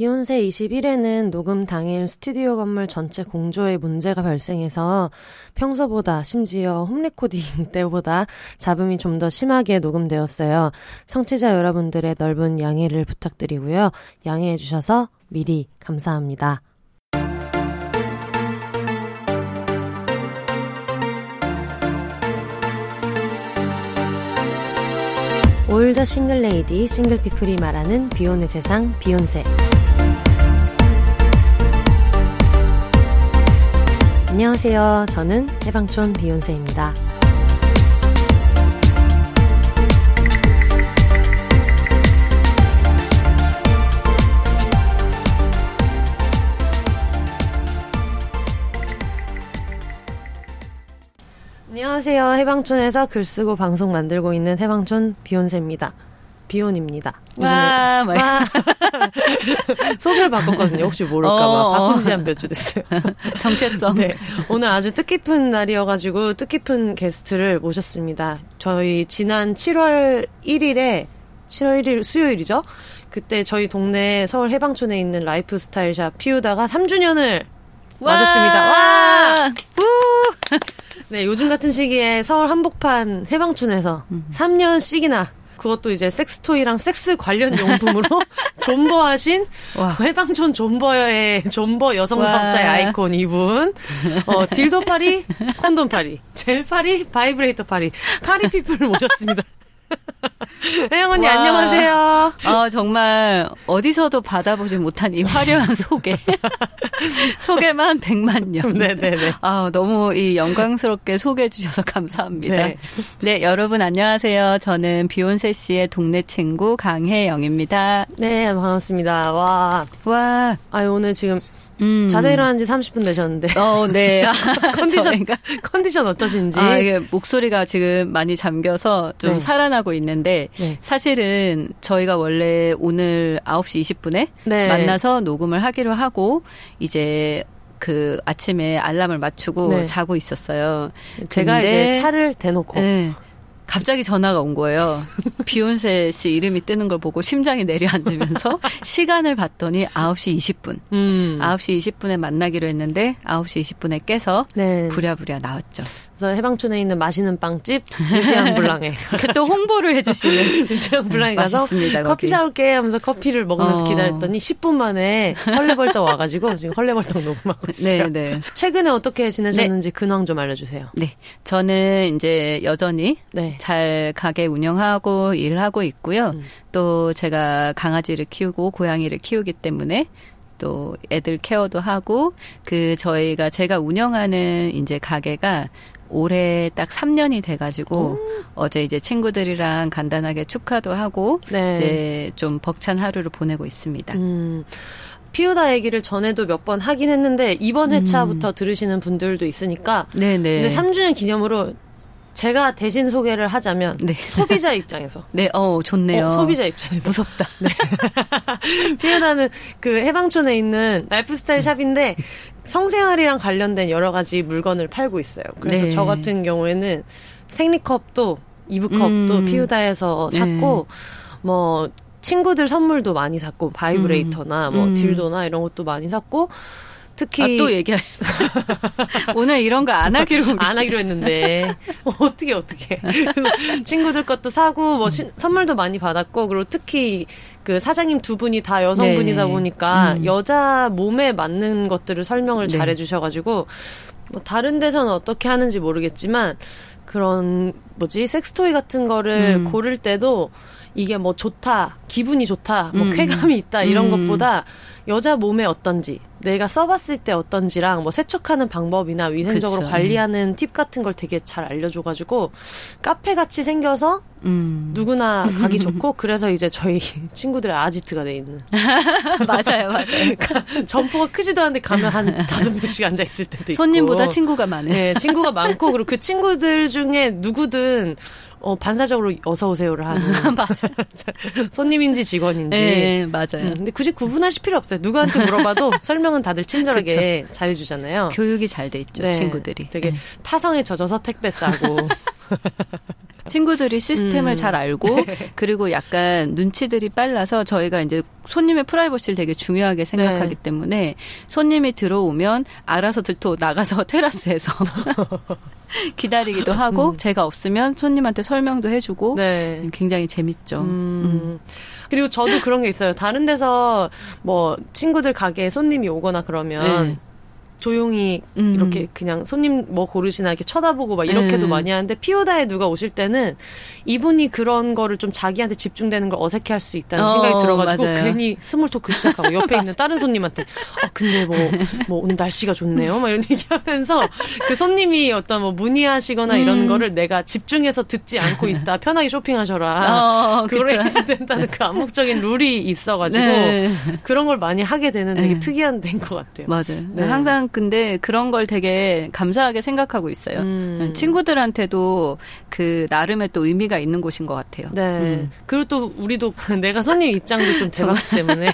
비욘세 21회는 녹음 당일 스튜디오 건물 전체 공조에 문제가 발생해서 평소보다 심지어 홈레코딩 때보다 잡음이 좀 더 심하게 녹음되었어요. 청취자 여러분들의 넓은 양해를 부탁드리고요. 양해해 주셔서 미리 감사합니다. 올더 싱글 레이디 싱글 피플이 말하는 비혼의 세상 비욘세 안녕하세요. 저는 해방촌 비욘세입니다. 안녕하세요. 해방촌에서 글 쓰고 방송 만들고 있는 해방촌 비욘세입니다. 비혼입니다. 와, 와. 소개를 바꿨거든요. 혹시 모를까봐. 어, 바꾼 지 한 몇 주 됐어요. 정체성. 네. 오늘 아주 뜻깊은 날이어가지고 뜻깊은 게스트를 모셨습니다. 저희 지난 7월 1일에, 7월 1일 수요일이죠? 그때 저희 동네 서울 해방촌에 있는 라이프 스타일샵 피우다가 3주년을 와! 맞았습니다. 와! 우! 네, 요즘 같은 시기에 서울 한복판 해방촌에서 음. 3년씩이나 그것도 이제 섹스토이랑 섹스 관련 용품으로 존버하신 와. 해방촌 존버의 존버 여성 사업자의 아이콘 이분. 어, 딜도 팔이, 콘돔 팔이, 젤 팔이, 바이브레이터 팔이, 팔이 people을 모셨습니다. 혜영 언니 와. 안녕하세요. 어, 정말 어디서도 받아보지 못한 이 화려한 소개. 소개만 100만 년. 네네네. 아, 너무 이 영광스럽게 소개해 주셔서 감사합니다. 네. 네, 여러분 안녕하세요. 저는 비욘세 씨의 동네 친구 강혜영입니다. 네, 반갑습니다. 와. 와. 아, 오늘 지금 음. 자다 일어난 지 30분 되셨는데. 어, 네. 컨디션, 컨디션 어떠신지. 아, 이게 목소리가 지금 많이 잠겨서 좀 네. 살아나고 있는데, 네. 사실은 저희가 원래 오늘 9시 20분에 네. 만나서 녹음을 하기로 하고, 이제 그 아침에 알람을 맞추고 네. 자고 있었어요. 제가 이제 차를 대놓고. 네. 갑자기 전화가 온 거예요. 비욘세 씨 이름이 뜨는 걸 보고 심장이 내려앉으면서 시간을 봤더니 9시 20분. 음. 9시 20분에 만나기로 했는데 9시 20분에 깨서 네. 부랴부랴 나왔죠. 그래서 해방촌에 있는 맛있는 빵집 루시안 블랑에 또 홍보를 해주시는 루시안 블랑에 가서 맛있습니다, 커피 사올게 하면서 커피를 먹으면서 어. 기다렸더니 10분 만에 헐레벌떡 와가지고 지금 헐레벌떡 녹음하고 있어요. 네, 네. 최근에 어떻게 지내셨는지 네. 근황 좀 알려주세요. 네, 저는 이제 여전히 네. 잘 가게 운영하고 일을 하고 있고요. 음. 또 제가 강아지를 키우고 고양이를 키우기 때문에 또 애들 케어도 하고 그 저희가 제가 운영하는 이제 가게가 올해 딱 3년이 돼가지고 오. 어제 이제 친구들이랑 간단하게 축하도 하고 네. 이제 좀 벅찬 하루를 보내고 있습니다. 음. 피우다 얘기를 전에도 몇 번 하긴 했는데 이번 회차부터 음. 들으시는 분들도 있으니까 네네. 근데 3주년 기념으로 제가 대신 소개를 하자면 네. 소비자 입장에서 네, 어 좋네요. 어, 소비자 입장에서 무섭다. 네. 피우다는 그 해방촌에 있는 라이프스타일 샵인데 성생활이랑 관련된 여러 가지 물건을 팔고 있어요. 그래서 네. 저 같은 경우에는 생리컵도 이브컵도 음. 피우다에서 샀고 네. 뭐 친구들 선물도 많이 샀고 바이브레이터나 음. 뭐 음. 딜도나 이런 것도 많이 샀고 특히 아, 또 얘기할 오늘 이런 거 안 하기로 안 하기로 했는데 어떻게 어떻게 친구들 것도 사고 뭐 시, 선물도 많이 받았고 그리고 특히 그 사장님 두 분이 다 여성분이다 네. 보니까 음. 여자 몸에 맞는 것들을 설명을 네. 잘 해 주셔가지고 뭐 다른 데서는 어떻게 하는지 모르겠지만 그런 뭐지 섹스토이 같은 거를 음. 고를 때도 이게 뭐 좋다, 기분이 좋다, 뭐 음. 쾌감이 있다 이런 음. 것보다 여자 몸에 어떤지 내가 써봤을 때 어떤지랑 뭐 세척하는 방법이나 위생적으로 그쵸. 관리하는 팁 같은 걸 되게 잘 알려줘가지고 카페 같이 생겨서 음. 누구나 가기 좋고 그래서 이제 저희 친구들의 아지트가 돼 있는 맞아요 맞아요 그러니까 점포가 크지도 않은데 가면 한 다섯 명씩 앉아 있을 때도 있고 손님보다 친구가 많아요 네 친구가 많고 그리고 그 친구들 중에 누구든 어, 반사적으로 어서 오세요를 하는 맞아. 손님인지 직원인지. 네, 맞아요. 음, 근데 굳이 구분하실 필요 없어요. 누구한테 물어봐도 설명은 다들 친절하게 잘해주잖아요. 교육이 잘 돼 있죠, 네, 친구들이. 되게 네. 타성에 젖어서 택배 싸고. 친구들이 시스템을 음. 잘 알고 네. 그리고 약간 눈치들이 빨라서 저희가 이제 손님의 프라이버시를 되게 중요하게 생각하기 네. 때문에 손님이 들어오면 알아서 들토 나가서 테라스에서 기다리기도 하고 음. 제가 없으면 손님한테 설명도 해주고 네. 굉장히 재밌죠. 음. 음. 그리고 저도 그런 게 있어요. 다른 데서 뭐 친구들 가게에 손님이 오거나 그러면 네. 조용히 음. 이렇게 그냥 손님 뭐 고르시나 이렇게 쳐다보고 막 이렇게도 음. 많이 하는데 피우다에 누가 오실 때는 이분이 그런 거를 좀 자기한테 집중되는 걸 어색해 할 수 있다는 어, 생각이 들어가지고 맞아요. 괜히 small talk 시작하고 옆에 있는 다른 손님한테 아 근데 뭐, 뭐 오늘 날씨가 좋네요 막 이런 얘기하면서 그 손님이 어떤 뭐 문의하시거나 음. 이런 거를 내가 집중해서 듣지 않고 있다 편하게 쇼핑하셔라 어, 그걸 해야 된다는 그 암묵적인 룰이 있어가지고 네. 그런 걸 많이 하게 되는 되게 네. 특이한 데인 것 같아요. 맞아요. 네. 항상 근데 그런 걸 되게 감사하게 생각하고 있어요. 음. 친구들한테도 그 나름의 또 의미가 있는 곳인 것 같아요. 네. 음. 그리고 또 우리도 내가 손님 입장도 좀 돼봤기 때문에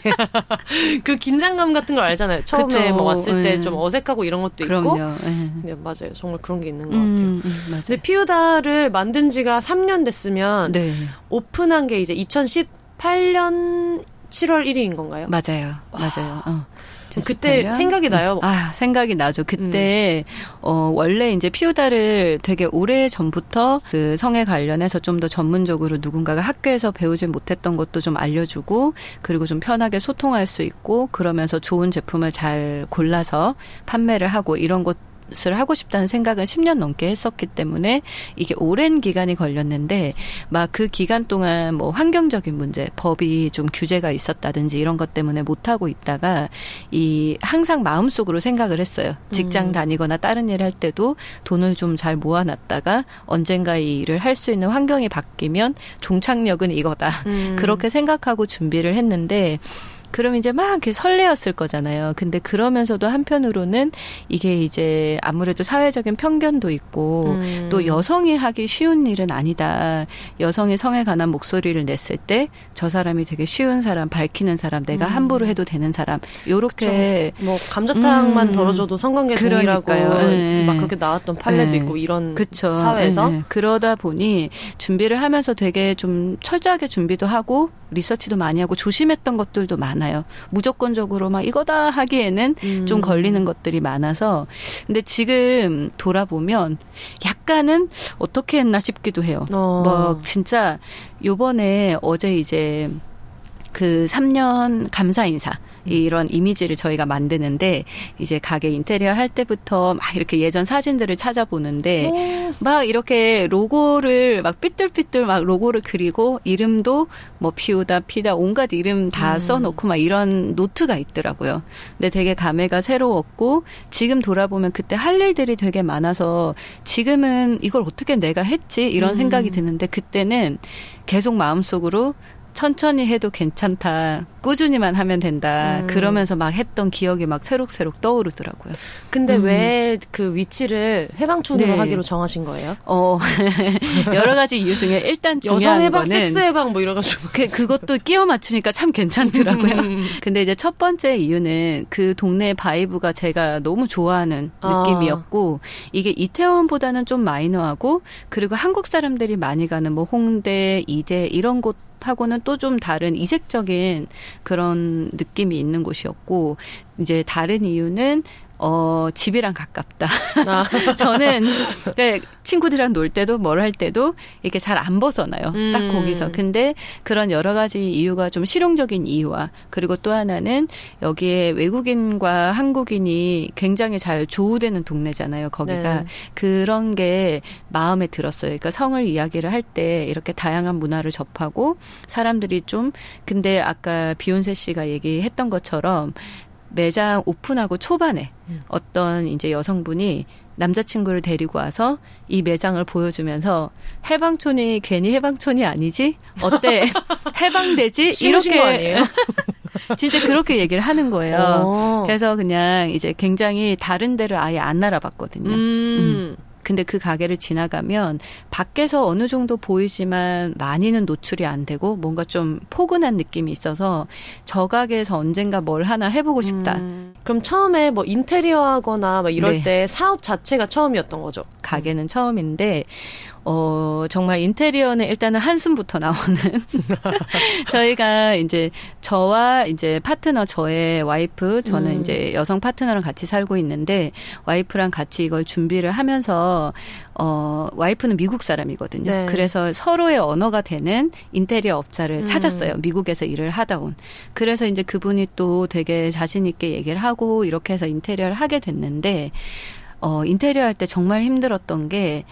그 긴장감 같은 걸 알잖아요. 처음에. 뭐 왔을 때좀 네. 어색하고 이런 것도 그럼요. 있고. 네. 네, 맞아요. 정말 그런 게 있는 것 음, 같아요. 음, 맞아요. 근데 피우다를 만든 지가 3년 됐으면 네. 오픈한 게 이제 2018년 7월 1일인 건가요? 맞아요. 맞아요. 어. 그때 생각이 나요. 아, 생각이 나죠. 그때 음. 어 원래 이제 피오다를 되게 오래 전부터 그 성에 관련해서 좀 더 전문적으로 누군가가 학교에서 배우지 못했던 것도 좀 알려주고 그리고 좀 편하게 소통할 수 있고 그러면서 좋은 제품을 잘 골라서 판매를 하고 이런 것것 을 하고 싶다는 생각은 10년 넘게 했었기 때문에 이게 오랜 기간이 걸렸는데 막 그 기간 동안 뭐 환경적인 문제, 법이 좀 규제가 있었다든지 이런 것 때문에 못 하고 있다가 이 항상 마음속으로 생각을 했어요. 직장 음. 다니거나 다른 일할 때도 돈을 좀 잘 모아놨다가 언젠가 이 일을 할 수 있는 환경이 바뀌면 종착역은 이거다. 음. 그렇게 생각하고 준비를 했는데 그럼 이제 막 이렇게 설레었을 거잖아요. 근데 그러면서도 한편으로는 이게 이제 아무래도 사회적인 편견도 있고 음. 또 여성이 하기 쉬운 일은 아니다. 여성이 성에 관한 목소리를 냈을 때 저 사람이 되게 쉬운 사람, 밝히는 사람, 내가 음. 함부로 해도 되는 사람. 요렇게 그쵸. 뭐 감자탕만 음. 덜어줘도 성관계 동일하고 네. 막 그렇게 나왔던 판례도 네. 있고 이런 그쵸. 사회에서 네. 그러다 보니 준비를 하면서 되게 좀 철저하게 준비도 하고 리서치도 많이 하고 조심했던 것들도 많 아요. 무조건적으로 막 이거다 하기에는 음. 좀 걸리는 것들이 많아서 근데 지금 돌아보면 약간은 어떻게 했나 싶기도 해요. 어. 뭐 진짜 요번에 어제 이제 그 3년 감사 인사 이런 이미지를 저희가 만드는데 이제 가게 인테리어 할 때부터 막 이렇게 예전 사진들을 찾아보는데 오. 막 이렇게 로고를 막 삐뚤삐뚤 막 로고를 그리고 이름도 뭐 피우다 피다 온갖 이름 다 음. 써놓고 막 이런 노트가 있더라고요. 근데 되게 감회가 새로웠고 지금 돌아보면 그때 할 일들이 되게 많아서 지금은 이걸 어떻게 내가 했지 이런 음. 생각이 드는데 그때는 계속 마음속으로 천천히 해도 괜찮다. 꾸준히만 하면 된다. 음. 그러면서 막 했던 기억이 막 새록새록 떠오르더라고요. 근데 음. 왜그 위치를 해방촌으로 네. 하기로 정하신 거예요? 어, 여러 가지 이유 중에 일단 중요한 여성 해방, 거는 섹스 해방 뭐 이래가지고 그, 그것도 끼워 맞추니까 참 괜찮더라고요. 음. 근데 이제 첫 번째 이유는 그 동네 vibe가 제가 너무 좋아하는 아. 느낌이었고 이게 이태원보다는 좀 마이너하고 그리고 한국 사람들이 많이 가는 뭐 홍대, 이대 이런 곳 하고는 또 좀 다른 이색적인 그런 느낌이 있는 곳이었고 이제 다른 이유는 어, 집이랑 가깝다. 아. 저는 네, 친구들이랑 놀 때도 뭘 할 때도 이렇게 잘 안 벗어나요. 음. 딱 거기서. 근데 그런 여러 가지 이유가 좀 실용적인 이유와 그리고 또 하나는 여기에 외국인과 한국인이 굉장히 잘 조우되는 동네잖아요. 거기가. 네. 그런 게 마음에 들었어요. 그러니까 성을 이야기를 할 때 이렇게 다양한 문화를 접하고 사람들이 좀 근데 아까 비욘세 씨가 얘기했던 것처럼 매장 오픈하고 초반에 음. 어떤 이제 여성분이 남자친구를 데리고 와서 이 매장을 보여주면서 해방촌이 괜히 해방촌이 아니지? 어때? 해방되지? 이렇게 진짜 그렇게 얘기를 하는 거예요. 오. 어. 그래서 그냥 이제 굉장히 다른 데를 아예 안 알아봤거든요. 음. 음. 근데 그 가게를 지나가면 밖에서 어느 정도 보이지만 많이는 노출이 안 되고 뭔가 좀 포근한 느낌이 있어서 저 가게에서 언젠가 뭘 하나 해보고 싶다. 음. 그럼 처음에 뭐 인테리어 하거나 막 이럴 네. 때 사업 자체가 처음이었던 거죠? 가게는 처음인데 어, 정말 인테리어는 일단은 한숨부터 나오는 저희가 이제 저와 이제 파트너 저의 와이프 저는 음. 이제 여성 파트너랑 같이 살고 있는데 와이프랑 같이 이걸 준비를 하면서 어, 와이프는 미국 사람이거든요. 네. 그래서 서로의 언어가 되는 인테리어 업자를 음. 찾았어요. 미국에서 일을 하다 온. 그래서 이제 그분이 또 되게 자신 있게 얘기를 하고 이렇게 해서 인테리어를 하게 됐는데, 어, 인테리어 할 때 정말 힘들었던 게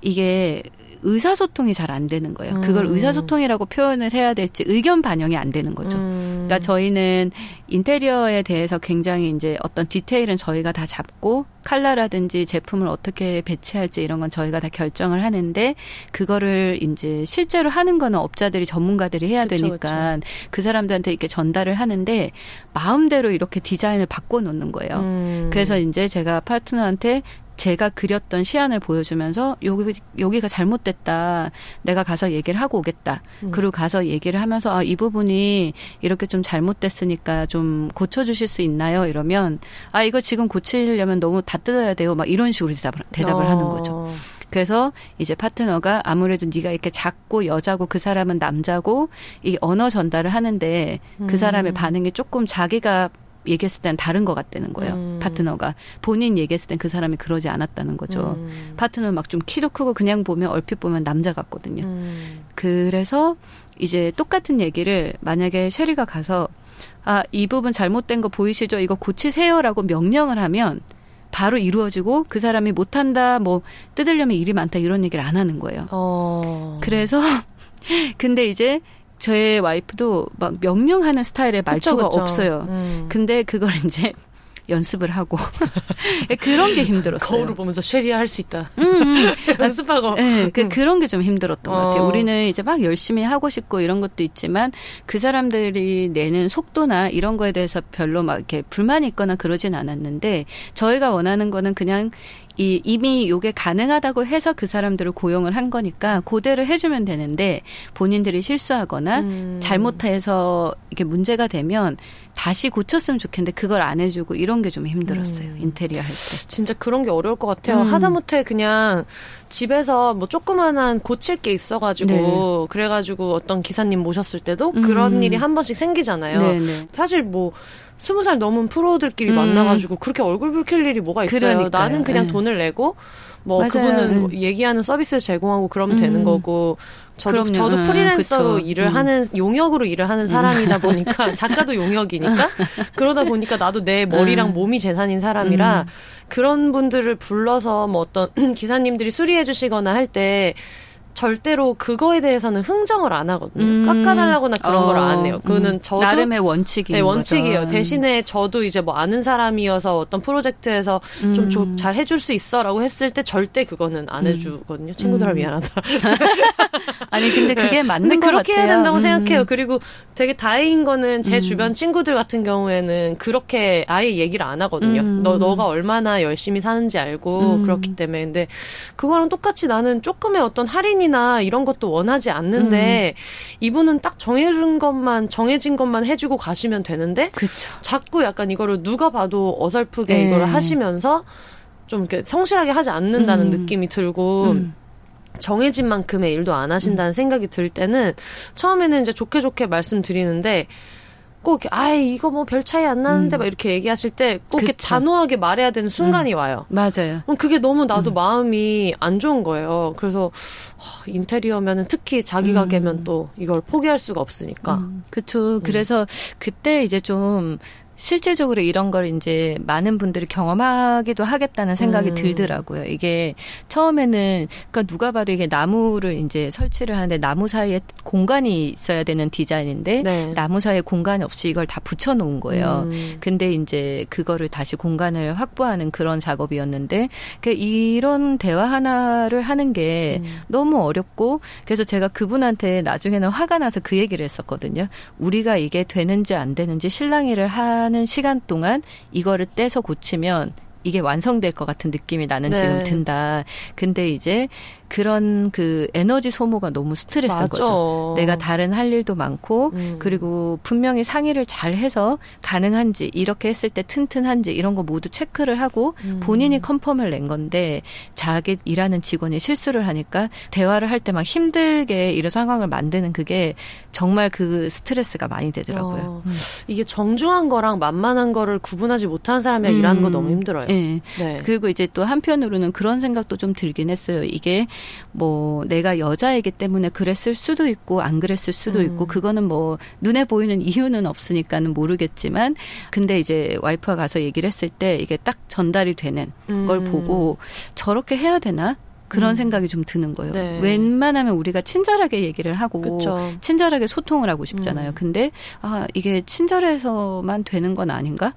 이게 의사소통이 잘 안 되는 거예요. 그걸 음. 의사소통이라고 표현을 해야 될지 의견 반영이 안 되는 거죠. 음. 그러니까 저희는 인테리어에 대해서 굉장히 이제 어떤 디테일은 저희가 다 잡고 칼라라든지 제품을 어떻게 배치할지 이런 건 저희가 다 결정을 하는데 그거를 이제 실제로 하는 거는 업자들이 전문가들이 해야 그쵸, 되니까 그쵸. 그 사람들한테 이렇게 전달을 하는데 마음대로 이렇게 디자인을 바꿔 놓는 거예요. 음. 그래서 이제 제가 파트너한테 제가 그렸던 시안을 보여주면서 여기 여기가 잘못됐다. 내가 가서 얘기를 하고 오겠다. 음. 그리고 가서 얘기를 하면서 아 이 부분이 이렇게 좀 잘못됐으니까 좀 고쳐 주실 수 있나요? 이러면 아 이거 지금 고치려면 너무 다 뜯어야 돼요. 막 이런 식으로 대답을, 대답을 어. 하는 거죠. 그래서 이제 파트너가 아무래도 네가 이렇게 작고 여자고 그 사람은 남자고 이 언어 전달을 하는데 그 사람의 음. 반응이 조금 자기가 얘기했을 때는 다른 것 같다는 거예요. 음. 파트너가 본인 얘기했을 땐 그 사람이 그러지 않았다는 거죠. 음. 파트너는 막 좀 키도 크고 그냥 보면 얼핏 보면 남자 같거든요. 음. 그래서 이제 똑같은 얘기를 만약에 쉐리가 가서 아, 이 부분 잘못된 거 보이시죠? 이거 고치세요라고 명령을 하면 바로 이루어지고 그 사람이 못한다, 뭐 뜯으려면 일이 많다 이런 얘기를 안 하는 거예요. 어. 그래서 근데 이제 저의 와이프도 막 명령하는 스타일의 말투가 그쵸, 그쵸. 없어요. 음. 근데 그걸 이제 연습을 하고 그런 게 힘들었어요. 거울을 보면서 쉐리야 할 수 있다. 음, 음. 연습하고. 네, 그, 음. 그런 게 좀 힘들었던 어. 것 같아요. 어. 우리는 이제 막 열심히 하고 싶고 이런 것도 있지만 그 사람들이 내는 속도나 이런 거에 대해서 별로 막 이렇게 불만이 있거나 그러진 않았는데 저희가 원하는 거는 그냥 이 이미 요게 가능하다고 해서 그 사람들을 고용을 한 거니까 고대를 해주면 되는데 본인들이 실수하거나 음. 잘못해서 이게 문제가 되면 다시 고쳤으면 좋겠는데 그걸 안 해주고 이런 게 좀 힘들었어요 음. 인테리어 할 때. 진짜 그런 게 어려울 것 같아요. 음. 하다못해 그냥 집에서 뭐 조그만한 고칠 게 있어가지고 네. 그래가지고 어떤 기사님 모셨을 때도 그런 음. 일이 한 번씩 생기잖아요. 네, 네. 사실 뭐 스무 살 넘은 프로들끼리 음. 만나가지고 그렇게 얼굴 붉힐 일이 뭐가 있어요. 그러니까요. 나는 그냥 네. 돈을 내고 뭐 맞아요. 그분은 뭐 얘기하는 서비스를 제공하고 그러면 음. 되는 거고 저도 그럼요. 저도 프리랜서로 음, 일을 음. 하는 용역으로 일을 하는 사람이다 보니까 작가도 용역이니까 그러다 보니까 나도 내 머리랑 음. 몸이 재산인 사람이라 음. 그런 분들을 불러서 뭐 어떤 기사님들이 수리해 주시거나 할때 절대로 그거에 대해서는 흥정을 안 하거든요. 음. 깎아달라거나 그런 어. 걸안 해요. 그거는 음. 저도 나름의 원칙이 네, 원칙이에요. 거죠. 대신에 저도 이제 뭐 아는 사람이어서 어떤 프로젝트에서 음. 좀잘 해줄 수 있어라고 했을 때 절대 그거는 안 음. 해주거든요. 친구들아 음. 미안하다. 아니 근데 그게 네. 맞는 근데 그렇게 해야 된다고 음. 생각해요. 그리고 되게 다행인 거는 제 주변 친구들 같은 경우에는 그렇게 아예 얘기를 안 하거든요. 너 너가 얼마나 열심히 사는지 알고 그렇기 때문에 근데 그거랑 똑같이 나는 조금의 어떤 할인 사인이나 이런 것도 원하지 않는데 음. 이분은 딱 정해준 것만 정해진 것만 해주고 가시면 되는데 그쵸. 자꾸 약간 이거를 누가 봐도 어설프게 네. 이거를 하시면서 좀 이렇게 성실하게 하지 않는다는 음. 느낌이 들고 음. 정해진 만큼의 일도 안 하신다는 음. 생각이 들 때는 처음에는 이제 좋게 좋게 말씀드리는데 꼭 아이 이거 뭐 별 차이 안 나는데 음. 막 이렇게 얘기하실 때 꼭 이렇게 단호하게 말해야 되는 순간이 음. 와요. 맞아요. 그게 너무 나도 음. 마음이 안 좋은 거예요. 그래서 인테리어면은 특히 자기 가게면 음. 또 이걸 포기할 수가 없으니까. 음. 그렇죠. 그래서 그때 이제 좀 실질적으로 이런 걸 이제 많은 분들이 경험하기도 하겠다는 생각이 음. 들더라고요. 이게 처음에는 그러니까 누가 봐도 이게 나무를 이제 설치를 하는데 나무 사이에 공간이 있어야 되는 디자인인데 네. 나무 사이에 공간이 없이 이걸 다 붙여 놓은 거예요. 음. 근데 이제 그거를 다시 공간을 확보하는 그런 작업이었는데 그러니까 이런 대화 하나를 하는 게 음. 너무 어렵고 그래서 제가 그분한테 나중에는 화가 나서 그 얘기를 했었거든요. 우리가 이게 되는지 안 되는지 실랑이를 한 하는 시간 동안 이거를 떼서 고치면 이게 완성될 것 같은 느낌이 나는 네. 지금 든다. 근데 이제 그런 그 에너지 소모가 너무 스트레스인 맞아. 거죠. 내가 다른 할 일도 많고 음. 그리고 분명히 상의를 잘 해서 가능한지 이렇게 했을 때 튼튼한지 이런 거 모두 체크를 하고 음. 본인이 컨펌을 낸 건데 자기 일하는 직원이 실수를 하니까 대화를 할 때 막 힘들게 이런 상황을 만드는 그게 정말 그 스트레스가 많이 되더라고요. 어. 음. 이게 정중한 거랑 만만한 거를 구분하지 못하는 사람이랑 일하는 거 음. 너무 힘들어요. 네. 네. 그리고 이제 또 한편으로는 그런 생각도 좀 들긴 했어요. 이게 뭐 내가 여자이기 때문에 그랬을 수도 있고 안 그랬을 수도 음. 있고 그거는 뭐 눈에 보이는 이유는 없으니까는 모르겠지만 근데 이제 와이프가 가서 얘기를 했을 때 이게 딱 전달이 되는 음. 걸 보고 저렇게 해야 되나? 그런 음. 생각이 좀 드는 거예요. 네. 웬만하면 우리가 친절하게 얘기를 하고 그쵸. 친절하게 소통을 하고 싶잖아요. 음. 근데 아 이게 친절해서만 되는 건 아닌가?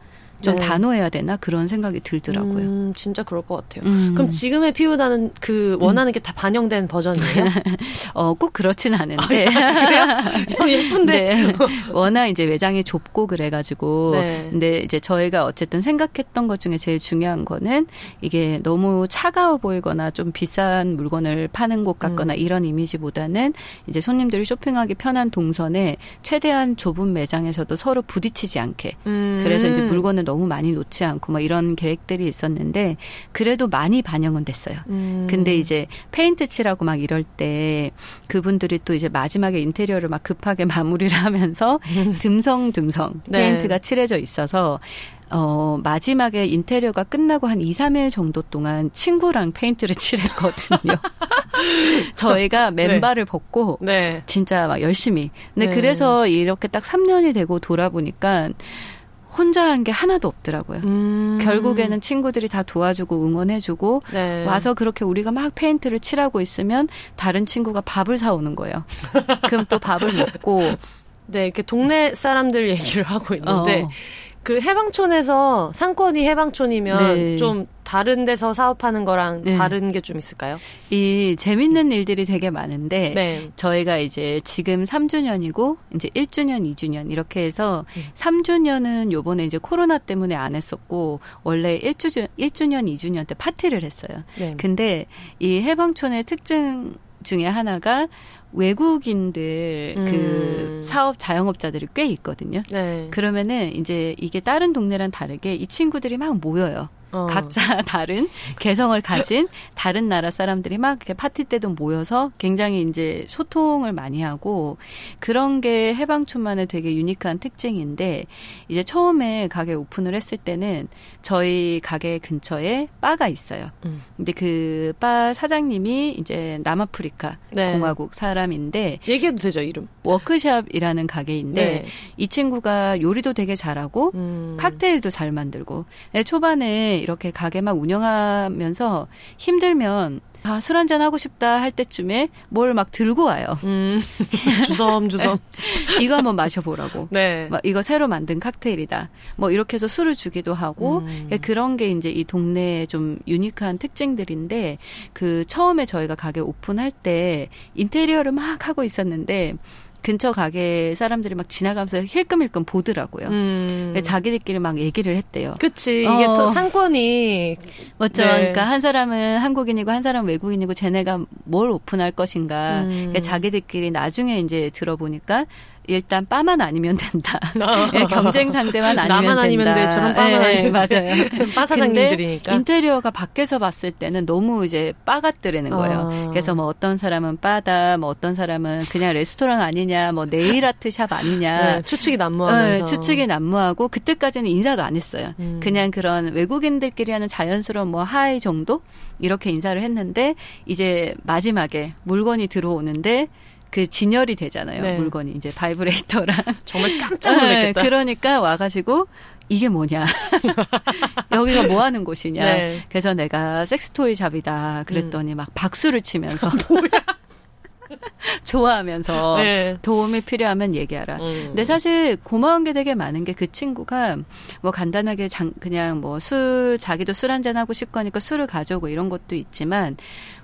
좀 네. 단호해야 되나 그런 생각이 들더라고요. 음, 진짜 그럴 것 같아요. 음. 그럼 지금의 피우다는 그 원하는 음. 게다 반영된 버전이에요? 어, 꼭 그렇진 않은데. 아, 예쁜데. 네. 워낙 이제 외장이 좁고 그래가지고. 네. 근데 이제 저희가 어쨌든 생각했던 것 중에 제일 중요한 거는 이게 너무 차가워 보이거나 좀 비싼 물건을 파는 곳 같거나 음. 이런 이미지보다는 이제 손님들이 쇼핑하기 편한 동선에 최대한 좁은 매장에서도 서로 부딪히지 않게. 음. 그래서 이제 물건을 너무 많이 놓지 않고 뭐 이런 계획들이 있었는데 그래도 많이 반영은 됐어요. 음. 근데 이제 페인트 칠하고 막 이럴 때 그분들이 또 이제 마지막에 인테리어를 막 급하게 마무리를 하면서 듬성듬성 네. 페인트가 칠해져 있어서 어, 마지막에 인테리어가 끝나고 한 2, 3일 정도 동안 친구랑 페인트를 칠했거든요. 저희가 네. 맨발을 네. 벗고 네. 진짜 막 열심히. 근데 네. 그래서 이렇게 딱 3년이 되고 돌아보니까 혼자 한 게 하나도 없더라고요. 음. 결국에는 친구들이 다 도와주고 응원해주고 네. 와서 그렇게 우리가 막 페인트를 칠하고 있으면 다른 친구가 밥을 사오는 거예요. 그럼 또 밥을 먹고 네, 이렇게 동네 사람들 얘기를 하고 있는데 어. 그 해방촌에서 상권이 해방촌이면 네. 좀 다른 데서 사업하는 거랑 네. 다른 게 좀 있을까요? 이 재밌는 일들이 되게 많은데 네. 저희가 이제 지금 3주년이고 이제 1주년, 2주년 이렇게 해서 네. 3주년은 요번에 이제 코로나 때문에 안 했었고 원래 1주년, 1주년, 2주년 때 파티를 했어요. 네. 근데 이 해방촌의 특징 중에 하나가 외국인들 그 음. 그 사업 자영업자들이 꽤 있거든요. 네. 그러면은 이제 이게 다른 동네랑 다르게 이 친구들이 막 모여요. 어. 각자 다른 개성을 가진 다른 나라 사람들이 막 이렇게 파티 때도 모여서 굉장히 이제 소통을 많이 하고 그런 게 해방촌만의 되게 유니크한 특징인데 이제 처음에 가게 오픈을 했을 때는 저희 가게 근처에 바가 있어요. 음. 근데 그 바 사장님이 이제 남아프리카 네. 공화국 사람인데 얘기해도 되죠 이름 워크샵이라는 가게인데 네. 이 친구가 요리도 되게 잘하고 음. 칵테일도 잘 만들고 네, 초반에 이렇게 가게 막 운영하면서 힘들면 아, 술 한잔 하고 싶다 할 때쯤에 뭘 막 들고 와요. 음, 주섬주섬. 이거 한번 마셔보라고. 네. 막 이거 새로 만든 칵테일이다. 뭐 이렇게 해서 술을 주기도 하고 음. 그런 게 이제 이 동네의 좀 유니크한 특징들인데 그 처음에 저희가 가게 오픈할 때 인테리어를 막 하고 있었는데 근처 가게 사람들이 막 지나가면서 힐끔힐끔 보더라고요. 음. 자기들끼리 막 얘기를 했대요. 그치. 이게 어. 또 상권이. 맞죠. 네. 그러니까 한 사람은 한국인이고 한 사람은 외국인이고 쟤네가 뭘 오픈할 것인가. 음. 그러니까 자기들끼리 나중에 이제 들어보니까 일단 빠만 아니면 된다. 어. 네, 경쟁 상대만 아니면 나만 아니면 돼. 저런 빠만 네, 아니면 맞아요. 빠 사장님들이니까. 인테리어가 밖에서 봤을 때는 너무 이제 빠 같더라는 거예요. 어. 그래서 뭐 어떤 사람은 빠다, 뭐 어떤 사람은 그냥 레스토랑 아니냐, 뭐 네일 아트 샵 아니냐. 네, 추측이 난무하면서. 네, 추측이 난무하고 그때까지는 인사도 안 했어요. 음. 그냥 그런 외국인들끼리 하는 자연스러운 뭐 hi 정도 이렇게 인사를 했는데 이제 마지막에 물건이 들어오는데 그 진열이 되잖아요. 네. 물건이 이제 바이브레이터랑 정말 깜짝 놀랐겠다. 네, 그러니까 와가지고 이게 뭐냐 여기가 뭐 하는 곳이냐 네. 그래서 내가 섹스토이 샵이다 그랬더니 음. 막 박수를 치면서 뭐야 좋아하면서 네. 도움이 필요하면 얘기하라. 음. 근데 사실 고마운 게 되게 많은 게 그 친구가 뭐 간단하게 장, 그냥 뭐 술 자기도 술 한잔 하고 싶거니까 술을 가져오고 이런 것도 있지만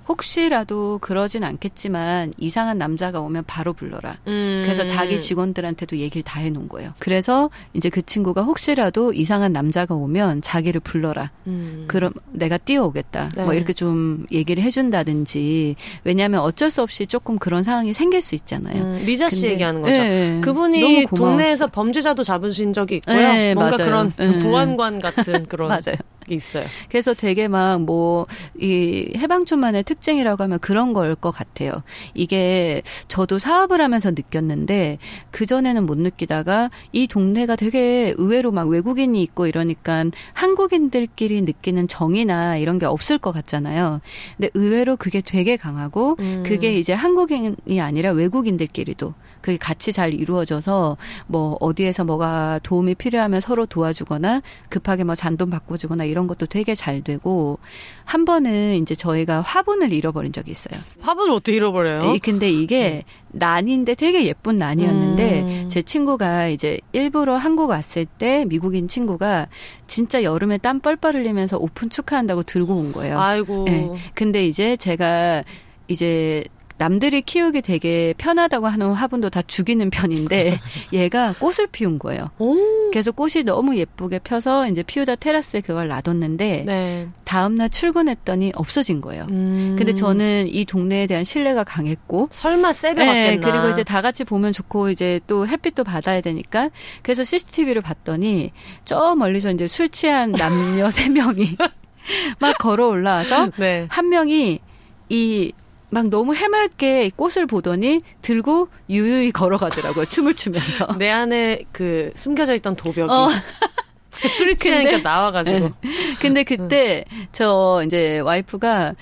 혹시라도 그러진 않겠지만 이상한 남자가 오면 바로 불러라. 음. 그래서 자기 직원들한테도 얘기를 다 해놓은 거예요. 그래서 이제 그 친구가 혹시라도 이상한 남자가 오면 자기를 불러라. 음. 그럼 내가 뛰어오겠다. 뭐 네. 뭐 이렇게 좀 얘기를 해준다든지 왜냐하면 어쩔 수 없이 조금 그런 상황이 생길 수 있잖아요. 음. 리자 씨 얘기하는 거죠. 네. 그분이 동네에서 범죄자도 잡으신 적이 있고요. 네, 뭔가 맞아요. 그런 네. 보안관 같은 그런 맞아요. 있어요. 그래서 되게 막 뭐 이 해방촌만의 특징이라고 하면 그런 걸 것 같아요. 이게 저도 사업을 하면서 느꼈는데 그 전에는 못 느끼다가 이 동네가 되게 의외로 막 외국인이 있고 이러니까 한국인들끼리 느끼는 정이나 이런 게 없을 것 같잖아요. 근데 의외로 그게 되게 강하고 음. 그게 이제 한국인이 아니라 외국인들끼리도 그게 같이 잘 이루어져서 뭐 어디에서 뭐가 도움이 필요하면 서로 도와주거나 급하게 뭐 잔돈 바꿔주거나 이런 것도 되게 잘 되고 한 번은 이제 저희가 화분을 잃어버린 적이 있어요. 화분을 어떻게 잃어버려요? 근데 이게 난인데 되게 예쁜 난이었는데 음. 제 친구가 이제 일부러 한국 왔을 때 미국인 친구가 진짜 여름에 땀 뻘뻘 흘리면서 오픈 축하한다고 들고 온 거예요. 아이고. 네. 근데 이제 제가 이제 남들이 키우기 되게 편하다고 하는 화분도 다 죽이는 편인데 얘가 꽃을 피운 거예요. 오. 그래서 꽃이 너무 예쁘게 펴서 이제 피우다 테라스에 그걸 놔뒀는데 네. 다음날 출근했더니 없어진 거예요. 음. 근데 저는 이 동네에 대한 신뢰가 강했고 설마 세배. 네, 그리고 이제 다 같이 보면 좋고 이제 또 햇빛도 받아야 되니까 그래서 CCTV를 봤더니 저 멀리서 이제 술 취한 남녀 세 명이 막 걸어 올라와서 네. 한 명이 이 막 너무 해맑게 꽃을 보더니 들고 유유히 걸어가더라고요. 춤을 추면서. 내 안에 그 숨겨져 있던 도벽이. 어. 술이 취하니까 나와가지고. 네. 근데 그때 저 이제 와이프가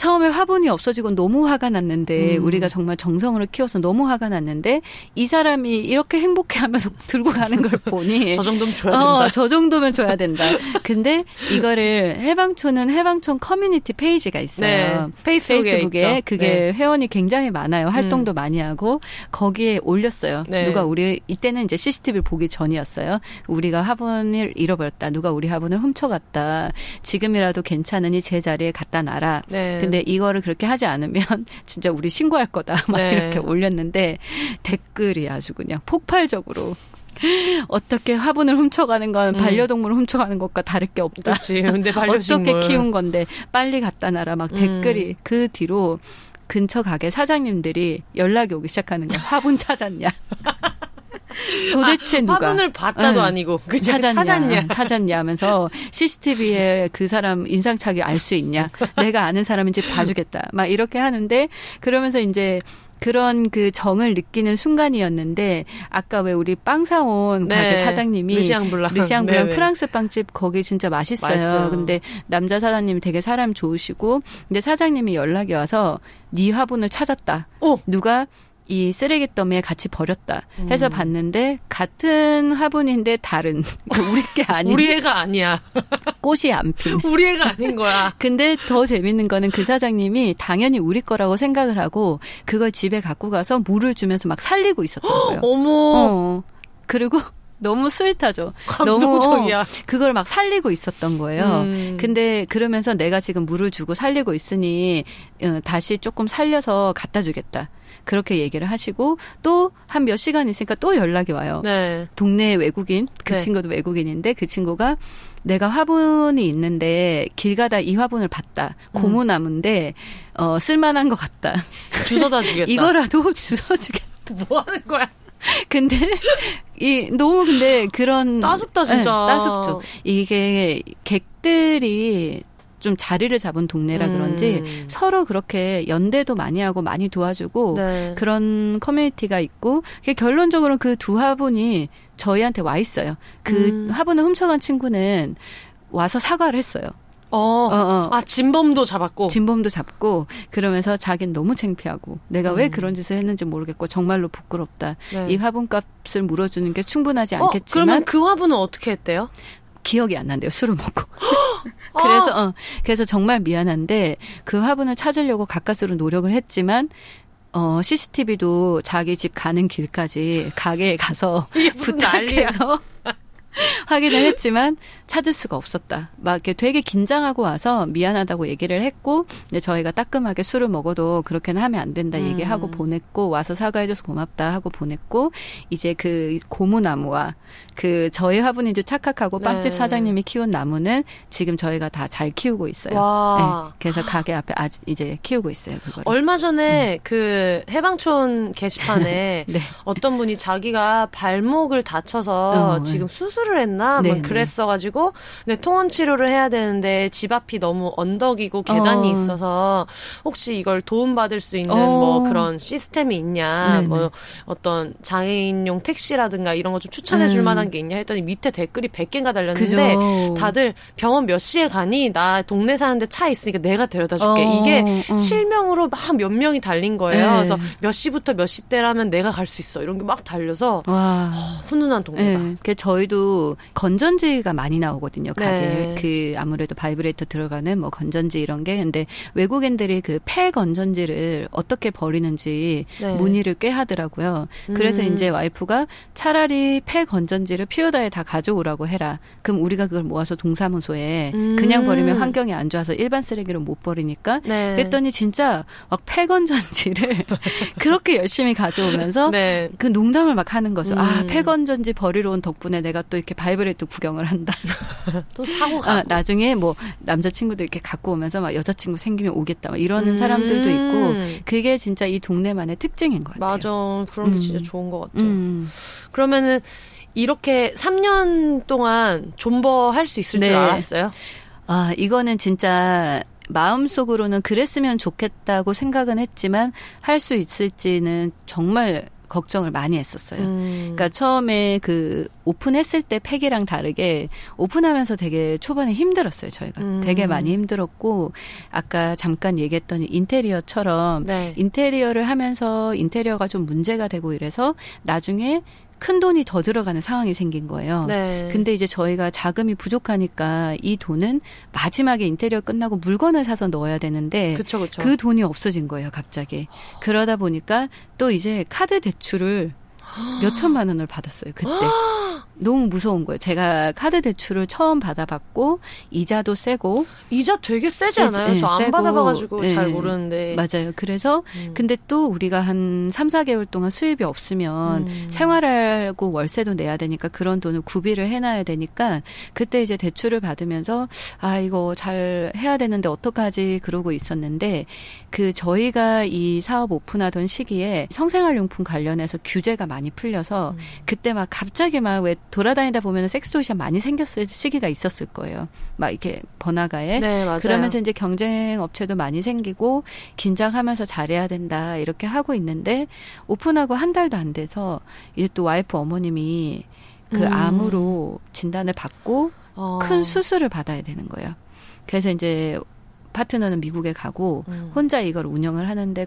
처음에 화분이 없어지고 너무 화가 났는데 음. 우리가 정말 정성으로 키워서 너무 화가 났는데 이 사람이 이렇게 행복해하면서 들고 가는 걸 보니 저 정도면 줘야 된다. 어, 저 정도면 줘야 된다. 근데 이거를 해방촌은 해방촌 커뮤니티 페이지가 있어요. 네. 페이스북에, 페이스북에 그게 네. 회원이 굉장히 많아요. 활동도 음. 많이 하고 거기에 올렸어요. 네. 누가 우리 이때는 이제 CCTV를 보기 전이었어요. 우리가 화분을 잃어버렸다. 누가 우리 화분을 훔쳐갔다. 지금이라도 괜찮으니 제 자리에 갖다 놔라. 네. 근데 이거를 그렇게 하지 않으면 진짜 우리 신고할 거다. 막 네. 이렇게 올렸는데 댓글이 아주 그냥 폭발적으로 어떻게 화분을 훔쳐가는 건 음. 반려동물을 훔쳐가는 것과 다를 게 없다. 그렇지. 근데 반려식물. 어떻게 키운 건데 빨리 갖다 놔라. 막 음. 댓글이 그 뒤로 근처 가게 사장님들이 연락이 오기 시작하는 거야. 화분 찾았냐. 도대체 아, 누가 화분을 봤다도 응. 아니고 그 찾았냐, 찾았냐 찾았냐 하면서 CCTV에 그 사람 인상착의 알 수 있냐 내가 아는 사람인지 봐주겠다 막 이렇게 하는데 그러면서 이제 그런 그 정을 느끼는 순간이었는데 아까 왜 우리 빵 사온 네. 가게 사장님이 르시앙 블랑 르시앙 블랑 프랑스 빵집 거기 진짜 맛있어요. 맛있어요. 근데 남자 사장님이 되게 사람 좋으시고 근데 사장님이 연락이 와서 네 화분을 찾았다. 오. 누가 이 쓰레기 더미에 같이 버렸다 해서 음. 봤는데 같은 화분인데 다른 그 우리 게 아닌 우리 애가 아니야 꽃이 안핀 우리 애가 아닌 거야 근데 더 재밌는 거는 그 사장님이 당연히 우리 거라고 생각을 하고 그걸 집에 갖고 가서 물을 주면서 막 살리고 있었던 거예요 어머 어. 그리고 너무 스윗하죠. 감동적이야. 너무 그걸 막 살리고 있었던 거예요. 음. 근데 그러면서 내가 지금 물을 주고 살리고 있으니 어, 다시 조금 살려서 갖다 주겠다. 그렇게 얘기를 하시고 또 한 몇 시간 있으니까 또 연락이 와요. 네. 동네 외국인 그 네. 친구도 외국인인데 그 친구가 내가 화분이 있는데 길 가다 이 화분을 봤다. 음. 고무나무인데 어 쓸만한 것 같다. 주워다 주겠다. 이거라도 주워 주겠다. 뭐 하는 거야? 근데 이 너무 근데 그런 따숩다 진짜 네, 따숩죠. 이게 객들이 좀 자리를 잡은 동네라 음. 그런지 서로 그렇게 연대도 많이 하고 많이 도와주고 네. 그런 커뮤니티가 있고 결론적으로 그 두 화분이 저희한테 와 있어요. 그 음. 화분을 훔쳐간 친구는 와서 사과를 했어요. 어, 어, 어. 아, 진범도 잡았고. 진범도 잡고, 그러면서 자기는 너무 창피하고, 내가 음. 왜 그런 짓을 했는지 모르겠고, 정말로 부끄럽다. 네. 이 화분 값을 물어주는 게 충분하지 어, 않겠지만. 그러면 그 화분은 어떻게 했대요? 기억이 안 난대요. 술을 먹고. 그래서 어, 그래서 정말 미안한데 그 화분을 찾으려고 가까스로 노력을 했지만 어 CCTV도 자기 집 가는 길까지 가게에 가서 부탁해서 하기는 했지만 찾을 수가 없었다. 막 이렇게 되게 긴장하고 와서 미안하다고 얘기를 했고, 근데 저희가 따끔하게 술을 먹어도 그렇게는 하면 안 된다 얘기하고 음. 보냈고, 와서 사과해줘서 고맙다 하고 보냈고, 이제 그 고무나무와 그 저희 화분인 줄 착각하고 빵집 네. 사장님이 키운 나무는 지금 저희가 다 잘 키우고 있어요. 네. 그래서 가게 앞에 아직 이제 키우고 있어요. 그걸. 얼마 전에 음. 그 해방촌 게시판에 네. 어떤 분이 자기가 발목을 다쳐서 어, 네. 지금 수술 을 했나 뭐. 그랬어가지고 근데 통원 치료를 해야 되는데 집 앞이 너무 언덕이고 계단이 어. 있어서 혹시 이걸 도움 받을 수 있는 어. 뭐 그런 시스템이 있냐 네네. 뭐 어떤 장애인용 택시라든가 이런 거 좀 추천해줄 음. 만한 게 있냐 했더니 밑에 댓글이 100개가 달렸는데 그죠. 다들 병원 몇 시에 가니 나 동네 사는데 차 있으니까 내가 데려다 줄게. 어, 이게 어. 실명으로 막 몇 명이 달린 거예요. 네. 그래서 몇 시부터 몇 시 때라면 내가 갈 수 있어. 이런 게 막 달려서 와. 허, 훈훈한 동네다. 네. 그 저희도 건전지가 많이 나오거든요. 가게 네. 그 아무래도 바이브레이터 들어가는 뭐 건전지 이런 게 근데 외국인들이 그 폐 건전지를 어떻게 버리는지 네. 문의를 꽤 하더라고요. 그래서 음. 이제 와이프가 차라리 폐 건전지 쓰레기를 피우다에 다 가져오라고 해라. 그럼 우리가 그걸 모아서 동사무소에 음. 그냥 버리면 환경이 안 좋아서 일반 쓰레기로 못 버리니까 네. 그랬더니 진짜 막 폐 건전지를 그렇게 열심히 가져오면서 네. 그 농담을 막 하는 거죠. 아, 음. 아 폐 건전지 버리러 온 덕분에 내가 또 이렇게 바이브레이터 구경을 한다. 또 사고 가 아, 나중에 뭐 남자친구들 이렇게 갖고 오면서 막 여자친구 생기면 오겠다 막 이러는 음. 사람들도 있고 그게 진짜 이 동네만의 특징인 것 같아요. 맞아. 그런 게 음. 진짜 좋은 것 같아요. 음. 그러면은 이렇게 3년 동안 존버 할 수 있을 네. 줄 알았어요? 아, 이거는 진짜 마음속으로는 그랬으면 좋겠다고 생각은 했지만 할 수 있을지는 정말 걱정을 많이 했었어요. 음. 그러니까 처음에 그 오픈했을 때 팩이랑 다르게 오픈하면서 되게 초반에 힘들었어요. 저희가 음. 되게 많이 힘들었고 아까 잠깐 얘기했던 인테리어처럼 네. 인테리어를 하면서 인테리어가 좀 문제가 되고 이래서 나중에 큰 돈이 더 들어가는 상황이 생긴 거예요. 네. 근데 이제 저희가 자금이 부족하니까 이 돈은 마지막에 인테리어 끝나고 물건을 사서 넣어야 되는데 그쵸, 그쵸. 그 돈이 없어진 거예요, 갑자기. 그러다 보니까 또 이제 카드 대출을 몇 천만 원을 받았어요, 그때. 너무 무서운 거예요. 제가 카드 대출을 처음 받아봤고 이자도 세고 이자 되게 세지 않아요? 네, 저안 받아봐가지고 네. 잘 모르는데 맞아요. 그래서 음. 근데 또 우리가 한 3, 4개월 동안 수입이 없으면 음. 생활하고 월세도 내야 되니까 그런 돈을 구비를 해놔야 되니까 그때 이제 대출을 받으면서 아 이거 잘 해야 되는데 어떡하지 그러고 있었는데 그 저희가 이 사업 오픈하던 시기에 성생활용품 관련해서 규제가 많이 풀려서 음. 그때 막 갑자기 막왜 돌아다니다 보면 섹스도시가 많이 생겼을 시기가 있었을 거예요. 막 이렇게 번화가에. 네. 그러면서 이제 경쟁 업체도 많이 생기고 긴장하면서 잘해야 된다 이렇게 하고 있는데 오픈하고 한 달도 안 돼서 이제 또 와이프 어머님이 그 음. 암으로 진단을 받고 어. 큰 수술을 받아야 되는 거예요. 그래서 이제 파트너는 미국에 가고 음. 혼자 이걸 운영을 하는데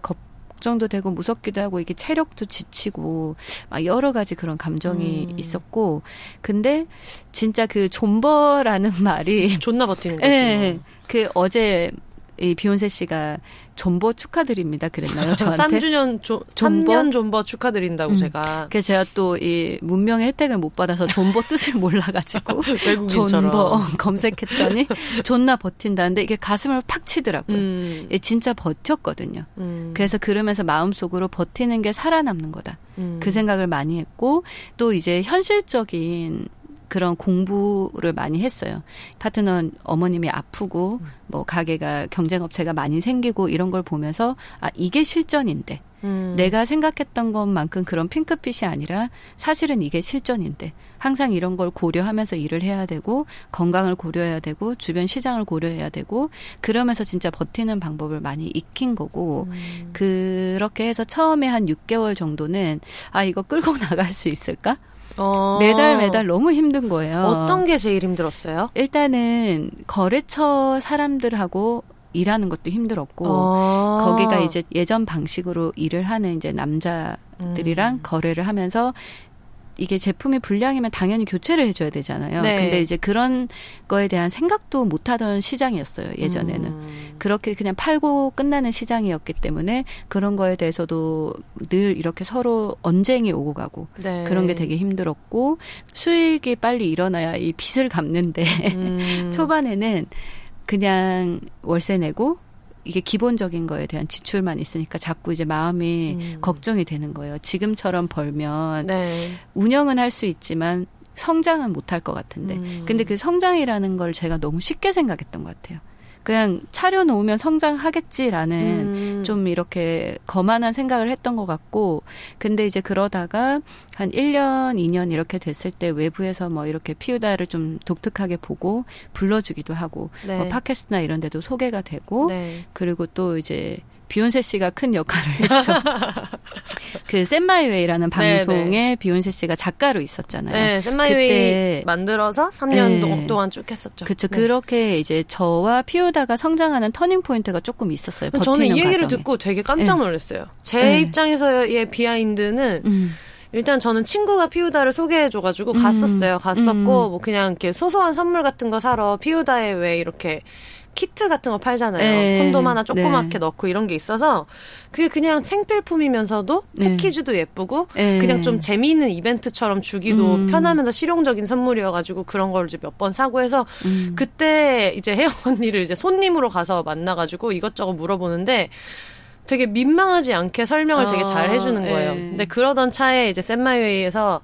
걱정도 되고 무섭기도 하고 이게 체력도 지치고 막 여러 가지 그런 감정이 음. 있었고 근데 진짜 그 존버라는 말이 존나 버티는 거지. 네, 그 어제 이 비욘세 씨가 존버 축하드립니다. 그랬나요? 저한테 3주년 조, 존버? 3년 존버 축하드린다고 음. 제가. 그래서 제가 또 이 문명의 혜택을 못 받아서 존버 뜻을 몰라가지고 외국인처럼 존버 검색했더니 존나 버틴다는데 이게 가슴을 팍 치더라고요. 음. 진짜 버텼거든요. 음. 그래서 그러면서 마음속으로 버티는 게 살아남는 거다. 음. 그 생각을 많이 했고 또 이제 현실적인 그런 공부를 많이 했어요. 파트너 어머님이 아프고 음. 뭐 가게가 경쟁 업체가 많이 생기고 이런 걸 보면서 아 이게 실전인데 음. 내가 생각했던 것만큼 그런 핑크빛이 아니라 사실은 이게 실전인데 항상 이런 걸 고려하면서 일을 해야 되고 건강을 고려해야 되고 주변 시장을 고려해야 되고 그러면서 진짜 버티는 방법을 많이 익힌 거고 음. 그렇게 해서 처음에 한 6개월 정도는 아 이거 끌고 나갈 수 있을까? 어. 매달 매달 너무 힘든 거예요. 어떤 게 제일 힘들었어요? 일단은 거래처 사람들하고 일하는 것도 힘들었고 어. 거기가 이제 예전 방식으로 일을 하는 이제 남자들이랑 음. 거래를 하면서 이게 제품이 불량이면 당연히 교체를 해줘야 되잖아요. 네. 근데 이제 그런 거에 대한 생각도 못하던 시장이었어요 예전에는 음. 그렇게 그냥 팔고 끝나는 시장이었기 때문에 그런 거에 대해서도 늘 이렇게 서로 언쟁이 오고 가고 네. 그런 게 되게 힘들었고 수익이 빨리 일어나야 이 빚을 갚는데 음. 초반에는 그냥 월세 내고 이게 기본적인 거에 대한 지출만 있으니까 자꾸 이제 마음이 음. 걱정이 되는 거예요. 지금처럼 벌면 네. 운영은 할 수 있지만 성장은 못할 것 같은데. 음. 근데 그 성장이라는 걸 제가 너무 쉽게 생각했던 것 같아요. 그냥 차려놓으면 성장하겠지라는 음. 좀 이렇게 거만한 생각을 했던 것 같고, 근데 이제 그러다가 한 1년, 2년 이렇게 됐을 때 외부에서 뭐 이렇게 피우다를 좀 독특하게 보고 불러주기도 하고, 네. 뭐 팟캐스트나 이런 데도 소개가 되고, 네. 그리고 또 이제 비욘세 씨가 큰 역할을 했죠. 그 쎈마이웨이라는 방송에 네네. 비욘세 씨가 작가로 있었잖아요. 네, 쎈마이웨이 만들어서 3년 네. 동안 쭉 했었죠. 그렇죠. 네. 그렇게 이제 저와 피우다가 성장하는 터닝 포인트가 조금 있었어요. 저는 이 얘기를 과정에. 듣고 되게 깜짝 네. 놀랐어요. 제 네. 입장에서의 behind는 음. 일단 저는 친구가 피우다를 소개해줘가지고 음. 갔었어요. 갔었고 음. 뭐 그냥 이렇게 소소한 선물 같은 거 사러 피우다에 왜 이렇게 키트 같은 거 팔잖아요. 네. 콘돔 하나 조그맣게 네. 넣고 이런 게 있어서 그게 그냥 생필품이면서도 네. 패키지도 예쁘고 네. 그냥 좀 재미있는 이벤트처럼 주기도 음. 편하면서 실용적인 선물이어가지고 그런 걸 이제 몇 번 사고 해서 음. 그때 이제 혜영 언니를 이제 손님으로 가서 만나가지고 이것저것 물어보는데 되게 민망하지 않게 설명을 어, 되게 잘 해주는 거예요. 네. 근데 그러던 차에 이제 샌마이웨이에서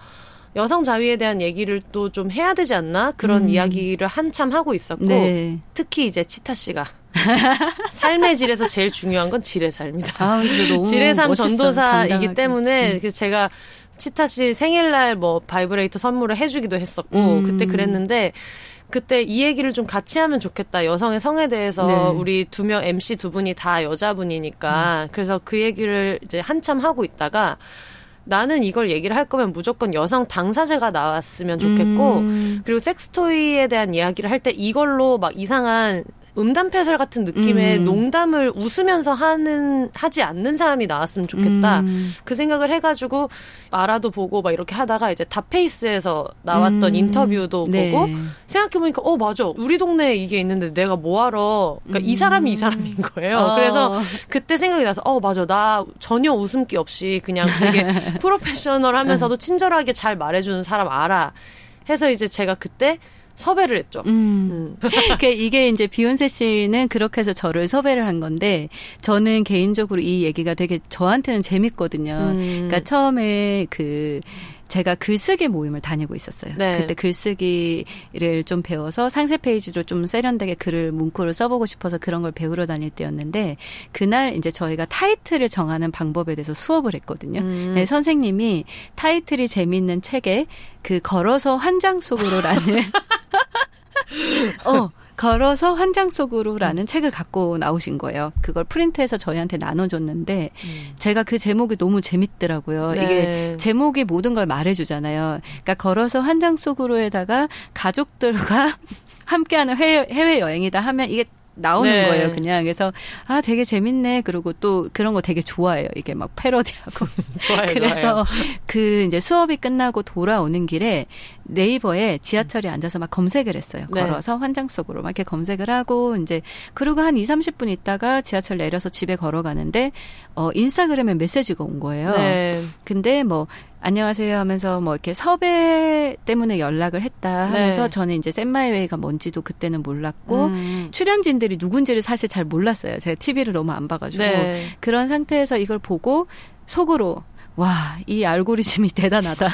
여성 자위에 대한 얘기를 또 좀 해야 되지 않나 그런 음. 이야기를 한참 하고 있었고 네. 특히 이제 치타 씨가 삶의 질에서 제일 중요한 건 질의 삶이다. 아, 질의 삶 전도사이기 때문에 음. 제가 치타 씨 생일날 뭐 바이브레이터 선물을 해주기도 했었고 음. 그때 그랬는데 그때 이 얘기를 좀 같이 하면 좋겠다. 여성의 성에 대해서 네. 우리 두 명 MC 두 분이 다 여자분이니까 음. 그래서 그 얘기를 이제 한참 하고 있다가 나는 이걸 얘기를 할 거면 무조건 여성 당사자가 나왔으면 좋겠고 음. 그리고 섹스토이에 대한 이야기를 할 때 이걸로 막 이상한 음담패설 같은 느낌의 음. 농담을 웃으면서 하는 하지 않는 사람이 나왔으면 좋겠다 음. 그 생각을 해가지고 마라도 보고 막 이렇게 하다가 이제 다페이스에서 나왔던 음. 인터뷰도 네. 보고 생각해보니까 어 맞아 우리 동네에 이게 있는데 내가 뭐하러 그러니까 이 사람이 이 사람인 거예요 어. 그래서 그때 생각이 나서 어 맞아 나 전혀 웃음기 없이 그냥 되게 프로페셔널하면서도 친절하게 잘 말해주는 사람 알아 해서 이제 제가 그때 섭외를 했죠. 음. 음. 이게 이제 비욘세 씨는 그렇게 해서 저를 섭외를 한 건데 저는 개인적으로 이 얘기가 되게 저한테는 재밌거든요. 음. 그러니까 처음에 그 제가 글쓰기 모임을 다니고 있었어요. 네. 그때 글쓰기를 좀 배워서 상세 페이지로 좀 세련되게 글을 문구를 써보고 싶어서 그런 걸 배우러 다닐 때였는데 그날 이제 저희가 타이틀을 정하는 방법에 대해서 수업을 했거든요. 음. 네, 선생님이 타이틀이 재미있는 책에 그 걸어서 한 장 속으로라는 어 걸어서 한 장 속으로라는 음. 책을 갖고 나오신 거예요. 그걸 프린트해서 저희한테 나눠줬는데 음. 제가 그 제목이 너무 재밌더라고요. 네. 이게 제목이 모든 걸 말해주잖아요. 그러니까 걸어서 한 장 속으로에다가 가족들과 함께하는 해외, 해외 여행이다 하면 이게 나오는 네. 거예요, 그냥. 그래서 아, 되게 재밌네. 그리고 또 그런 거 되게 좋아해요. 이게 막 패러디하고. 좋아요. 그래서 좋아요. 그 이제 수업이 끝나고 돌아오는 길에 네이버에 지하철에 앉아서 막 검색을 했어요. 네. 걸어서 환장 속으로 막 이렇게 검색을 하고 이제 그러고 한 2, 30분 있다가 지하철 내려서 집에 걸어가는데 어 인스타그램에 메시지가 온 거예요. 네. 근데 뭐 안녕하세요 하면서 뭐 이렇게 섭외 때문에 연락을 했다 하면서 네. 저는 이제 샌마이웨이가 뭔지도 그때는 몰랐고 음. 출연진들이 누군지를 사실 잘 몰랐어요. 제가 TV를 너무 안 봐가지고 네. 그런 상태에서 이걸 보고 속으로 와, 이 알고리즘이 대단하다.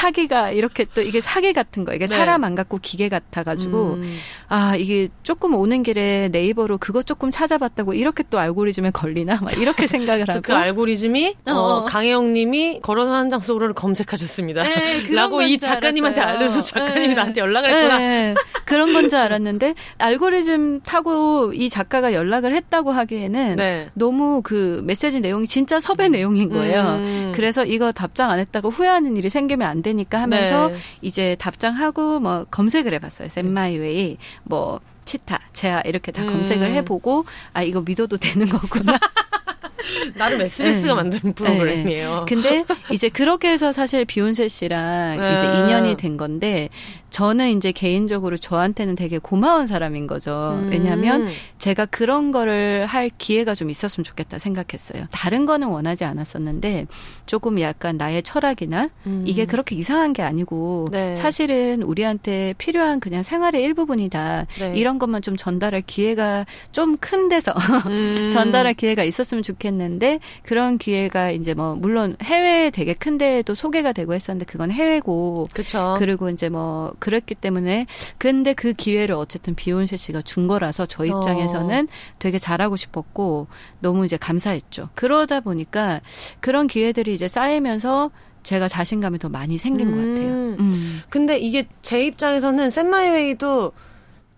사기가 이렇게 또 이게 사기 같은 거 이게 네. 사람 안 갖고 기계 같아가지고 음. 아 이게 조금 오는 길에 네이버로 그것 조금 찾아봤다고 이렇게 또 알고리즘에 걸리나 막 이렇게 생각을 하고 그 알고리즘이 어, 어. 강혜영님이 걸어서 한 장 속으로를 검색하셨습니다. 네, 라고 이 작가님한테 알려서 작가님이 네. 나한테 연락을 했구나. 네, 그런 건 줄 알았는데 알고리즘 타고 이 작가가 연락을 했다고 하기에는 네. 너무 그 메시지 내용이 진짜 섭외 내용인 거예요. 음. 그래서 이거 답장 안 했다고 후회하는 일이 생기면 안 되니까 하면서 네. 이제 답장하고 뭐 검색을 해봤어요. 샘마이웨이 뭐 치타, 제아 이렇게 다 음. 검색을 해보고 아 이거 믿어도 되는 거구나. 나름 SBS가 네. 만든 프로그램이에요. 네. 근데 이제 그렇게 해서 사실 비욘세 씨랑 네. 이제 인연이 된 건데 저는 이제 개인적으로 저한테는 되게 고마운 사람인 거죠. 음. 왜냐하면 제가 그런 거를 할 기회가 좀 있었으면 좋겠다 생각했어요. 다른 거는 원하지 않았었는데 조금 약간 나의 철학이나 음. 이게 그렇게 이상한 게 아니고 네. 사실은 우리한테 필요한 그냥 생활의 일부분이다. 네. 이런 것만 좀 전달할 기회가 좀 큰 데서 음. 전달할 기회가 있었으면 좋겠는데 그런 기회가 이제 뭐 물론 해외에 되게 큰 데에도 소개가 되고 했었는데 그건 해외고 그쵸. 그리고 이제 뭐 그랬기 때문에 근데 그 기회를 어쨌든 비욘세 씨가 준 거라서 저 입장에서는 어. 되게 잘하고 싶었고 너무 이제 감사했죠. 그러다 보니까 그런 기회들이 이제 쌓이면서 제가 자신감이 더 많이 생긴 음. 것 같아요. 음. 음. 근데 이게 제 입장에서는 샌마이웨이도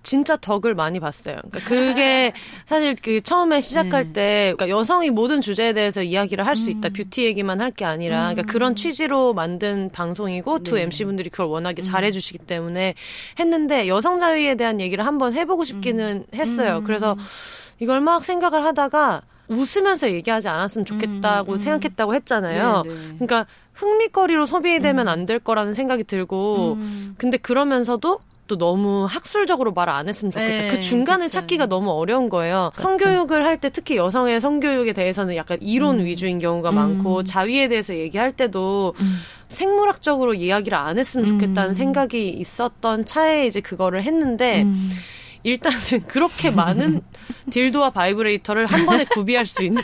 진짜 덕을 많이 봤어요. 그러니까 그게 사실 그 처음에 시작할 네. 때 그러니까 여성이 모든 주제에 대해서 이야기를 할 수 있다. 음. 뷰티 얘기만 할 게 아니라 그러니까 음. 그런 취지로 만든 방송이고 네. 두 MC분들이 그걸 워낙에 음. 잘해 주시기 때문에 했는데 여성 자유에 대한 얘기를 한번 해 보고 싶기는 음. 했어요. 음. 그래서 이걸 막 생각을 하다가 웃으면서 얘기하지 않았으면 좋겠다고 음, 생각했다고 했잖아요. 네, 네. 그러니까 흥미거리로 소비되면 안 될 거라는 생각이 들고 근데 그러면서도 또 너무 학술적으로 말 안 했으면 좋겠다. 네, 그 중간을 그쵸. 찾기가 너무 어려운 거예요. 그쵸. 성교육을 할 때 특히 여성의 성교육에 대해서는 약간 이론 음. 위주인 경우가 음. 많고 자위에 대해서 얘기할 때도 음. 생물학적으로 이야기를 안 했으면 좋겠다는 음. 생각이 있었던 차에 이제 그거를 했는데 음. 일단은 그렇게 많은 딜도와 바이브레이터를 한 번에 구비할 수 있는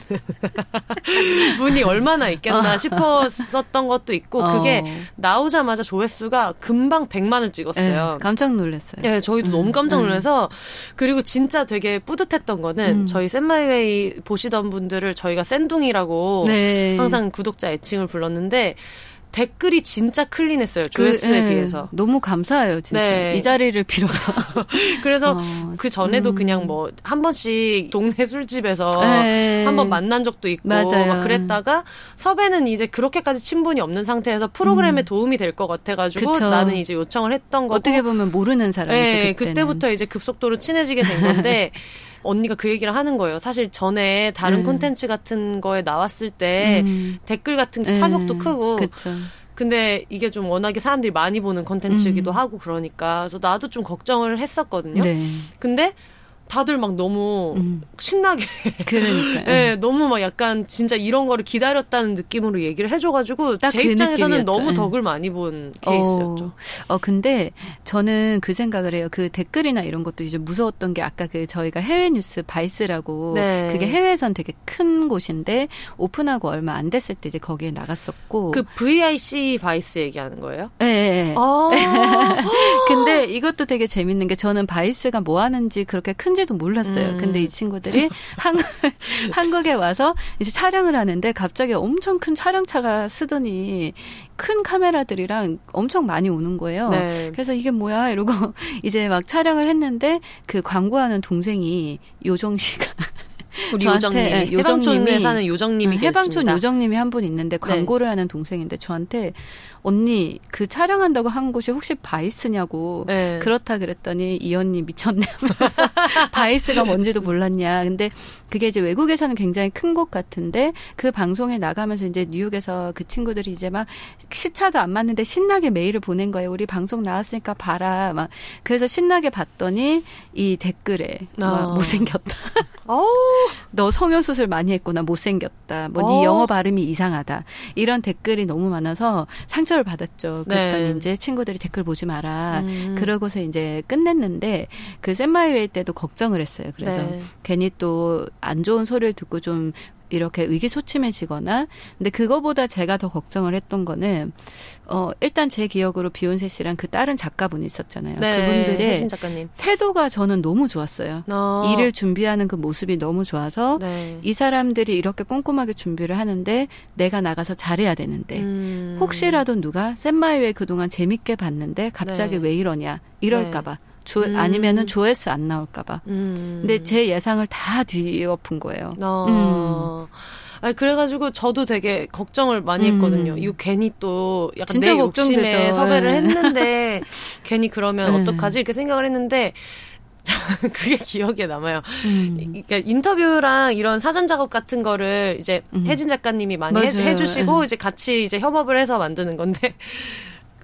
분이 얼마나 있겠나 싶었었던 것도 있고 그게 어. 나오자마자 조회수가 금방 100만을 찍었어요. 네, 깜짝 놀랐어요. 네, 저희도 음, 너무 깜짝 놀라서 음. 그리고 진짜 되게 뿌듯했던 거는 음. 저희 샌마이웨이 보시던 분들을 저희가 샌둥이라고 네. 항상 구독자 애칭을 불렀는데 댓글이 진짜 clean했어요. 조회수에 그, 예, 비해서. 너무 감사해요, 진짜. 네. 이 자리를 빌어서. 그래서 어, 그 전에도 음. 그냥 뭐 한 번씩 동네 술집에서 네. 한번 만난 적도 있고 맞아요. 막 그랬다가 섭외는 이제 그렇게까지 친분이 없는 상태에서 프로그램에 음. 도움이 될 것 같아 가지고 그쵸. 나는 이제 요청을 했던 거고 어떻게 보면 모르는 사람이죠. 네, 그때는. 그때부터 이제 급속도로 친해지게 된 건데 언니가 그 얘기를 하는 거예요. 사실 전에 다른 음. 콘텐츠 음. 같은 거에 나왔을 때 음. 댓글 같은 타격도 음. 크고 그쵸. 근데 이게 좀 워낙에 사람들이 많이 보는 콘텐츠이기도 음. 하고 그러니까 그래서 나도 좀 걱정을 했었거든요. 네. 근데 다들 막 너무 음. 신나게. 그러니까. 네, 너무 막 약간 진짜 이런 거를 기다렸다는 느낌으로 얘기를 해줘가지고 제 그 입장에서는 느낌이었죠. 너무 덕을 많이 본 케이스였죠. 어, 어, 근데 저는 그 생각을 해요. 그 댓글이나 이런 것도 이제 무서웠던 게 아까 그 저희가 해외 뉴스 Vice라고 네. 그게 해외에선 되게 큰 곳인데 오픈하고 얼마 안 됐을 때 이제 거기에 나갔었고. 그 VICE Vice 얘기하는 거예요? 네. 네. 아~ 근데 이것도 되게 재밌는 게 저는 Vice가 뭐 하는지 그렇게 큰 덴지도 몰랐어요. 음. 근데 이 친구들이 한국, 한국에 와서 이제 촬영을 하는데 갑자기 엄청 큰 촬영차가 서더니 큰 카메라들이랑 엄청 많이 오는 거예요. 네. 그래서 이게 뭐야 이러고 이제 막 촬영을 했는데 그 광고하는 동생이 요정 씨가 우리 요정님, 네, 요정님이 사는 요정님이 음, 해방촌 요정님이 한 분 있는데 네. 광고를 네. 하는 동생인데 저한테 언니 그 촬영한다고 한 곳이 혹시 Vice냐고 네. 그렇다 그랬더니 이 언니 미쳤네 하면서 Vice가 뭔지도 몰랐냐. 근데 그게 이제 외국에서는 굉장히 큰 곳 같은데 그 방송에 나가면서 이제 뉴욕에서 그 친구들이 이제 막 시차도 안 맞는데 신나게 메일을 보낸 거예요. 우리 방송 나왔으니까 봐라. 막 그래서 신나게 봤더니 이 댓글에 어. 막 못생겼다. 너 성형수술 많이 했구나 못생겼다. 뭐네 어. 영어 발음이 이상하다. 이런 댓글이 너무 많아서 상 처를 받았죠. 그랬더니 네. 이제 친구들이 댓글 보지 마라. 음. 그러고서 이제 끝냈는데 그 샌마이웨이 때도 걱정을 했어요. 그래서 네. 괜히 또 안 좋은 소리를 듣고 좀 이렇게 의기소침해지거나 근데 그거보다 제가 더 걱정을 했던 거는 어 일단 제 기억으로 비욘세 씨랑 그 다른 작가분이 있었잖아요. 네, 그분들의 태도가 저는 너무 좋았어요. 어. 일을 준비하는 그 모습이 너무 좋아서 네. 이 사람들이 이렇게 꼼꼼하게 준비를 하는데 내가 나가서 잘해야 되는데 음. 혹시라도 누가 샌마이웨 그동안 재밌게 봤는데 갑자기 네. 왜 이러냐 이럴까봐 네. 조, 음. 아니면은 조회수 안 나올까봐. 음. 근데 제 예상을 다 뒤엎은 거예요. 어. 음. 아니, 그래가지고 저도 되게 걱정을 많이 음. 했거든요. 이거 괜히 또 약간 내 욕심에 걱정되죠. 섭외를 네. 했는데 괜히 그러면 네. 어떡하지? 이렇게 생각을 했는데 그게 기억에 남아요. 음. 그러니까 인터뷰랑 이런 사전 작업 같은 거를 이제 음. 혜진 작가님이 많이 해, 해주시고 음. 이제 같이 이제 협업을 해서 만드는 건데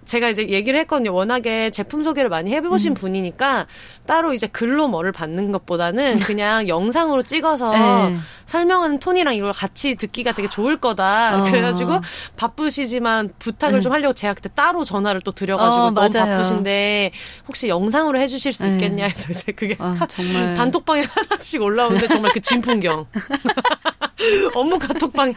제가 이제 얘기를 했거든요. 워낙에 제품 소개를 많이 해보신 음. 분이니까 따로 이제 글로 뭐를 받는 것보다는 그냥 영상으로 찍어서 네. 설명하는 톤이랑 이걸 같이 듣기가 되게 좋을 거다. 어. 그래가지고 바쁘시지만 부탁을 네. 좀 하려고 제가 그때 따로 전화를 또 드려가지고 어, 너무 맞아요. 바쁘신데 혹시 영상으로 해주실 수 네. 있겠냐 해서 이제 그게 어, 정말. 단톡방에 하나씩 올라오는데 정말 그 진풍경. 업무 카톡방에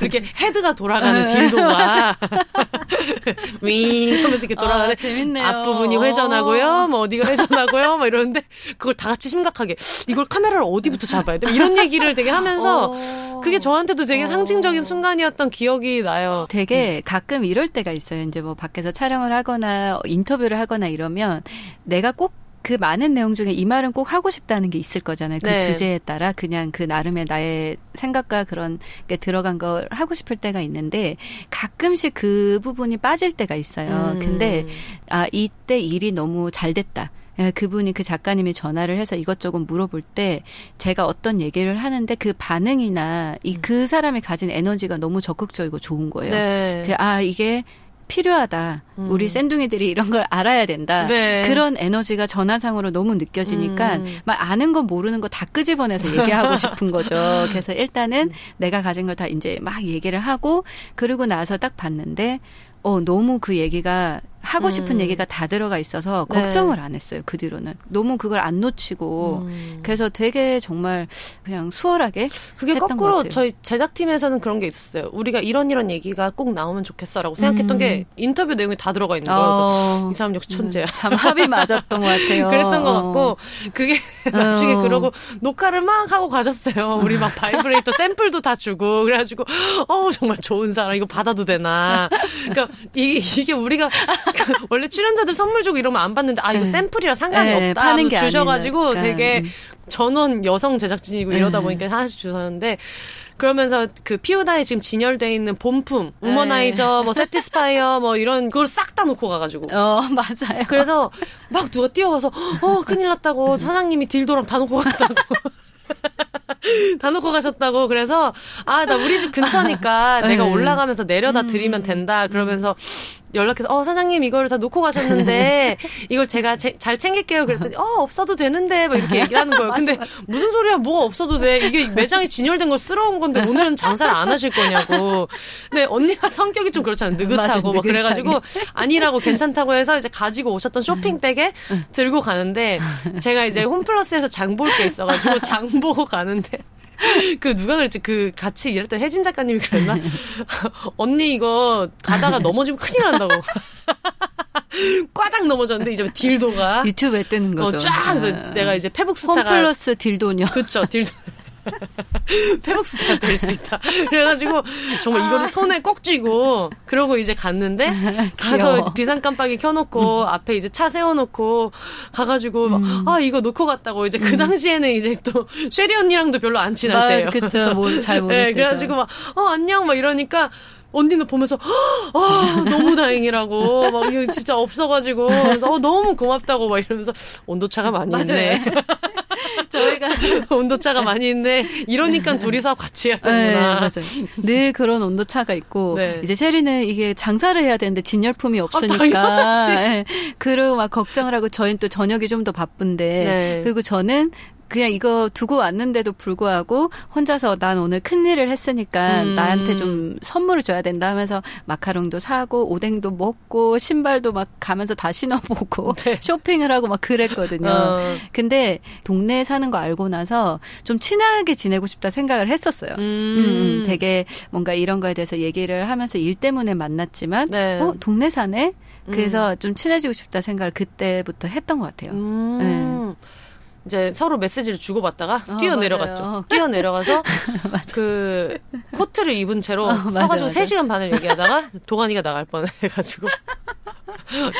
이렇게 헤드가 돌아가는 네. 딜도가 윙 하면서 이렇게 돌아가는 아, 재밌네요. 앞부분이 회전하고요. 뭐 어디가 회전하고요. 뭐 이러는데 그걸 다 같이 심각하게 이걸 카메라를 어디부터 잡아야 돼? 이런 얘기를 되게 하면서 어. 그게 저한테도 되게 어. 상징적인 순간이었던 기억이 나요. 되게 가끔 이럴 때가 있어요. 이제 뭐 밖에서 촬영을 하거나 인터뷰를 하거나 이러면 내가 꼭 그 많은 내용 중에 이 말은 꼭 하고 싶다는 게 있을 거잖아요. 그 네. 주제에 따라 그냥 그 나름의 나의 생각과 그런 게 들어간 걸 하고 싶을 때가 있는데 가끔씩 그 부분이 빠질 때가 있어요. 음. 근데 아 이때 일이 너무 잘 됐다. 예, 그분이 그 작가님이 전화를 해서 이것저것 물어볼 때 제가 어떤 얘기를 하는데 그 반응이나 이그 음. 사람이 가진 에너지가 너무 적극적이고 좋은 거예요. 네. 그, 아 이게 필요하다. 음. 우리 샌둥이들이 이런 걸 알아야 된다. 네. 그런 에너지가 전화상으로 너무 느껴지니까 음. 막 아는 거 모르는 거 다 끄집어내서 얘기하고 싶은 거죠. 그래서 일단은 음. 내가 가진 걸 다 이제 막 얘기를 하고 그러고 나서 딱 봤는데 어 너무 그 얘기가 하고 싶은 음. 얘기가 다 들어가 있어서 네. 걱정을 네. 안 했어요. 그 뒤로는 너무 그걸 안 놓치고 음. 그래서 되게 정말 그냥 수월하게 그게 거꾸로 저희 제작팀에서는 그런 게 있었어요. 우리가 이런 이런 얘기가 꼭 나오면 좋겠어라고 생각했던 음. 게 인터뷰 내용이 다 들어가 있는 거예요. 어. 이 사람 역시 천재야. 음, 참 합이 맞았던 것 같아요. 그랬던 것 같고 어. 그게 나중에 어. 그러고 녹화를 막 하고 가셨어요. 우리 막 바이브레이터 샘플도 다 주고 그래가지고 어 정말 좋은 사람 이거 받아도 되나. 그러니까 이게, 이게 우리가 원래 출연자들 선물 주고 이러면 안 받는데 아 이거 네. 샘플이라 상관이 네, 없다 파는 게 주셔가지고 아니니까. 되게 음. 전원 여성 제작진이고 이러다 네. 보니까 하나씩 주셨는데 그러면서 그 피우다에 지금 진열돼 있는 본품, 네. 우머나이저, 뭐 세티스파이어, 뭐 이런 그걸 싹 다 놓고 가가지고. 어 맞아요. 그래서 막 누가 뛰어와서 어 큰일 났다고 사장님이 딜도랑 다 놓고 갔다고. 다 놓고 가셨다고 그래서 아 나 우리 집 근처니까 내가 네. 올라가면서 내려다 드리면 된다 그러면서 연락해서 어 사장님 이거를 다 놓고 가셨는데 이걸 제가 제, 잘 챙길게요. 그랬더니 어 없어도 되는데 막 이렇게 얘기하는 거예요. 근데 무슨 소리야? 뭐가 없어도 돼? 이게 매장이 진열된 걸 쓸어온 건데 오늘은 장사를 안 하실 거냐고. 근데 언니가 성격이 좀 그렇잖아요. 느긋하고 막 그래가지고 아니라고 괜찮다고 해서 이제 가지고 오셨던 쇼핑백에 들고 가는데 제가 이제 홈플러스에서 장 볼 게 있어가지고 장 보고 가는데 그 누가 그랬지? 그 같이 일했던 혜진 작가님이 그랬나? 언니 이거 가다가 넘어지면 큰일 난다고. 꽈당 넘어졌는데 이제 딜도가 유튜브에 뜨는 거죠. 어, 쫙 아. 내가 이제 페북스타가 홈플러스 딜도녀. 그쵸 딜도. 페북스타 될수 있다. 그래가지고 정말 이거를 손에 꼭 쥐고 그러고 이제 갔는데 가서 비상 깜빡이 켜놓고 음. 앞에 이제 차 세워놓고 가가지고 음. 아 이거 놓고 갔다고 이제 그 음. 당시에는 이제 또 쉐리 언니랑도 별로 안 친할 때예요. 그쵸. 뭐잘 모르. 네, 그래가지고 막 어 안녕 막 이러니까 언니는 보면서 아 너무 다행이라고 막 이거 진짜 없어가지고 그래서 어, 너무 고맙다고 막 이러면서 온도차가 많이. 있네. 저희가 온도차가 많이 있네. 이러니까 둘이서 같이 해야 되구나. 네, 맞아요. 늘 그런 온도차가 있고 네. 이제 셰리는 이게 장사를 해야 되는데 진열품이 없으니까 아, 네. 그리고 막 걱정을 하고 저희는 또 저녁이 좀 더 바쁜데 네. 그리고 저는 그냥 이거 두고 왔는데도 불구하고 혼자서 난 오늘 큰 일을 했으니까 음. 나한테 좀 선물을 줘야 된다 하면서 마카롱도 사고 오뎅도 먹고 신발도 막 가면서 다 신어보고 네. 쇼핑을 하고 막 그랬거든요. 어. 근데 동네에 사는 거 알고 나서 좀 친하게 지내고 싶다 생각을 했었어요. 음. 음, 음. 되게 뭔가 이런 거에 대해서 얘기를 하면서 일 때문에 만났지만 네. 어 동네 사네. 그래서 음. 좀 친해지고 싶다 생각을 그때부터 했던 것 같아요. 음. 네. 이제 서로 메시지를 주고받다가 어, 뛰어 내려갔죠. 뛰어 내려가서 그 코트를 입은 채로 어, 서가지고 3시간 반을 얘기하다가 도가니가 나갈 뻔해가지고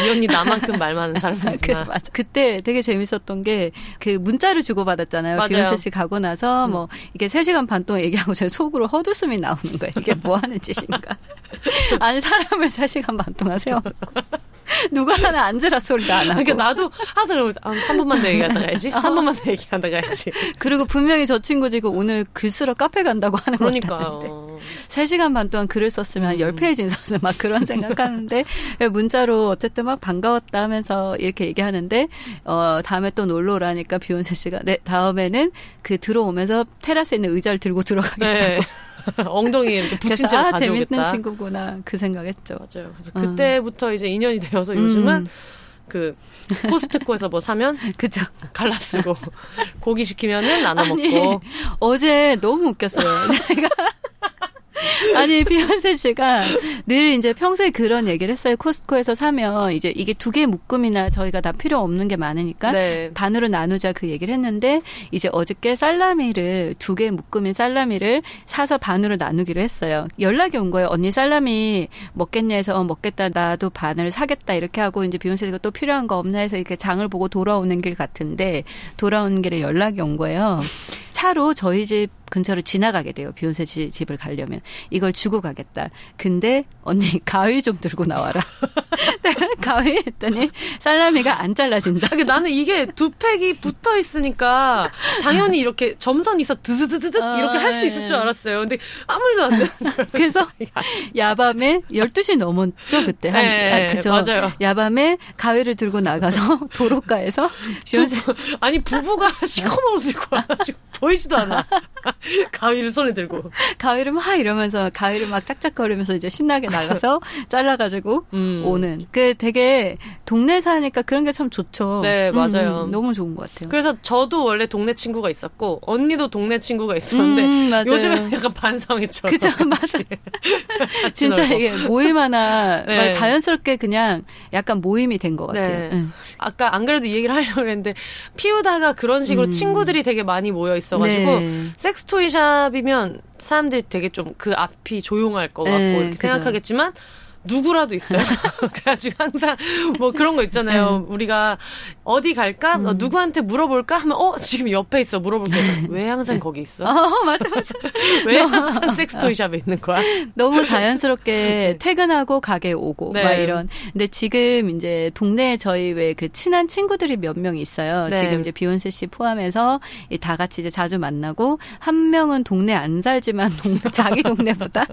이 언니 나만큼 말 많은 사람이구나. 그, 맞아. 그때 되게 재밌었던 게 그 문자를 주고받았잖아요. 비욘세 씨 가고 나서 음. 뭐 이게 3시간 반 동안 얘기하고 제 속으로 헛웃음이 나오는 거예요. 이게 뭐 하는 짓인가. 아니 사람을 3시간 반 동안 세워놓고 누가 하나 앉으라 소리도 안 하고. 그러니까 나도 항상 아, 3분만 더 얘기하다 가 야지. 3분만 더 얘기하다 가 야지. 그리고 분명히 저 친구 지금 오늘 글 쓰러 카페 간다고 하는 거니까요. 3시간 반 동안 글을 썼으면 한 10페이지 썼으면 막 그런 생각하는데 문자로 어쨌든 막 반가웠다 하면서 이렇게 얘기하는데 어 다음에 또 놀러 오라니까 비욘세 씨가 네 다음에는 그 들어오면서 테라스에 있는 의자를 들고 들어가겠다고. 네. 엉덩이에 이렇게 붙인 채로 아, 가져오겠다. 재밌는 친구구나 그 생각했죠. 맞아요. 그래서 음. 그때부터 이제 인연이 되어서 요즘은 음. 그 코스트코에서 뭐 사면 그죠 갈라 쓰고 고기 시키면은 나눠 먹고 어제 너무 웃겼어요. 제가 아니 비욘세 씨가 늘 이제 평소에 그런 얘기를 했어요. 코스트코에서 사면 이제 이게 두개 묶음이나 저희가 다 필요 없는 게 많으니까 네. 반으로 나누자 그 얘기를 했는데 이제 어저께 살라미를 두개 묶음인 살라미를 사서 반으로 나누기로 했어요. 연락이 온 거예요. 언니 살라미 먹겠냐 해서 어, 먹겠다 나도 반을 사겠다 이렇게 하고 이제 비욘세가 또 필요한 거 없나 해서 이렇게 장을 보고 돌아오는 길 같은데 돌아오는 길에 연락이 온 거예요. 차로 저희 집 근처로 지나가게 돼요. 비욘세 집을 가려면. 이걸 주고 가겠다. 근데 언니 가위 좀 들고 나와라. 가위 했더니 살라미가 안 잘라진다. 그러니까 나는 이게 두 팩이 붙어 있으니까 당연히 이렇게 점선이 있어 드드드드 아, 이렇게 할 수 있을 줄 알았어요. 근데 아무리도 안 되는. 그래서 야밤에 12시 넘었죠, 그때. 한, 네, 아, 그죠. 맞아요. 야밤에 가위를 들고 나가서 도로가에서 부, 아니 부부가 시커먼 옷을 입고 와가지고 보이지도 않아. 가위를 손에 들고. 가위를 막 이러면서 가위를 막 짝짝거리면서 이제 신나게 나가서 잘라가지고 음. 오는. 그 되게 동네 사니까 그런 게 참 좋죠. 네, 맞아요. 음, 너무 좋은 것 같아요. 그래서 저도 원래 동네 친구가 있었고 언니도 동네 친구가 있었는데 음, 요즘에 약간 반성했죠. 그죠, 맞아. 진짜 이게 모임 하나 네. 자연스럽게 그냥 약간 모임이 된 것 같아요. 네. 응. 아까 안 그래도 이 얘기를 하려고 했는데 피우다가 그런 식으로 음. 친구들이 되게 많이 모여 있어가지고 네. 섹스토이샵이면 사람들이 되게 좀 그 앞이 조용할 것 같고 네, 이렇게 그죠. 생각하겠지만 누구라도 있어요. 그래가지고 항상 뭐 그런 거 있잖아요. 네. 우리가 어디 갈까? 음. 어, 누구한테 물어볼까? 하면 어 지금 옆에 있어 물어볼게. 왜 항상 거기 있어? 어 맞아 맞아. 왜 항상 섹스토이샵에 있는 거야? 너무 자연스럽게 네. 퇴근하고 가게 오고 네. 막 이런. 근데 지금 이제 동네에 저희 왜 그 친한 친구들이 몇 명 있어요. 네. 지금 이제 비욘세 씨 포함해서 다 같이 이제 자주 만나고 한 명은 동네 안 살지만 동네, 자기 동네보다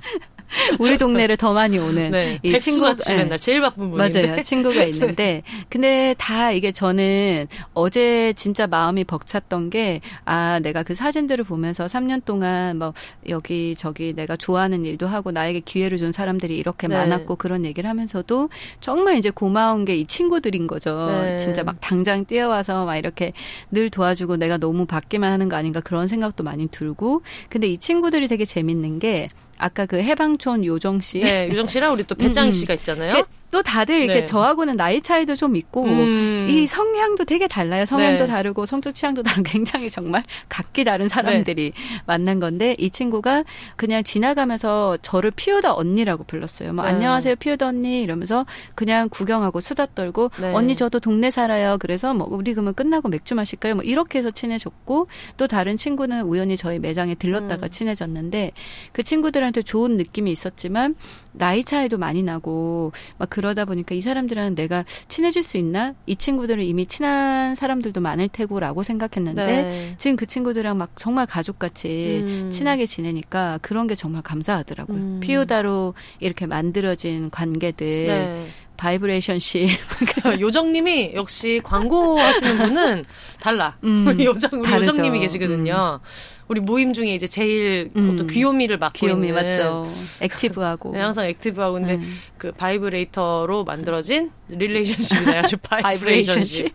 우리 동네를 더 많이 오는 네. 이 친구가 네. 맨날 제일 바쁜 분이 맞아요. 친구가 있는데 근데 다 이게 저는 어제 진짜 마음이 벅찼던 게 아, 내가 그 사진들을 보면서 3년 동안 뭐 여기 저기 내가 좋아하는 일도 하고 나에게 기회를 준 사람들이 이렇게 네. 많았고 그런 얘기를 하면서도 정말 이제 고마운 게 이 친구들인 거죠. 네. 진짜 막 당장 뛰어와서 막 이렇게 늘 도와주고 내가 너무 받기만 하는 거 아닌가 그런 생각도 많이 들고 근데 이 친구들이 되게 재밌는 게 아까 그 해방촌 요정 씨. 네, 요정 씨랑 우리 또 배짱 음, 음. 씨가 있잖아요. 또 다들 이렇게 네. 저하고는 나이 차이도 좀 있고 음. 이 성향도 되게 달라요. 성향도 네. 다르고 성적 취향도 다르고 굉장히 정말 각기 다른 사람들이 네. 만난 건데 이 친구가 그냥 지나가면서 저를 피우다 언니라고 불렀어요. 뭐 네. 안녕하세요 피우다 언니 이러면서 그냥 구경하고 수다 떨고 네. 언니 저도 동네 살아요. 그래서 뭐 우리 그러면 끝나고 맥주 마실까요? 뭐 이렇게 해서 친해졌고 또 다른 친구는 우연히 저희 매장에 들렀다가 음. 친해졌는데 그 친구들한테 좋은 느낌이 있었지만 나이 차이도 많이 나고 막 그러다 보니까 이 사람들은 내가 친해질 수 있나? 이 친구들은 이미 친한 사람들도 많을 테고라고 생각했는데 네. 지금 그 친구들이랑 막 정말 가족같이 음. 친하게 지내니까 그런 게 정말 감사하더라고요. 음. 피우다로 이렇게 만들어진 관계들 네. vibrationship. 요정님이 역시 광고 하시는 분은 달라. 음, 요정, 요정님이 계시거든요. 음. 우리 모임 중에 이제 제일 음. 어떤 귀요미를 맡고 귀요미 있는 맞죠. active하고 네, 항상 active하고 근데 음. 그 바이브레이터로 만들어진 relationship이다 아주 vibrationship.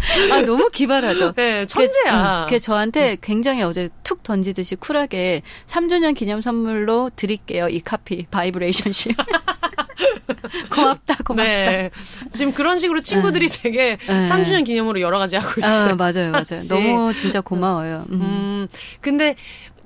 아, 너무 기발하죠. 네, 천재야. 그게 저한테 굉장히 어제 툭 던지듯이 쿨하게 3주년 기념 선물로 드릴게요. 이 카피, vibrationship. 고맙다, 고맙다. 네. 지금 그런 식으로 친구들이 네. 되게 네. 3주년 기념으로 여러 가지 하고 아, 있어요. 아, 맞아요, 맞아요. 너무 진짜 고마워요. 음. 음. 근데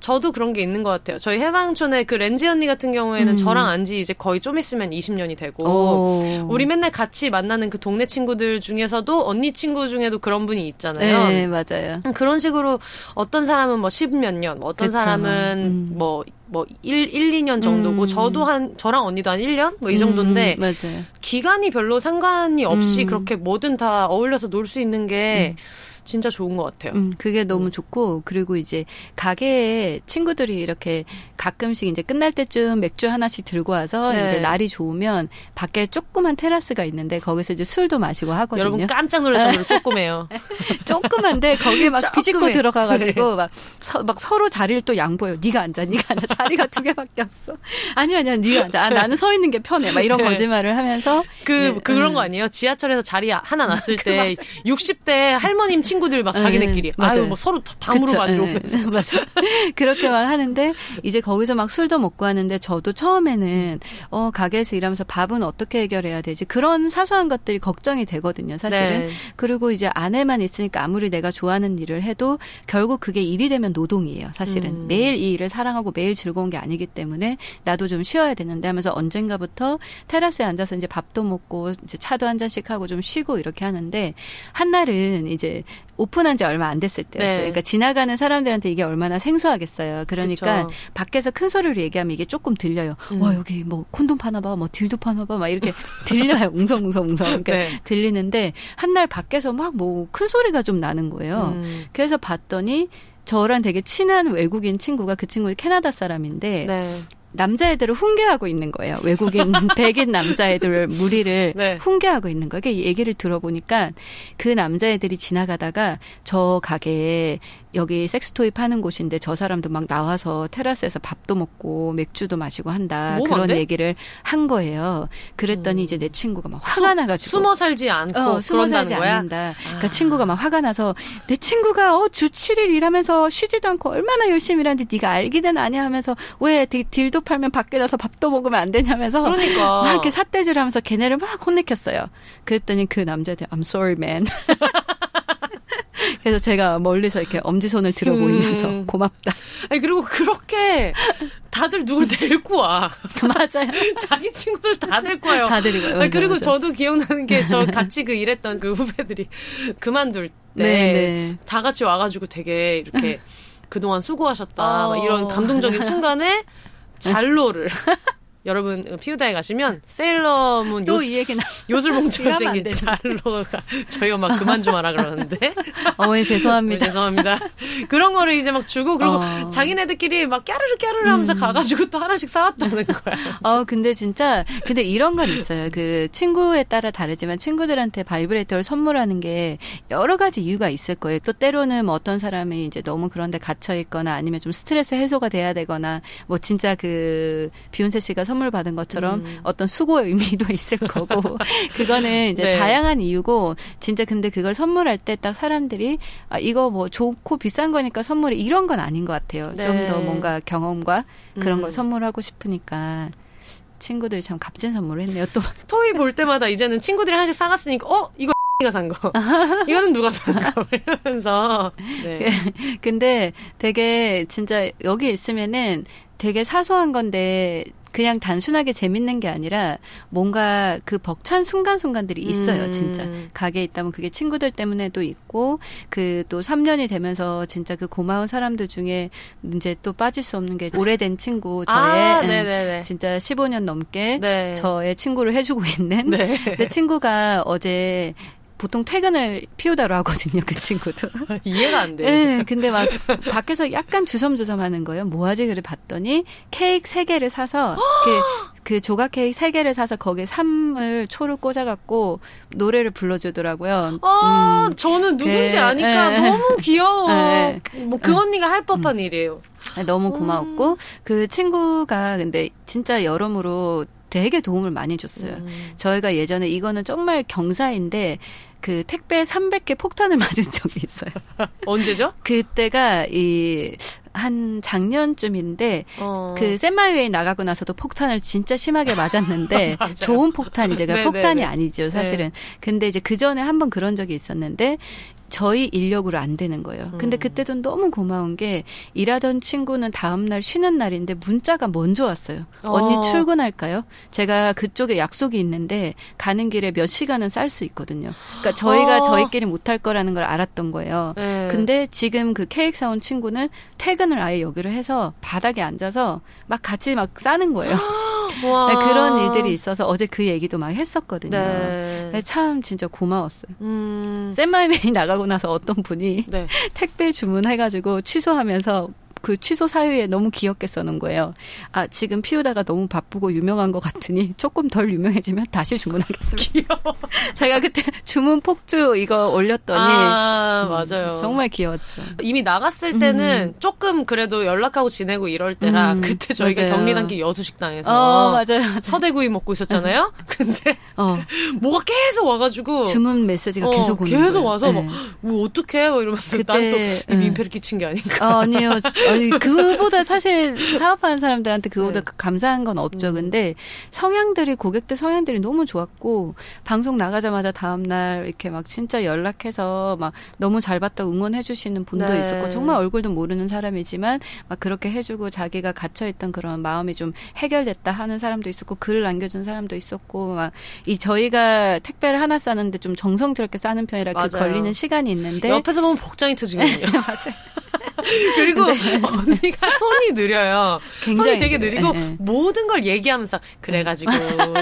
저도 그런 게 있는 것 같아요. 저희 해방촌의 그 렌지 언니 같은 경우에는 음. 저랑 안지 이제 거의 좀 있으면 20년이 되고 오. 우리 맨날 같이 만나는 그 동네 친구들 중에서도 언니 친구 중에도 그런 분이 있잖아요. 네, 맞아요. 음, 그런 식으로 어떤 사람은 뭐 10몇 년, 어떤 그쵸. 사람은 음. 뭐, 뭐, 1, 1, 2년 정도고, 음. 저도 한, 저랑 언니도 한 1년? 뭐 이 정도인데, 음. 기간이 별로 상관이 없이 음. 그렇게 뭐든 다 어울려서 놀 수 있는 게, 진짜 좋은 것 같아요. 음, 그게 너무 음. 좋고 그리고 이제 가게에 친구들이 이렇게 가끔씩 이제 끝날 때쯤 맥주 하나씩 들고 와서 네. 이제 날이 좋으면 밖에 조그만 테라스가 있는데 거기서 이제 술도 마시고 하거든요. 여러분 깜짝 놀랄 정도로 조그매요. 조그만데 거기에 막 비집고 들어가가지고 네. 막, 서, 막 서로 자리를 또 양보해요. 네가 앉아, 네가 앉아. 자리가 두 개밖에 없어. 아니 아니야, 네가 앉아. 아, 나는 서 있는 게 편해. 막 이런 네. 거짓말을 하면서 그 네, 그런 음. 거 아니에요? 지하철에서 자리 하나 놨을 그때 60대 할머님 친구들 막 자기네끼리 네, 아유 뭐 서로 다 가죠. 네, 맞아. 그렇게만 하는데 이제 거기서 막 술도 먹고 하는데 저도 처음에는 어 가게에서 일하면서 밥은 어떻게 해결해야 되지 그런 사소한 것들이 걱정이 되거든요. 사실은 네. 그리고 이제 아내만 있으니까 아무리 내가 좋아하는 일을 해도 결국 그게 일이 되면 노동이에요. 사실은 음. 매일 이 일을 사랑하고 매일 즐거운 게 아니기 때문에 나도 좀 쉬어야 되는데 하면서 언젠가부터 테라스에 앉아서 이제 밥도 먹고 이제 차도 한 잔씩 하고 좀 쉬고 이렇게 하는데 한날은 이제 오픈한 지 얼마 안 됐을 때였어요. 네. 그러니까 지나가는 사람들한테 이게 얼마나 생소하겠어요. 그러니까 그쵸. 밖에서 큰 소리로 얘기하면 이게 조금 들려요. 음. 와 여기 뭐 콘돔 파나 봐, 뭐 딜도 파나 봐, 막 이렇게 들려요. 웅성웅성웅성. 그러니까 네. 들리는데 한 날 밖에서 막 뭐 큰 소리가 좀 나는 거예요. 음. 그래서 봤더니 저랑 되게 친한 외국인 친구가 그 친구는 캐나다 사람인데 네. 남자애들을 훈계하고 있는 거예요. 외국인 백인 남자애들 무리를 네. 훈계하고 있는 거예요. 그 얘기를 들어보니까 그 남자애들이 지나가다가 저 가게에 여기 섹스토이 파는 곳인데 저 사람도 막 나와서 테라스에서 밥도 먹고 맥주도 마시고 한다. 뭐 그런 얘기를 한 거예요. 그랬더니 음. 이제 내 친구가 막 화가 수, 나가지고 숨어 살지 않고 어, 숨어 살지 거야? 않는다. 그러니까 아. 그러니까 친구가 막 화가 나서 내 친구가 어 주 7일 일하면서 쉬지도 않고 얼마나 열심히 일하는지 네가 알기는 아냐 하면서 왜 딜도 팔면 밖에 나서 밥도 먹으면 안 되냐면서 그러니까 막 이렇게 삿대질하면서 걔네를 막 혼내켰어요. 그랬더니 그 남자한테 I'm sorry man. 그래서 제가 멀리서 이렇게 엄지손을 들어 보이면서 음. 고맙다. 아니 그리고 그렇게 다들 누굴 데리고 와. 맞아요. 자기 친구들 다 데리고 와요. 다 데리고 와요. 그리고 맞아. 저도 기억나는 게 저 같이 그 일했던 그 후배들이 그만둘 때다 네, 네. 같이 와가지고 되게 이렇게 그동안 수고하셨다. 어. 이런 감동적인 순간에 ZALO를 여러분 피우다에 가시면 세일러문 요, 이 얘기 나 요술봉처럼 생긴 ZALO가 저희 엄마 그만 좀 하라 그러는데 어머니 죄송합니다. 어, 죄송합니다. 그런 거를 이제 막 주고 그리고 어. 자기네들끼리 막 깨르르 깨르르 하면서 음. 가가지고 또 하나씩 사왔다는 거야. 어 근데 진짜 근데 이런 건 있어요. 그 친구에 따라 다르지만 친구들한테 바이브레이터를 선물하는 게 여러 가지 이유가 있을 거예요. 또 때로는 뭐 어떤 사람이 이제 너무 그런데 갇혀 있거나 아니면 좀 스트레스 해소가 돼야 되거나 뭐 진짜 그 비욘세 씨가 선물 받은 것처럼 음. 어떤 수고의 의미도 있을 거고 그거는 이제 네. 다양한 이유고 진짜 근데 그걸 선물할 때 딱 사람들이 아 이거 뭐 좋고 비싼 거니까 선물이 이런 건 아닌 것 같아요. 네. 좀더 뭔가 경험과 그런 음. 걸 선물하고 싶으니까 친구들이 참 값진 선물을 했네요. 또 토이 볼 때마다 이제는 친구들이 하나씩 사갔으니까 어 이거 가산 거. 이거는 누가 산 거? 이러면서. 네. 근데 되게 진짜 여기 있으면은 되게 사소한 건데 그냥 단순하게 재밌는 게 아니라 뭔가 그 벅찬 순간순간들이 있어요, 음. 진짜. 가게에 있다면 그게 친구들 때문에도 있고, 그 또 3년이 되면서 진짜 그 고마운 사람들 중에 이제 또 빠질 수 없는 게 오래된 친구, 저의 아, 음, 진짜 15년 넘게 네. 저의 친구를 해주고 있는 네. 내 친구가 어제 보통 퇴근을 피우다로 하거든요, 그 친구도. 이해가 안 돼. 네, 근데 막 밖에서 약간 주섬주섬 하는 거예요. 뭐 하지? 그래 봤더니 케이크 3개를 사서 그, 그 조각 케이크 3개를 사서 거기에 삼을 초를 꽂아갖고 노래를 불러주더라고요. 아, 음, 저는 누군지 그, 아니까 네. 너무 귀여워. 네. 뭐그 언니가 할 법한 음. 일이에요. 너무 고마웠고 음. 그 친구가 근데 진짜 여러모로 되게 도움을 많이 줬어요. 음. 저희가 예전에 이거는 정말 경사인데 그 택배 300개 폭탄을 맞은 적이 있어요. 언제죠? 그때가 이 한 작년쯤인데 어. 그 샌마이웨이 나가고 나서도 폭탄을 진짜 심하게 맞았는데 좋은 폭탄이죠. 그러니까 폭탄이 아니죠, 사실은. 네. 근데 이제 그 전에 한 번 그런 적이 있었는데 저희 인력으로 안 되는 거예요. 근데 음. 그때도 너무 고마운 게 일하던 친구는 다음 날 쉬는 날인데 문자가 먼저 왔어요. 어. 언니 출근할까요? 제가 그쪽에 약속이 있는데 가는 길에 몇 시간은 쌀 수 있거든요. 그러니까 저희가 어. 저희끼리 못할 거라는 걸 알았던 거예요. 네. 근데 지금 그 케이크 사온 친구는 퇴근을 아예 여기로 해서 바닥에 앉아서 막 같이 막 싸는 거예요. 네, 그런 일들이 있어서 어제 그 얘기도 막 했었거든요. 네. 네, 참 진짜 고마웠어요. 음. 샌마이메이 나가고 나서 어떤 분이 네. 택배 주문해가지고 취소하면서 그 취소 사유에 너무 귀엽게 써놓은 거예요. 아, 지금 피우다가 너무 바쁘고 유명한 것 같으니 조금 덜 유명해지면 다시 주문하겠습니다. 귀여워. 제가 그때 주문 폭주 이거 올렸더니. 아, 음, 맞아요. 정말 귀여웠죠. 이미 나갔을 때는 음. 조금 그래도 연락하고 지내고 이럴 때라 음, 그때 저희가. 격리단길 여수식당에서. 어, 맞아요, 맞아요. 서대구이 먹고 있었잖아요. 근데 어. 뭐가 계속 와가지고. 주문 메시지가 어, 계속 오는 계속 거예요. 와서 네. 뭐, 어떡해? 뭐 이러면서 난또 민폐를 끼친 게 아닌가. 어, 아니요. 아니, 그보다 사실 사업하는 사람들한테 그보다 네. 감사한 건 없죠. 음. 근데 성향들이 고객들 성향들이 너무 좋았고 방송 나가자마자 다음 날 이렇게 막 진짜 연락해서 막 너무 잘 봤다고 응원해 주시는 분도 네. 있었고 정말 얼굴도 모르는 사람이지만 막 그렇게 해 주고 자기가 갇혀 있던 그런 마음이 좀 해결됐다 하는 사람도 있었고 글을 남겨 준 사람도 있었고 막 이 저희가 택배를 하나 싸는데 좀 정성스럽게 싸는 편이라 그 걸리는 시간이 있는데 옆에서 보면 복장이 터지거든요. 맞아요. 그리고 네. 언니가 손이 느려요. 굉장히, 손이 되게 느리고 네, 네. 모든 걸 얘기하면서 그래가지고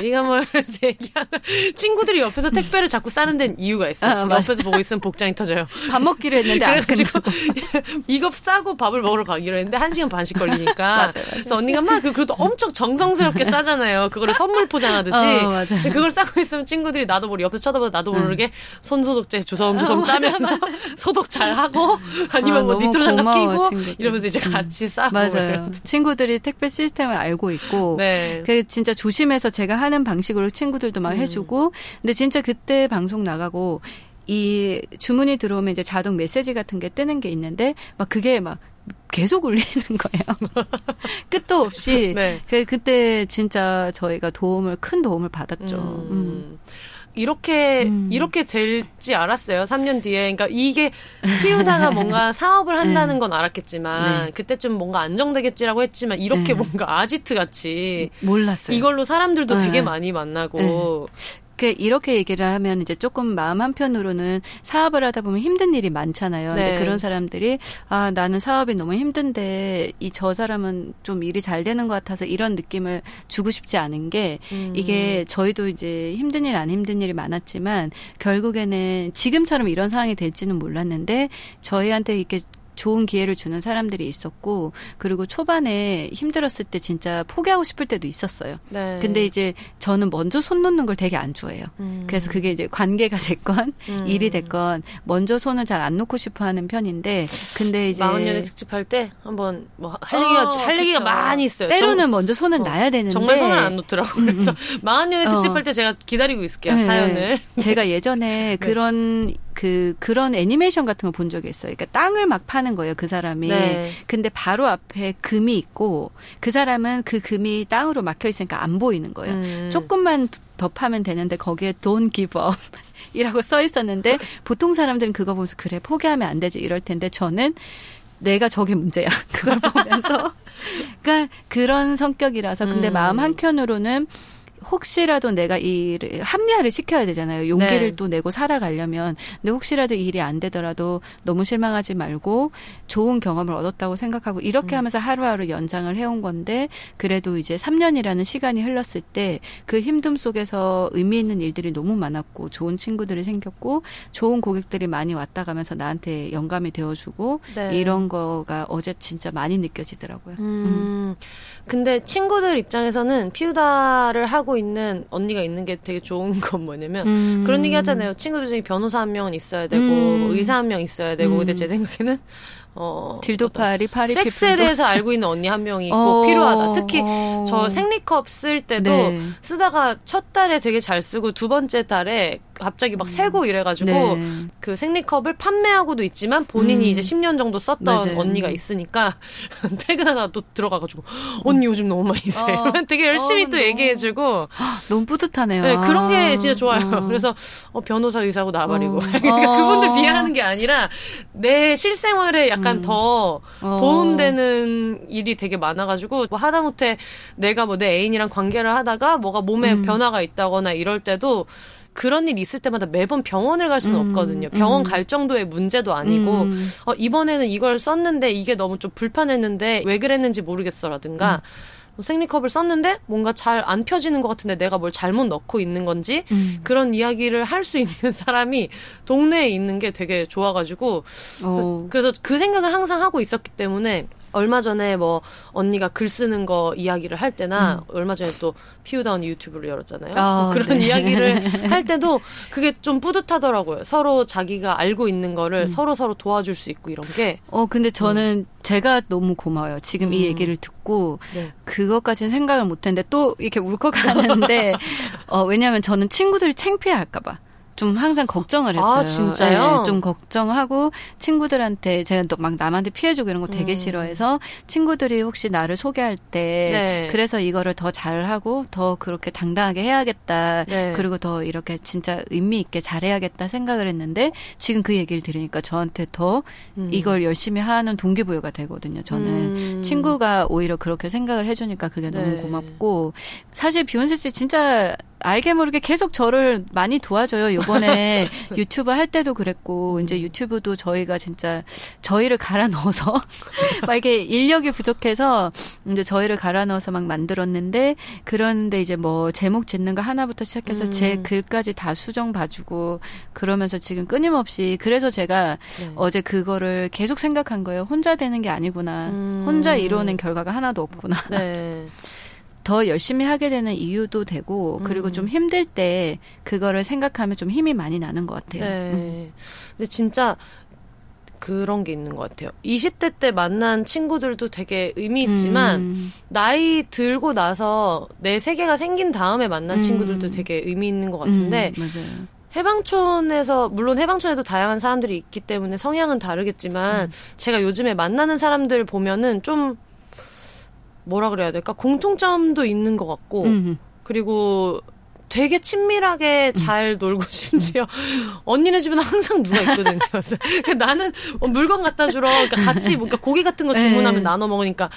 이거 뭘 얘기하면 친구들이 옆에서 택배를 자꾸 싸는 데는 이유가 있어. 아, 옆에서 보고 있으면 복장이 터져요. 밥 먹기로 했는데 그래가지고 이거 싸고 밥을 먹으러 가기로 했는데 한 시간 반씩 걸리니까. 맞아요, 맞아요. 그래서 언니가 막 그, 그래도 엄청 정성스럽게 싸잖아요. 그거를 선물 포장하듯이. 어, 그걸 싸고 있으면 친구들이 나도 모르게 옆에서 쳐다보다 나도 모르게 응. 손 소독제 주섬주섬 어, 짜면서 소독 잘 하고 아니면 아, 뭐 니트로 장갑 끼고 친구들. 이러면서 이제 같이 싸고 맞아요. 친구들이 택배 시스템을 알고 있고 네. 그 진짜 조심해서 제가 하는 방식으로 친구들도 막 음. 해주고 근데 진짜 그때 방송 나가고 이 주문이 들어오면 이제 자동 메시지 같은 게 뜨는 게 있는데 막 그게 막 계속 울리는 거예요. 끝도 없이. 네. 그, 그때 진짜 저희가 도움을, 큰 도움을 받았죠. 음. 음. 이렇게 음. 이렇게 될지 알았어요. 3년 뒤에. 그러니까 이게 피우다가 뭔가 사업을 한다는 네. 건 알았겠지만 네. 그때쯤 뭔가 안정되겠지라고 했지만 이렇게 네. 뭔가 아지트 같이 몰랐어요. 이걸로 사람들도 되게 네. 많이 만나고 네. 그 이렇게 얘기를 하면 이제 조금 마음 한편으로는 사업을 하다 보면 힘든 일이 많잖아요. 네. 근데 그런 사람들이 아 나는 사업이 너무 힘든데 이 저 사람은 좀 일이 잘 되는 것 같아서 이런 느낌을 주고 싶지 않은 게 음. 이게 저희도 이제 힘든 일 안 힘든 일이 많았지만 결국에는 지금처럼 이런 상황이 될지는 몰랐는데 저희한테 이렇게 좋은 기회를 주는 사람들이 있었고 그리고 초반에 힘들었을 때 진짜 포기하고 싶을 때도 있었어요. 네. 근데 이제 저는 먼저 손 놓는 걸 되게 안 좋아해요. 음. 그래서 그게 이제 관계가 됐건 음. 일이 됐건 먼저 손을 잘 안 놓고 싶어 하는 편인데 근데 이제 마흔년에 특집할 때 한번 뭐할 얘기가 어, 할 얘기가 많이 있어요. 때로는 정, 먼저 손을 어, 놔야 되는데 정말 손을 안 놓더라고. 요 그래서 음. 마흔년에 어. 특집할 때 제가 기다리고 있을게요. 네. 사연을. 제가 예전에 네. 그런 그 그런 애니메이션 같은 거본 적이 있어요. 그러니까 땅을 막 파는 거예요, 그 사람이. 네. 근데 바로 앞에 금이 있고 그 사람은 그 금이 땅으로 막혀 있으니까 안 보이는 거예요. 음. 조금만 더 파면 되는데 거기에 돈 기버 이라고 써 있었는데 보통 사람들은 그거 보면서 그래 포기하면 안 되지 이럴 텐데 저는 내가 저게 문제야. 그걸 보면서 그러니까 그런 성격이라서 근데 음. 마음 한켠으로는 혹시라도 내가 이 일을 합리화를 시켜야 되잖아요. 용기를 네. 또 내고 살아가려면. 근데 혹시라도 이 일이 안 되더라도 너무 실망하지 말고 좋은 경험을 얻었다고 생각하고 이렇게 음. 하면서 하루하루 연장을 해온 건데 그래도 이제 3년이라는 시간이 흘렀을 때 그 힘듦 속에서 의미 있는 일들이 너무 많았고 좋은 친구들이 생겼고 좋은 고객들이 많이 왔다 가면서 나한테 영감이 되어주고 네. 이런 거가 어제 진짜 많이 느껴지더라고요. 음. 음. 근데 친구들 입장에서는 피우다를 하고 있는 언니가 있는 게 되게 좋은 건 뭐냐면 음. 그런 얘기 하잖아요. 친구들 중에 변호사 한 명은 있어야 되고 음. 의사 한 명 있어야 되고 근데 제 음. 생각에는 어 딜도파리 파리 섹스에? 대해서 알고 있는 언니 한 명이 꼭 어, 필요하다. 특히 어. 저 생리컵 쓸 때도 네. 쓰다가 첫 달에 되게 잘 쓰고 두 번째 달에 갑자기 막 새고 이래가지고 네. 그 생리컵을 판매하고도 있지만 본인이 음. 이제 10년 정도 썼던 맞아요. 언니가 있으니까 퇴근하다 또 들어가가지고 언니 요즘 너무 많이 세. 어. 되게 열심히 어, 또 얘기해주고 너무 뿌듯하네요. 네, 그런 게 진짜 좋아요. 어. 그래서 어, 변호사 의사고 나발이고 어. 그분들 비하하는 게 아니라 내 실생활에 약간 음. 더 어. 도움되는 일이 되게 많아가지고 뭐 하다못해 내가 뭐 내 애인이랑 관계를 하다가 뭐가 몸에 음. 변화가 있다거나 이럴 때도 그런 일이 있을 때마다 매번 병원을 갈 수는 음, 없거든요. 병원 음. 갈 정도의 문제도 아니고 음. 어, 이번에는 이걸 썼는데 이게 너무 좀 불편했는데 왜 그랬는지 모르겠어라든가 음. 뭐 생리컵을 썼는데 뭔가 잘 안 펴지는 것 같은데 내가 뭘 잘못 넣고 있는 건지 음. 그런 이야기를 할 수 있는 사람이 동네에 있는 게 되게 좋아가지고 어. 그래서 그 생각을 항상 하고 있었기 때문에 얼마 전에 뭐 언니가 글 쓰는 거 이야기를 할 때나 음. 얼마 전에 또 피우다운 유튜브를 열었잖아요. 아, 뭐 그런 네. 이야기를 할 때도 그게 좀 뿌듯하더라고요. 서로 자기가 알고 있는 거를 음. 서로 서로 도와줄 수 있고 이런 게. 어 근데 저는 음. 제가 너무 고마워요. 지금 이 음. 얘기를 듣고 네. 그것까지는 생각을 못했는데 또 이렇게 울컥하는데 어 왜냐하면 저는 친구들이 창피할까봐. 좀 항상 걱정을 아, 했어요. 아, 진짜요? 네, 좀 걱정하고 친구들한테 제가 또 막 남한테 피해주고 이런 거 되게 음. 싫어해서 친구들이 혹시 나를 소개할 때 네. 그래서 이거를 더 잘하고 더 그렇게 당당하게 해야겠다. 네. 그리고 더 이렇게 진짜 의미 있게 잘해야겠다 생각을 했는데 지금 그 얘기를 들으니까 저한테 더 음. 이걸 열심히 하는 동기부여가 되거든요. 저는 음. 친구가 오히려 그렇게 생각을 해주니까 그게 너무 네. 고맙고 사실 비욘세 씨 진짜 알게 모르게 계속 저를 많이 도와줘요. 요번에 유튜브 할 때도 그랬고, 이제 유튜브도 저희가 진짜 저희를 갈아 넣어서, 막 이게 인력이 부족해서, 이제 저희를 갈아 넣어서 막 만들었는데, 그런데 이제 뭐 제목 짓는 거 하나부터 시작해서 음. 제 글까지 다 수정 봐주고, 그러면서 지금 끊임없이, 그래서 제가 네. 어제 그거를 계속 생각한 거예요. 혼자 되는 게 아니구나. 음. 혼자 이루어낸 결과가 하나도 없구나. 네. 더 열심히 하게 되는 이유도 되고 그리고 음. 좀 힘들 때 그거를 생각하면 좀 힘이 많이 나는 것 같아요. 네. 음. 근데 진짜 그런 게 있는 것 같아요. 20대 때 만난 친구들도 되게 의미 있지만 음. 나이 들고 나서 내 세계가 생긴 다음에 만난 음. 친구들도 되게 의미 있는 것 같은데 음, 맞아요. 해방촌에서 물론 해방촌에도 다양한 사람들이 있기 때문에 성향은 다르겠지만 음. 제가 요즘에 만나는 사람들 보면은 좀 뭐라 그래야 될까 공통점도 있는 것 같고 음흠. 그리고 되게 친밀하게 잘 음. 놀고 심지어 언니네 집은 항상 누가 있거든요. 그래서 나는 물건 갖다 주러 그러니까 같이 뭔가 고기 같은 거 주문하면 네. 나눠 먹으니까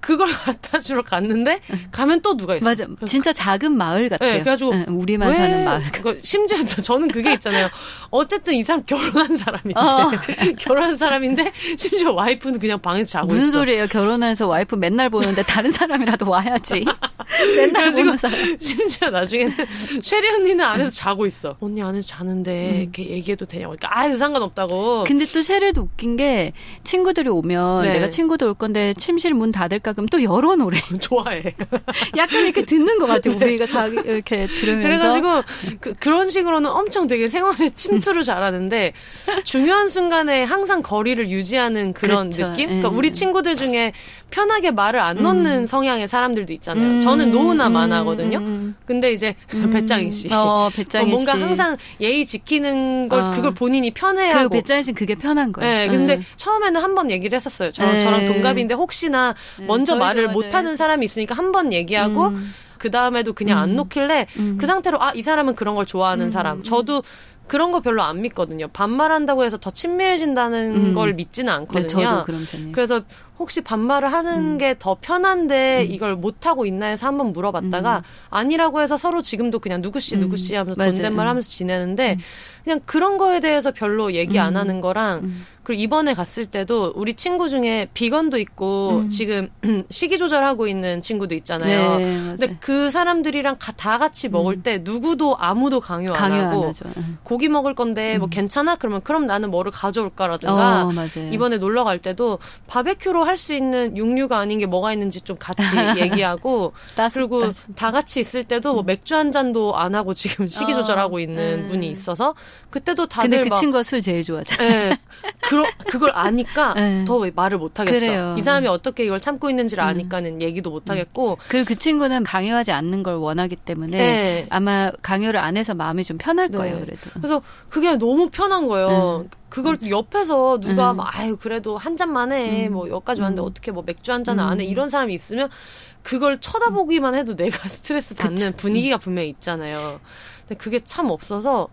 그걸 갖다 주러 갔는데 가면 또 누가 있어요. 맞아. 진짜 작은 마을 같아요. 네, 그래가지고 네, 우리만 사는 마을. 그 심지어 저는 그게 있잖아요. 어쨌든 이 사람 결혼한 사람인데 어. 결혼한 사람인데 심지어 와이프는 그냥 방에서 자고 무슨 있어. 소리예요? 결혼해서 와이프 맨날 보는데 다른 사람이라도 와야지. 맨날 보는 사람. 심지어 나중에는 쉐리 언니는 안에서 자고 있어. 언니 안에서 자는데 음. 이렇게 얘기해도 되냐고. 그러니까 아유 상관없다고. 근데 또 쉐리도 웃긴 게 친구들이 오면 네. 내가 친구들 올 건데 침실 문 닫을까 할까 그럼 또 열어놓으래. 좋아해. 약간 이렇게 듣는 것 같아요. 네. 우리가 자기 이렇게 들으면서. 그래가지고 그, 그런 식으로는 엄청 되게 생활에 침투를 잘하는데 중요한 순간에 항상 거리를 유지하는 그런 그렇죠. 느낌. 그러니까 음. 우리 친구들 중에 편하게 말을 안 놓는 음. 성향의 사람들도 있잖아요. 음. 저는 노우나 음. 만하거든요. 음. 근데 이제 음. 배짱이 씨. 어, 배짱이 어, 뭔가 항상 예의 지키는 걸 어. 그걸 본인이 편해하고. 그리고 배짱이 씨는 그게 편한 거예요. 네, 근데 처음에는 한 번 얘기를 했었어요. 저, 네. 저랑 동갑인데 혹시나 네. 먼저 말을 못하는 사람이 있으니까 한 번 얘기하고 음. 그 다음에도 그냥 음. 안 놓길래 음. 그 상태로 아 이 사람은 그런 걸 좋아하는 음. 사람. 저도 그런 거 별로 안 믿거든요. 반말한다고 해서 더 친밀해진다는 음. 걸 믿지는 않거든요. 네, 저도 그런 편이에요. 그래서 혹시 반말을 하는 음. 게더 편한데 음. 이걸 못 하고 있나 해서 한번 물어봤다가 음. 아니라고 해서 서로 지금도 그냥 누구씨 음. 누구씨 하면서 존댓말 하면서 지내는데 음. 그냥 그런 거에 대해서 별로 얘기 안 하는 거랑 그리고 이번에 갔을 때도 우리 친구 중에 비건도 있고 음. 지금 식이 조절하고 있는 친구도 있잖아요. 네, 근데 그 사람들이랑 다 같이 먹을 음. 때 누구도 아무도 강요 안 강요 하고 안 고기 먹을 건데 뭐 음. 뭐 괜찮아? 그러면 그럼 나는 뭐를 가져올까라든가 어, 이번에 놀러 갈 때도 바베큐로 할 수 있는 육류가 아닌 게 뭐가 있는지 좀 같이 얘기하고 그리고. 다 같이 있을 때도 뭐 음. 맥주 한 잔도 안 하고 지금 식이 어, 조절하고 있는 어, 분이 있어서 그때도 다들 근데 그 막, 친구가 술 제일 좋아하잖아요. 네, 그러, 그걸 아니까 네. 더 말을 못 하겠어. 그래요. 이 사람이 어떻게 이걸 참고 있는지를 음. 아니까는 얘기도 못 하겠고. 그리고 그 친구는 강요하지 않는 걸 원하기 때문에 네. 아마 강요를 안 해서 마음이 좀 편할 네. 거예요. 그래도. 그래서 그게 너무 편한 거예요. 음. 그걸 옆에서 누가 음. 막 아유 그래도 한 잔만 해. 음. 뭐 여기까지 왔는데 음. 어떻게 뭐 맥주 한 잔을 안 해. 이런 사람이 있으면 그걸 쳐다보기만 해도 내가 스트레스 받는 그쵸. 분위기가 분명히 있잖아요. 근데 그게 참 없어서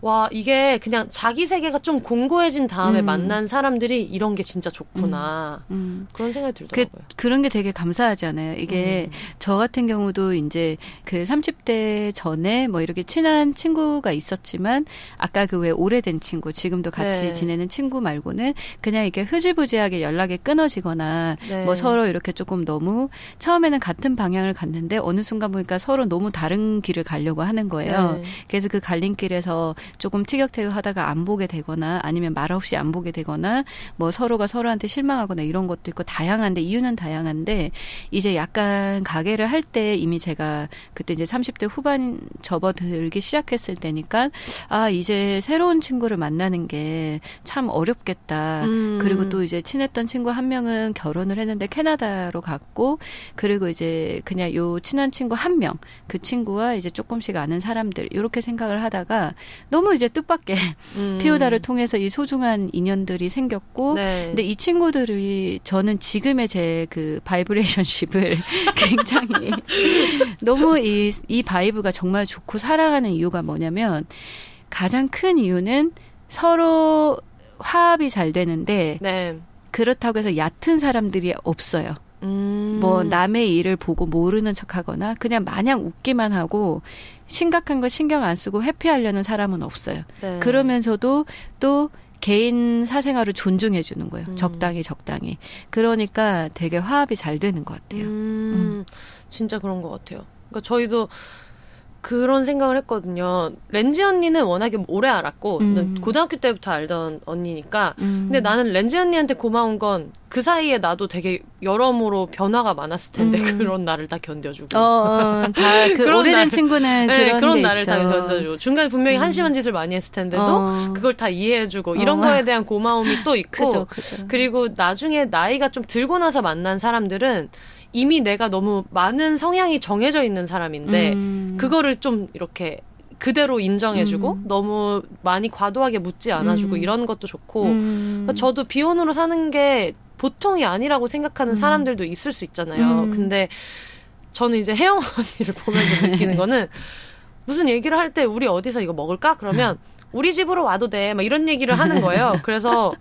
와 이게 그냥 자기 세계가 좀 공고해진 다음에 음. 만난 사람들이 이런 게 진짜 좋구나 음. 음. 그런 생각이 들더라고요. 그, 런게 되게 감사하지 않아요. 이게 음. 저 같은 경우도 이제 그 30대 전에 뭐 이렇게 친한 친구가 있었지만 아까 그 왜 오래된 친구 지금도 같이 네. 지내는 친구 말고는 그냥 이렇게 흐지부지하게 연락이 끊어지거나 네. 뭐 서로 이렇게 조금 너무 처음에는 같은 방향을 갔는데 어느 순간 보니까 서로 너무 다른 길을 가려고 하는 거예요. 네. 그래서 그 갈림길에서 조금 티격태격하다가 안 보게 되거나 아니면 말 없이 안 보게 되거나 뭐 서로가 서로한테 실망하거나 이런 것도 있고 다양한데 이유는 다양한데 이제 약간 가게를 할 때 이미 제가 그때 이제 30대 후반 접어들기 시작했을 때니까 아 이제 새로운 친구를 만나는 게 참 어렵겠다. 음. 그리고 또 이제 친했던 친구 한 명은 결혼을 했는데 캐나다로 갔고 그리고 이제 그냥 요 친한 친구 한 명 그 친구와 이제 조금씩 아는 사람들 이렇게 생각을 하다가 너무 너무 이제 뜻밖의 음. 피우다를 통해서 이 소중한 인연들이 생겼고 네. 근데 이 친구들이 저는 지금의 제 그 vibrationship을 굉장히 너무 이, 이 vibe가 정말 좋고 사랑하는 이유가 뭐냐면 가장 큰 이유는 서로 화합이 잘 되는데 네. 그렇다고 해서 얕은 사람들이 없어요. 음. 뭐 남의 일을 보고 모르는 척하거나 그냥 마냥 웃기만 하고 심각한 거 신경 안 쓰고 회피하려는 사람은 없어요. 네. 그러면서도 또 개인 사생활을 존중해 주는 거예요. 음. 적당히 적당히. 그러니까 되게 화합이 잘 되는 것 같아요. 음. 음. 진짜 그런 것 같아요. 그러니까 저희도 그런 생각을 했거든요. 렌지 언니는 워낙에 오래 알았고 음. 고등학교 때부터 알던 언니니까. 음. 근데 나는 렌지 언니한테 고마운 건 그 사이에 나도 되게 여러모로 변화가 많았을 텐데 음. 그런 나를 다 견뎌주고. 어, 어 다 그 오래된 날, 친구는 네, 그런, 그런 나를 있죠. 다 견뎌주고 중간에 분명히 음. 한심한 짓을 많이 했을 텐데도 어. 그걸 다 이해해주고 이런 어. 거에 대한 고마움이 또 있고. 그죠, 그죠. 그리고 나중에 나이가 좀 들고 나서 만난 사람들은 이미 내가 너무 많은 성향이 정해져 있는 사람인데 음. 그거를 좀 이렇게 그대로 인정해주고 음. 너무 많이 과도하게 묻지 않아주고 음. 이런 것도 좋고 음. 그러니까 저도 비혼으로 사는 게 보통이 아니라고 생각하는 음. 사람들도 있을 수 있잖아요. 음. 근데 저는 이제 혜영 언니를 보면서 느끼는 거는 무슨 얘기를 할 때 우리 어디서 이거 먹을까? 그러면 우리 집으로 와도 돼. 막 이런 얘기를 하는 거예요. 그래서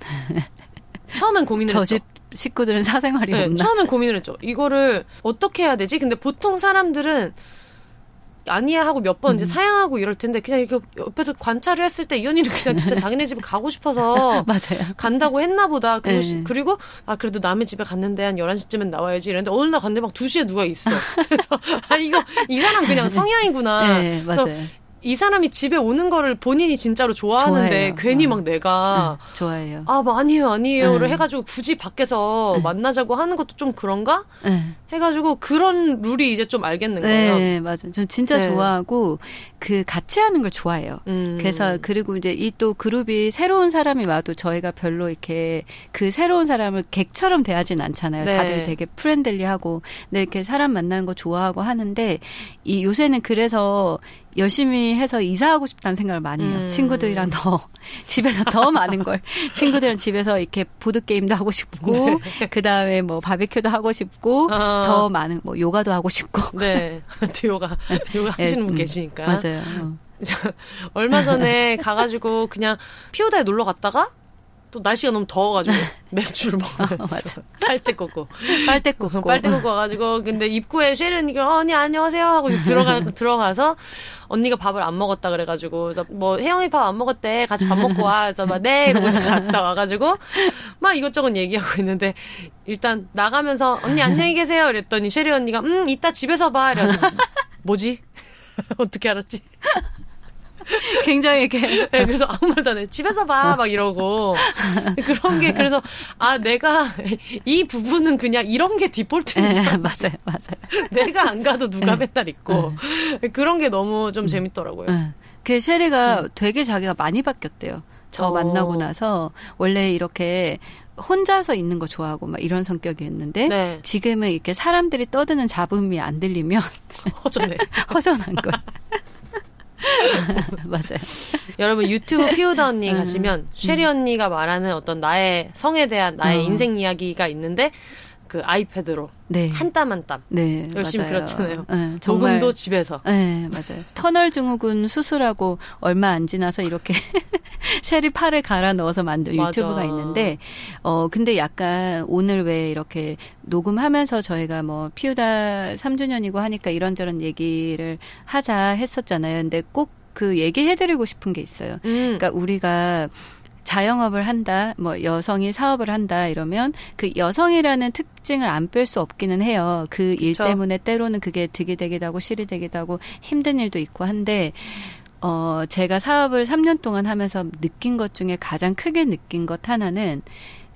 처음엔 고민을 했죠. 식구들은 사생활이 네, 없나? 처음엔 고민을 했죠. 이거를 어떻게 해야 되지? 근데 보통 사람들은 아니야 하고 몇번 음. 이제 사양하고 이럴 텐데 그냥 이렇게 옆에서 관찰을 했을 때 이현이는 그냥 진짜 자기네 집에 가고 싶어서 맞아요. 간다고 했나 보다. 그리고, 네. 그리고 아 그래도 남의 집에 갔는데 한 11시쯤엔 나와야지 이랬는데 어느 날 갔는데 막 2시에 누가 있어. 그래서 아 이거 이 사람 그냥 성향이구나. 네, 맞아요. 그래서 이 사람이 집에 오는 거를 본인이 진짜로 좋아하는데 좋아해요. 괜히 어. 막 내가 응, 좋아해요. 아, 뭐 아니에요, 아니에요를 응. 해가지고 굳이 밖에서 응. 만나자고 하는 것도 좀 그런가? 해가지고 그런 룰이 이제 좀 알겠는 거예요. 네, 맞아요. 전 진짜 네. 좋아하고 그 같이 하는 걸 좋아해요. 음. 그래서 그리고 이제 이 또 그룹이 새로운 사람이 와도 저희가 별로 이렇게 그 새로운 사람을 객처럼 대하진 않잖아요. 네. 다들 되게 friendly하고 근데 이렇게 사람 만나는 거 좋아하고 하는데 이 요새는 그래서 열심히 해서 이사하고 싶다는 생각을 많이 해요. 음. 친구들이랑 더 집에서 더 많은 걸 친구들은 집에서 이렇게 보드 게임도 하고 싶고 네. 그 다음에 뭐 바베큐도 하고 싶고 어. 더 많은 뭐 요가도 하고 싶고. 네, 요가 요가 하시는 분 네, 계시니까. 맞아요. 어. 얼마 전에 가가지고 그냥 피오다에 놀러 갔다가 또 날씨가 너무 더워가지고 맥주를 먹으면서 빨대 꽂고. 빨대 꽂고. 빨대 꽂고 와가지고 근데 입구에 쉐리언니가 어, 언니 안녕하세요. 하고 들어가 들어가서 언니가 밥을 안 먹었다 그래가지고 뭐 혜영이 밥 안 먹었대. 같이 밥 먹고 와. 그래서 막네. 이러고서 갔다 와가지고 막 이것저것 얘기하고 있는데 일단 나가면서 언니 안녕히 계세요. 이랬더니 쉐리 언니가 음 이따 집에서 봐. 이래가지고 뭐지? 어떻게 알았지? 굉장히 이렇게. 네, 그래서 아무 말도 안 해. 집에서 봐. 막 이러고. 그런 게, 그래서, 아, 내가, 이 부분은 그냥 이런 게 디폴트인 네, 맞아요, 맞아요. 내가 안 가도 누가 네. 맨날 있고. 네. 그런 게 너무 좀 재밌더라고요. 네. 그 쉐리가 음. 되게 자기가 많이 바뀌었대요. 저 어. 만나고 나서 원래 이렇게 혼자서 있는 거 좋아하고 막 이런 성격이었는데 네. 지금은 이렇게 사람들이 떠드는 잡음이 안 들리면 허전해. 허전한 거. 맞아요. 여러분 유튜브 피우다 언니 음. 가시면 쉐리 언니가 말하는 어떤 나의 성에 대한 나의 음. 인생 이야기가 있는데 그 아이패드로 네. 한땀 한땀 네, 열심히 맞아요. 그렸잖아요. 네, 녹음도 집에서. 네, 맞아요. 터널 증후군 수술하고 얼마 안 지나서 이렇게 쉐리 팔을 갈아 넣어서 만든 맞아. 유튜브가 있는데 어 근데 약간 오늘 왜 이렇게 녹음하면서 저희가 뭐 피우다 3주년이고 하니까 이런저런 얘기를 하자 했었잖아요. 근데 꼭 그 얘기해드리고 싶은 게 있어요. 음. 그러니까 우리가 자영업을 한다, 뭐 여성이 사업을 한다 이러면 그 여성이라는 특징을 안 뺄 수 없기는 해요. 그 일 때문에 때로는 그게 득이 되기도 하고 실이 되기도 하고 힘든 일도 있고 한데 어 제가 사업을 3년 동안 하면서 느낀 것 중에 가장 크게 느낀 것 하나는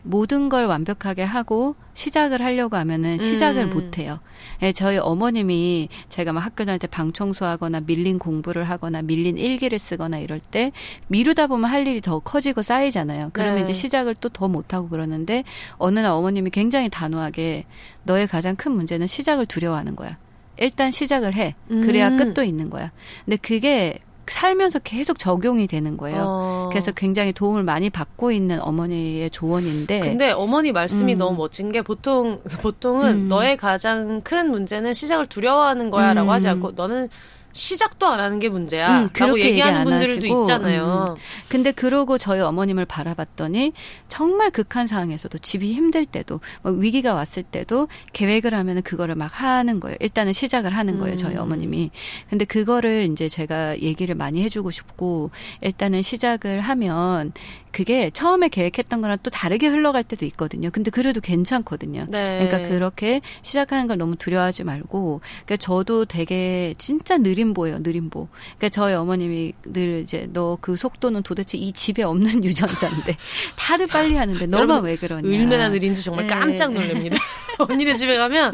모든 걸 완벽하게 하고 시작을 하려고 하면은 시작을 음. 못 해요. 예, 저희 어머님이 제가 막 학교 다닐 때 방 청소하거나 밀린 공부를 하거나 밀린 일기를 쓰거나 이럴 때 미루다 보면 할 일이 더 커지고 쌓이잖아요. 그러면 네. 이제 시작을 또 더 못 하고 그러는데 어느 날 어머님이 굉장히 단호하게 너의 가장 큰 문제는 시작을 두려워하는 거야. 일단 시작을 해. 그래야 음. 끝도 있는 거야. 근데 그게 살면서 계속 적용이 되는 거예요. 어. 그래서 굉장히 도움을 많이 받고 있는 어머니의 조언인데. 근데 어머니 말씀이 음. 너무 멋진 게 보통 보통은 음. 너의 가장 큰 문제는 시작을 두려워하는 거야라고 음. 하지 않고 너는 시작도 안 하는 게 문제야. 음, 라고 얘기하는 얘기 분들도 하시고, 있잖아요. 음. 근데 그러고 저희 어머님을 바라봤더니 정말 극한 상황에서도 집이 힘들 때도 뭐 위기가 왔을 때도 계획을 하면은 그거를 막 하는 거예요. 일단은 시작을 하는 거예요. 저희 음. 어머님이. 근데 그거를 이제 제가 얘기를 많이 해주고 싶고 일단은 시작을 하면 그게 처음에 계획했던 거랑 또 다르게 흘러갈 때도 있거든요. 근데 그래도 괜찮거든요. 네. 그러니까 그렇게 시작하는 걸 너무 두려워하지 말고 그러니까 저도 되게 진짜 느 림보예요. 느림보. 그러니까 저희 어머님이 늘 이제 너 그 속도는 도대체 이 집에 없는 유전자인데 다들 빨리 하는데 너만 왜 그러냐. 얼마나 느린지 정말 네. 깜짝 놀랍니다. 언니네 집에 가면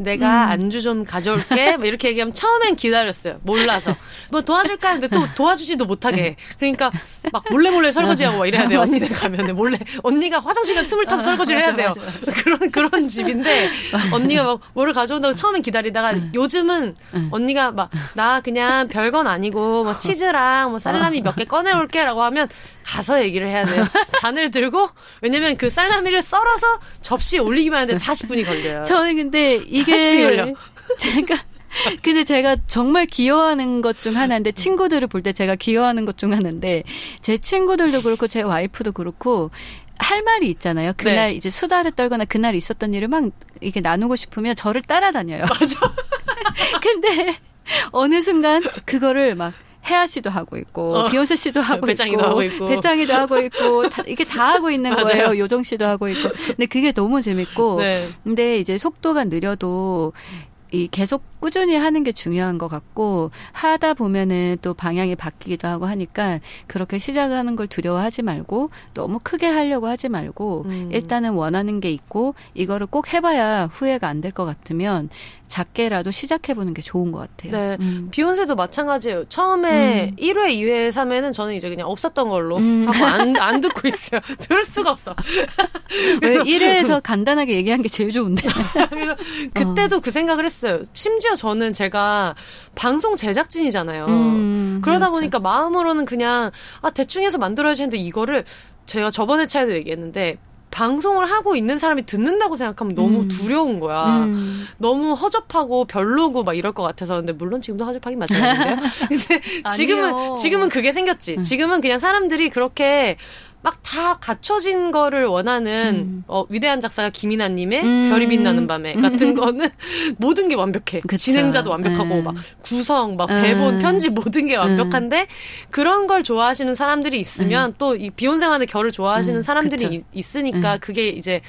내가 음. 안주 좀 가져올게 뭐 이렇게 얘기하면 처음엔 기다렸어요. 몰라서 뭐 도와줄까 하는데 또 도와주지도 못하게. 네. 그러니까 막 몰래 몰래 설거지하고 이래야 돼요. 언니네 가면은 몰래 언니가 화장실 간 틈을 타서 아, 설거지를 해야 돼요. 그런 그런 집인데 언니가 막 뭐를 가져온다고 처음엔 기다리다가 요즘은 언니가 막나 그냥 별건 아니고 뭐 치즈랑 뭐 살라미 몇 개 꺼내올게라고 하면 가서 얘기를 해야 돼요. 잔을 들고 왜냐면 그 살라미를 썰어서 접시에 올리기만 하는데 40분이 걸려요. 저는 근데 이게 제가 근데 제가 정말 기여하는 것 중 하나인데 친구들을 볼 때 제가 기여하는 것 중 하나인데 제 친구들도 그렇고 제 와이프도 그렇고 할 말이 있잖아요. 그날 네. 이제 수다를 떨거나 그날 있었던 일을 막 이렇게 나누고 싶으면 저를 따라다녀요. 맞아. 근데 어느 순간 그거를 막 혜아 씨도 하고 있고 어. 비욘세 씨도 하고 배짱이도 있고 하고 있고 배짱이도 하고 있고 다, 이게 다 하고 있는 거예요. 요정 씨도 하고 있고. 근데 그게 너무 재밌고 네. 근데 이제 속도가 느려도 이 계속 꾸준히 하는 게 중요한 것 같고 하다 보면은 또 방향이 바뀌기도 하고 하니까 그렇게 시작하는 걸 두려워하지 말고 너무 크게 하려고 하지 말고 음. 일단은 원하는 게 있고 이거를 꼭 해봐야 후회가 안 될 것 같으면 작게라도 시작해보는 게 좋은 것 같아요. 네. 음. 비욘세도 마찬가지예요. 처음에 음. 1회, 2회, 3회는 저는 이제 그냥 없었던 걸로 음. 하고 안, 안 듣고 있어요. 들을 수가 없어. 왜 1회에서 간단하게 얘기한 게 제일 좋은데. 그래서 그때도 어. 그 생각을 했어요. 심지어 저는 제가 방송 제작진이잖아요. 음, 그러다 그렇죠. 보니까 마음으로는 그냥 아 대충 해서 만들어야지 했는데 이거를 제가 저번에 차에도 얘기했는데 방송을 하고 있는 사람이 듣는다고 생각하면 너무 음. 두려운 거야. 음. 너무 허접하고 별로고 막 이럴 것 같아서. 근데 물론 지금도 허접하긴 마찬가지인데요. 근데 지금은, 지금은 그게 생겼지. 음. 지금은 그냥 사람들이 그렇게 막 다 갖춰진 거를 원하는 음. 어, 위대한 작사가 김이나님의 음. 별이 빛나는 밤에 같은 거는 모든 게 완벽해. 그쵸. 진행자도 완벽하고 네. 막 구성, 막 대본, 음. 편집 모든 게 완벽한데 음. 그런 걸 좋아하시는 사람들이 있으면 음. 또이 비욘세만의 결을 좋아하시는 사람들이 있 으니까 그게 이제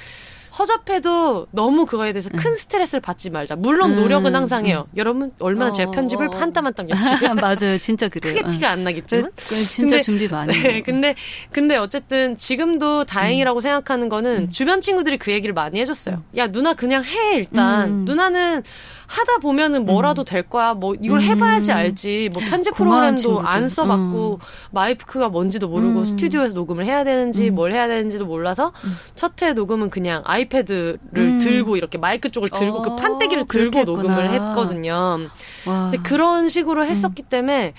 허접해도 너무 그거에 대해서 큰 스트레스를 받지 말자. 물론 노력은 음, 항상 해요. 음. 여러분 얼마나 어, 제가 편집을 한 땀 한땀 열심히 맞아요. 진짜 그래요. 크게 티가 안 나겠지만. 그, 진짜 근데, 준비 많이 네, 해요. 근데 근데 어쨌든 지금도 다행이라고 음. 생각하는 거는 음. 주변 친구들이 그 얘기를 많이 해줬어요. 야 누나 그냥 해 일단. 음. 누나는 하다 보면은 뭐라도 음. 될 거야. 뭐 이걸 해봐야지 음. 알지. 뭐 편집 프로그램도. 안 써봤고 음. 마이크가 뭔지도 모르고 음. 스튜디오에서 녹음을 해야 되는지 음. 뭘 해야 되는지도 몰라서 음. 첫회 녹음은 그냥 아이패드를 들고 이렇게 마이크 쪽을 들고 그 어, 그 판때기를 들고 녹음을 했거든요. 그런 식으로 했었기 때문에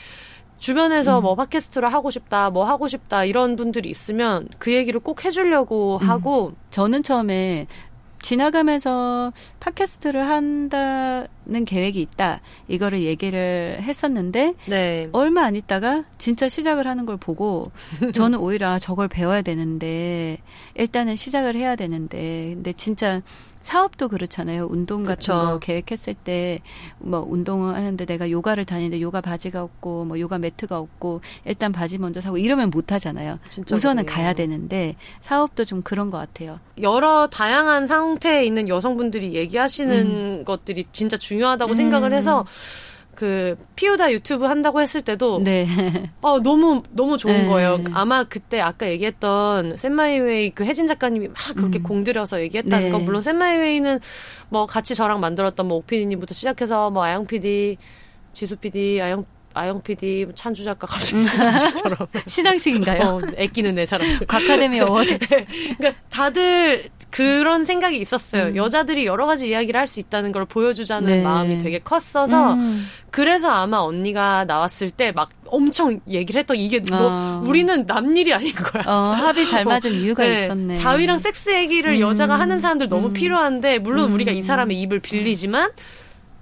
주변에서 음. 뭐 팟캐스트를 하고 싶다, 뭐 하고 싶다 이런 분들이 있으면 그 얘기를 꼭 해주려고 음. 하고 저는 처음에 지나가면서 팟캐스트를 한다는 계획이 있다. 이거를 얘기를 했었는데 네. 얼마 안 있다가 진짜 시작을 하는 걸 보고 저는 오히려 저걸 배워야 되는데 일단은 시작을 해야 되는데 근데 진짜 사업도 그렇잖아요. 운동 같은 그쵸. 거 계획했을 때 뭐 운동을 하는데 내가 요가를 다니는데 요가 바지가 없고 뭐 요가 매트가 없고 일단 바지 먼저 사고 이러면 못 하잖아요. 우선은 그래요. 가야 되는데 사업도 좀 그런 것 같아요. 여러 다양한 상태에 있는 여성분들이 얘기하시는 음. 것들이 진짜 중요하다고 음. 생각을 해서 그 피우다 유튜브 한다고 했을 때도 네. 어 너무 너무 좋은 네. 거예요. 아마 그때 아까 얘기했던 쎈마이웨이 그 혜진 작가님이 막 그렇게 음. 공들여서 얘기했다는 네. 거 물론 쎈마이웨이는 뭐 같이 저랑 만들었던 뭐 옥피디님부터 시작해서 뭐 아영 PD, 지수 PD, 아영 아영 PD, 찬주 작가 갑자기 시상식처럼 시상식인가요? 어, 애끼는 내 사람들. 곽카데미 award. 그러니까 다들 그런 생각이 있었어요. 음. 여자들이 여러 가지 이야기를 할 수 있다는 걸 보여주자는 네. 마음이 되게 컸어서 음. 그래서 아마 언니가 나왔을 때 막 엄청 얘기를 했던 이게 어. 너 우리는 남 일이 아닌 거야. 어, 합이 잘 맞은 어, 이유가 네. 있었네. 자위랑 섹스 얘기를 음. 여자가 하는 사람들 너무 음. 필요한데 물론 우리가 이 음. 사람의 입을 빌리지만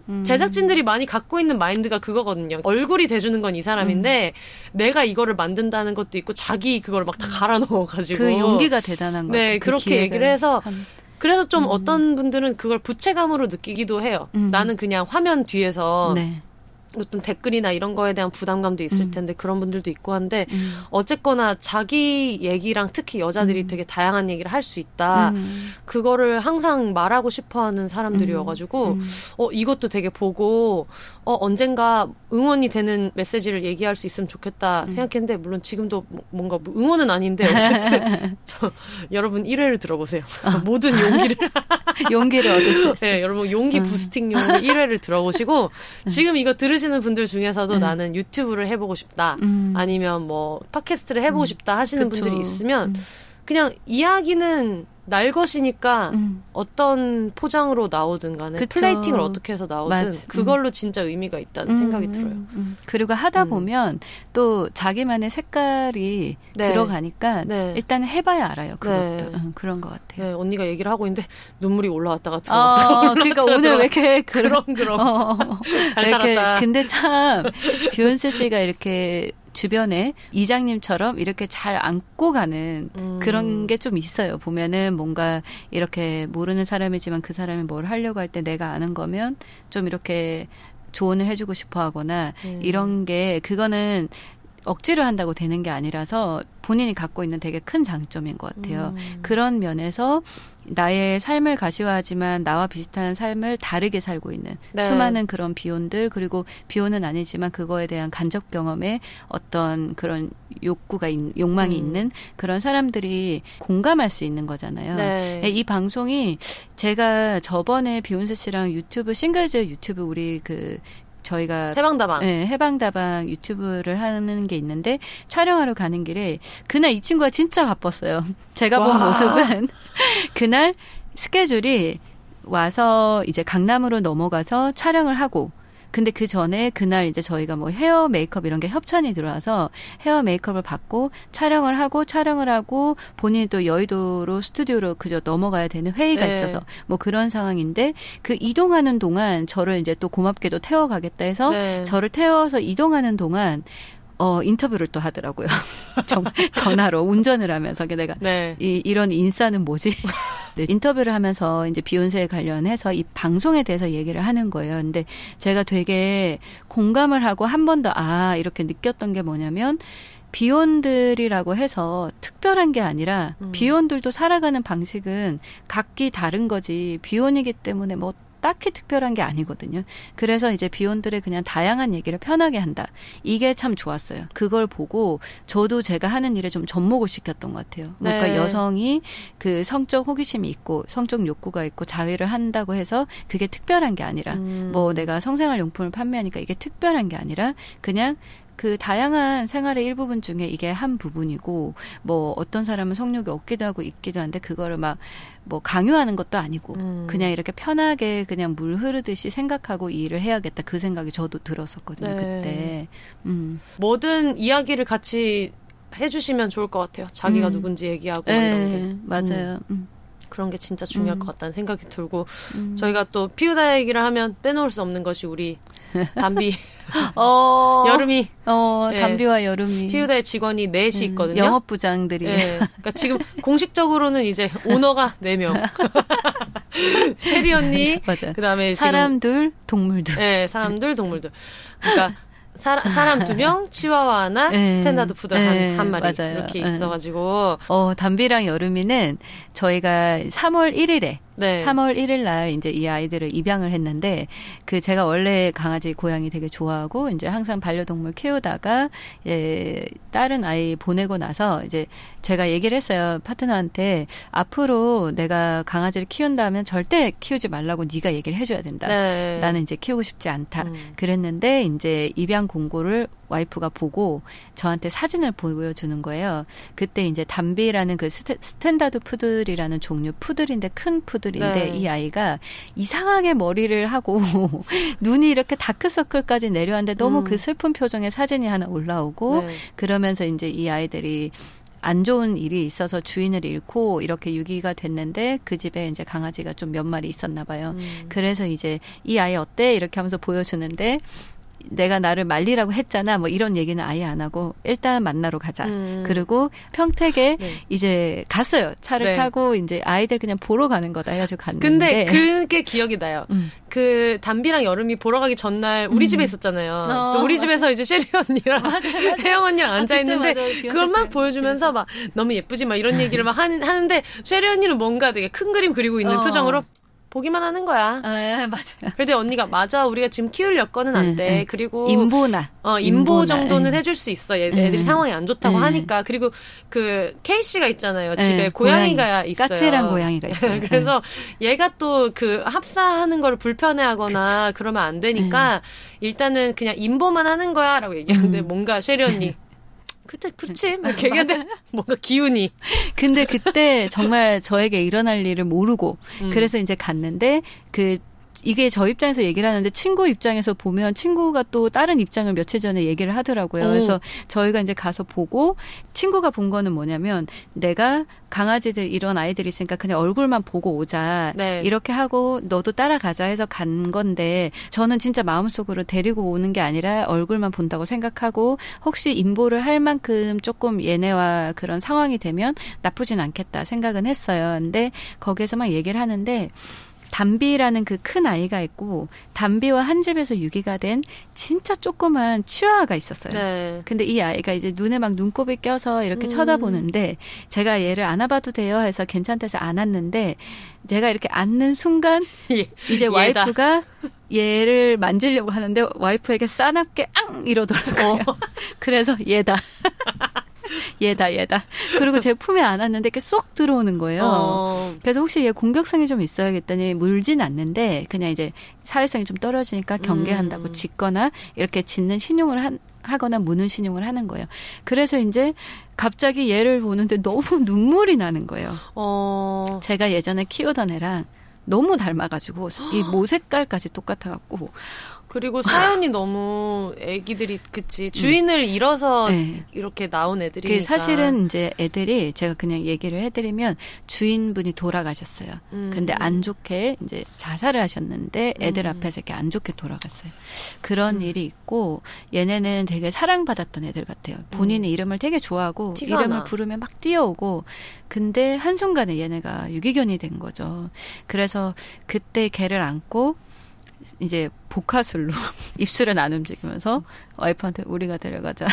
음. 제작진들이 많이 갖고 있는 마인드가 그거거든요. 얼굴이 돼주는 건 이 사람인데 음. 내가 이거를 만든다는 것도 있고 자기 그걸 막 다 갈아 넣어가지고 그 용기가 대단한 거예요. 네, 그 그렇게 얘기를 해서 한... 그래서 좀 음. 어떤 분들은 그걸 부채감으로 느끼기도 해요. 음. 나는 그냥 화면 뒤에서 네. 어떤 댓글이나 이런 거에 대한 부담감도 있을 음. 텐데 그런 분들도 있고 한데 음. 어쨌거나 자기 얘기랑 특히 여자들이 음. 되게 다양한 얘기를 할 수 있다. 음. 그거를 항상 말하고 싶어 하는 사람들이어가지고 음. 음. 어, 이것도 되게 보고 어, 언젠가 응원이 되는 메시지를 얘기할 수 있으면 좋겠다 생각했는데 물론 지금도 뭐 뭔가 뭐 응원은 아닌데 어쨌든 저, 여러분 1회를 들어보세요. 아. 모든 용기를 용기를 얻을 수 있어요. 네, 여러분 용기 부스팅용 1회를 들어보시고 지금 이거 들으시 하시는 분들 중에서도 음. 나는 유튜브를 해보고 싶다. 음. 아니면 뭐 팟캐스트를 해보고 음. 싶다 하시는 그쵸. 분들이 있으면 음. 그냥 이야기는 날 것이니까 음. 어떤 포장으로 나오든 간에 그쵸. 플레이팅을 어떻게 해서 나오든 맞. 그걸로 음. 진짜 의미가 있다는 음. 생각이 들어요. 음. 그리고 하다 보면 또 자기만의 색깔이 네. 들어가니까 네. 일단 해봐야 알아요. 그것도 네. 그런 것 같아요. 네, 언니가 얘기를 하고 있는데 눈물이 올라왔다가 들어왔다. 어, 그러니까 오늘 왜 이렇게 그런 그런 어, 잘 살았다. 근데 참 비욘세 씨가 이렇게 주변에 이장님처럼 이렇게 잘 안고 가는 음. 그런 게 좀 있어요. 보면은 뭔가 이렇게 모르는 사람이지만 그 사람이 뭘 하려고 할 때 내가 아는 거면 좀 이렇게 조언을 해주고 싶어 하거나 음. 이런 게 그거는 억지로 한다고 되는 게 아니라서 본인이 갖고 있는 되게 큰 장점인 것 같아요. 음. 그런 면에서 나의 삶을 가시화하지만 나와 비슷한 삶을 다르게 살고 있는 네. 수많은 그런 비혼들 그리고 비혼은 아니지만 그거에 대한 간접 경험에 어떤 그런 욕구가 있, 욕망이 음. 있는 그런 사람들이 공감할 수 있는 거잖아요. 네. 이 방송이 제가 저번에 비욘세 씨랑 유튜브 싱글즈 유튜브 우리 그 저희가 해방다방 네, 해방다방 유튜브를 하는 게 있는데 촬영하러 가는 길에 그날 이 친구가 진짜 바빴어요. 제가 와. 본 모습은 그날 스케줄이 와서 이제 강남으로 넘어가서 촬영을 하고 근데 그 전에 그날 이제 저희가 뭐 헤어 메이크업 이런 게 협찬이 들어와서 헤어 메이크업을 받고 촬영을 하고 촬영을 하고 본인이 또 여의도로 스튜디오로 그저 넘어가야 되는 회의가 네. 있어서 뭐 그런 상황인데 그 이동하는 동안 저를 이제 또 고맙게도 태워가겠다 해서 네. 저를 태워서 이동하는 동안 어, 인터뷰를 또 하더라고요. 전, 전화로 운전을 하면서 내가 네. 이, 이런 인싸는 뭐지? 네, 인터뷰를 하면서 이제 비욘세에 관련해서 이 방송에 대해서 얘기를 하는 거예요. 근데 제가 되게 공감을 하고 한 번 더 아, 이렇게 느꼈던 게 뭐냐면 비혼들이라고 해서 특별한 게 아니라 음. 비혼들도 살아가는 방식은 각기 다른 거지. 비혼이기 때문에 뭐 딱히 특별한 게 아니거든요. 그래서 이제 비혼들의 그냥 다양한 얘기를 편하게 한다. 이게 참 좋았어요. 그걸 보고 저도 제가 하는 일에 좀 접목을 시켰던 것 같아요. 그러니까 네. 여성이 그 성적 호기심이 있고 성적 욕구가 있고 자위를 한다고 해서 그게 특별한 게 아니라 음. 뭐 내가 성생활 용품을 판매하니까 이게 특별한 게 아니라 그냥 그 다양한 생활의 일부분 중에 이게 한 부분이고 뭐 어떤 사람은 성욕이 없기도 하고 있기도 한데 그거를 막 뭐 강요하는 것도 아니고 음. 그냥 이렇게 편하게 그냥 물 흐르듯이 생각하고 일을 해야겠다 그 생각이 저도 들었었거든요 네. 그때 음. 뭐든 이야기를 같이 해주시면 좋을 것 같아요 자기가 음. 누군지 얘기하고 네. 이런 게 맞아요 음. 그런 게 진짜 중요할 음. 것 같다는 생각이 들고 음. 저희가 또 피우다 얘기를 하면 빼놓을 수 없는 것이 우리 담비 어, 여름이 어 네. 담비와 여름이 피우다의 직원이 넷이 음, 있거든요. 영업 부장들이. 네. 그러니까 지금 공식적으로는 이제 오너가 4명. 셰리 언니, 맞아. 그다음에 사람 둘, 동물 둘. 네, 사람 둘, 동물 둘. 그러니까 사, 사람 두 명, 치와와 하나, 네. 스탠다드 푸들 네. 한, 한 마리 맞아요. 이렇게 네. 있어가지고. 어 담비랑 여름이는 저희가 3월 1일에 네. 3월 1일 날 이제 이 아이들을 입양을 했는데 그 제가 원래 강아지 고양이 되게 좋아하고 이제 항상 반려동물 키우다가 예 다른 아이 보내고 나서 이제 제가 얘기를 했어요. 파트너한테 앞으로 내가 강아지를 키운다면 절대 키우지 말라고 네가 얘기를 해 줘야 된다. 네. 나는 이제 키우고 싶지 않다. 음. 그랬는데 이제 입양 공고를 와이프가 보고 저한테 사진을 보여주는 거예요. 그때 이제 담비라는 그 스탠다드 푸들이라는 종류 푸들인데 큰 푸들인데 네. 이 아이가 이상하게 머리를 하고 눈이 이렇게 다크서클까지 내려왔는데 너무 음. 그 슬픈 표정의 사진이 하나 올라오고 네. 그러면서 이제 이 아이들이 안 좋은 일이 있어서 주인을 잃고 이렇게 유기가 됐는데 그 집에 이제 강아지가 좀 몇 마리 있었나 봐요. 음. 그래서 이제 이 아이 어때? 이렇게 하면서 보여주는데 내가 나를 말리라고 했잖아. 뭐 이런 얘기는 아예 안 하고 일단 만나러 가자. 음. 그리고 평택에 네. 이제 갔어요. 차를 네. 타고 이제 아이들 그냥 보러 가는 거다 해가지고 갔는데. 근데 그게 기억이 나요. 음. 그 담비랑 여름이 보러 가기 전날 우리 음. 집에 있었잖아요. 어, 우리 집에서 이제 셰리 언니랑 혜영 언니랑 앉아 아, 있는데 그걸 막 보여주면서 막 너무 예쁘지 막 이런 얘기를 막 하는, 하는데 셰리 언니는 뭔가 되게 큰 그림 그리고 있는 어. 표정으로 보기만 하는 거야. 아, 예, 맞아요. 그런데 언니가 맞아 우리가 지금 키울 여건은 안 돼. 네, 그리고 인보나 어 인보 정도는 네. 해줄 수 있어. 애들이 상황이 안 좋다고 하니까 그리고 그 케이 씨가 있잖아요. 집에 고양이가 고양이. 있어요. 까칠한 고양이가 있어요. 그래서 얘가 또 그 합사하는 걸 불편해하거나 그쵸. 그러면 안 되니까 일단은 그냥 인보만 하는 거야라고 얘기하는데 음. 뭔가 쉐리 언니 그치. 뭐, 걔한테 뭔가 기운이. 근데 그때 정말 저에게 일어날 일을 모르고, 음. 그래서 이제 갔는데, 그 이게 저 입장에서 얘기를 하는데 친구 입장에서 보면 친구가 또 다른 입장을 며칠 전에 얘기를 하더라고요. 오. 그래서 저희가 이제 가서 보고 친구가 본 거는 뭐냐면 내가 강아지들 이런 아이들이 있으니까 그냥 얼굴만 보고 오자. 네. 이렇게 하고 너도 따라가자 해서 간 건데 저는 진짜 마음속으로 데리고 오는 게 아니라 얼굴만 본다고 생각하고 혹시 인보를 할 만큼 조금 얘네와 그런 상황이 되면 나쁘진 않겠다 생각은 했어요. 근데 거기에서 막 얘기를 하는데 담비라는 그 큰 아이가 있고 담비와 한 집에서 유기가 된 진짜 조그만 치아가 있었어요. 네. 근데 이 아이가 이제 눈에 막 눈곱이 껴서 이렇게 음. 쳐다보는데 제가 얘를 안아봐도 돼요 해서 괜찮다해서 안았는데 제가 이렇게 앉는 순간 예. 이제 와이프가 얘를 만지려고 하는데 와이프에게 싸납게 앙 이러더라고요. 어. 그래서 얘다. 얘다 얘다. 그리고 제 품에 안았는데 이렇게 쏙 들어오는 거예요. 어. 그래서 혹시 얘 공격성이 좀 있어야겠다니 물진 않는데 그냥 이제 사회성이 좀 떨어지니까 경계한다고 음. 짖거나 이렇게 짖는 신용을 한, 하거나 무는 신용을 하는 거예요. 그래서 이제 갑자기 얘를 보는데 너무 눈물이 나는 거예요. 어. 제가 예전에 키우던 애랑 너무 닮아가지고 이 모 색깔까지 똑같아갖고 그리고 사연이 너무 애기들이 그치 주인을 잃어서 네. 이렇게 나온 애들이 사실은 이제 애들이 제가 그냥 얘기를 해드리면 주인분이 돌아가셨어요. 음. 근데 안 좋게 이제 자살을 하셨는데 애들 음. 앞에서 이렇게 안 좋게 돌아갔어요. 그런 음. 일이 있고 얘네는 되게 사랑받았던 애들 같아요. 본인의 음. 이름을 되게 좋아하고 이름을 나. 부르면 막 뛰어오고 근데 한순간에 얘네가 유기견이 된 거죠. 그래서 그때 걔를 안고 이제 복화술로 입술을 안 움직이면서 와이프한테 우리가 데려가자.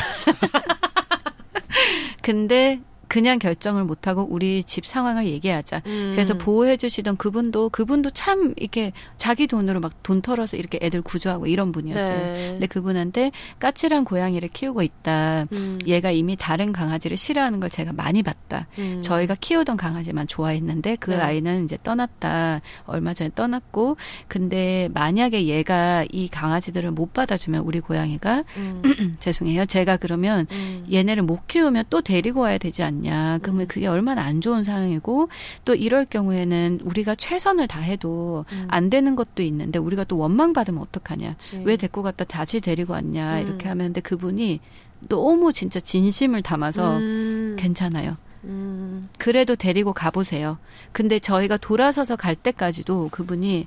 근데 그냥 결정을 못하고 우리 집 상황을 얘기하자. 음. 그래서 보호해 주시던 그분도 그분도 참 이렇게 자기 돈으로 막 돈 털어서 이렇게 애들 구조하고 이런 분이었어요. 네. 근데 그분한테 까칠한 고양이를 키우고 있다. 음. 얘가 이미 다른 강아지를 싫어하는 걸 제가 많이 봤다. 음. 저희가 키우던 강아지만 좋아했는데 그 네. 아이는 이제 떠났다. 얼마 전에 떠났고 근데 만약에 얘가 이 강아지들을 못 받아주면 우리 고양이가 음. 죄송해요. 제가 그러면 음. 얘네를 못 키우면 또 데리고 와야 되지 않 냐. 그러면 음. 그게 얼마나 안 좋은 상황이고 또 이럴 경우에는 우리가 최선을 다해도 음. 안 되는 것도 있는데 우리가 또 원망 받으면 어떡하냐. 그치. 왜 데리고 갔다 다시 데리고 왔냐. 음. 이렇게 하면 근데 그분이 너무 진짜 진심을 담아서 음. 괜찮아요. 음. 그래도 데리고 가보세요. 근데 저희가 돌아서서 갈 때까지도 그분이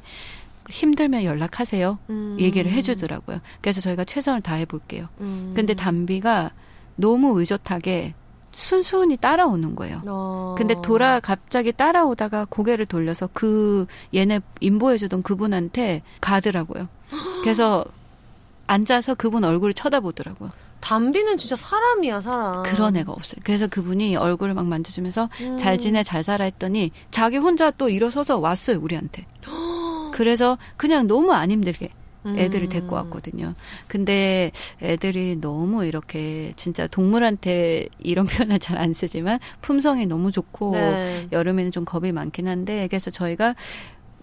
힘들면 연락하세요. 음. 얘기를 해주더라고요. 그래서 저희가 최선을 다해 볼게요. 음. 근데 담비가 너무 의젓하게 순순히 따라오는 거예요. 어. 근데 돌아 갑자기 따라오다가 고개를 돌려서 그 얘네 인보해주던 그분한테 가더라고요. 그래서 앉아서 그분 얼굴을 쳐다보더라고요. 담비는 진짜 사람이야 사람. 그런 애가 없어요. 그래서 그분이 얼굴을 막 만져주면서 음. 잘 지내 잘 살아 했더니 자기 혼자 또 일어서서 왔어요 우리한테. 그래서 그냥 너무 안 힘들게 애들을 데리고 음. 왔거든요. 근데 애들이 너무 이렇게 진짜 동물한테 이런 표현을 잘 안 쓰지만 품성이 너무 좋고 네. 여름에는 좀 겁이 많긴 한데 그래서 저희가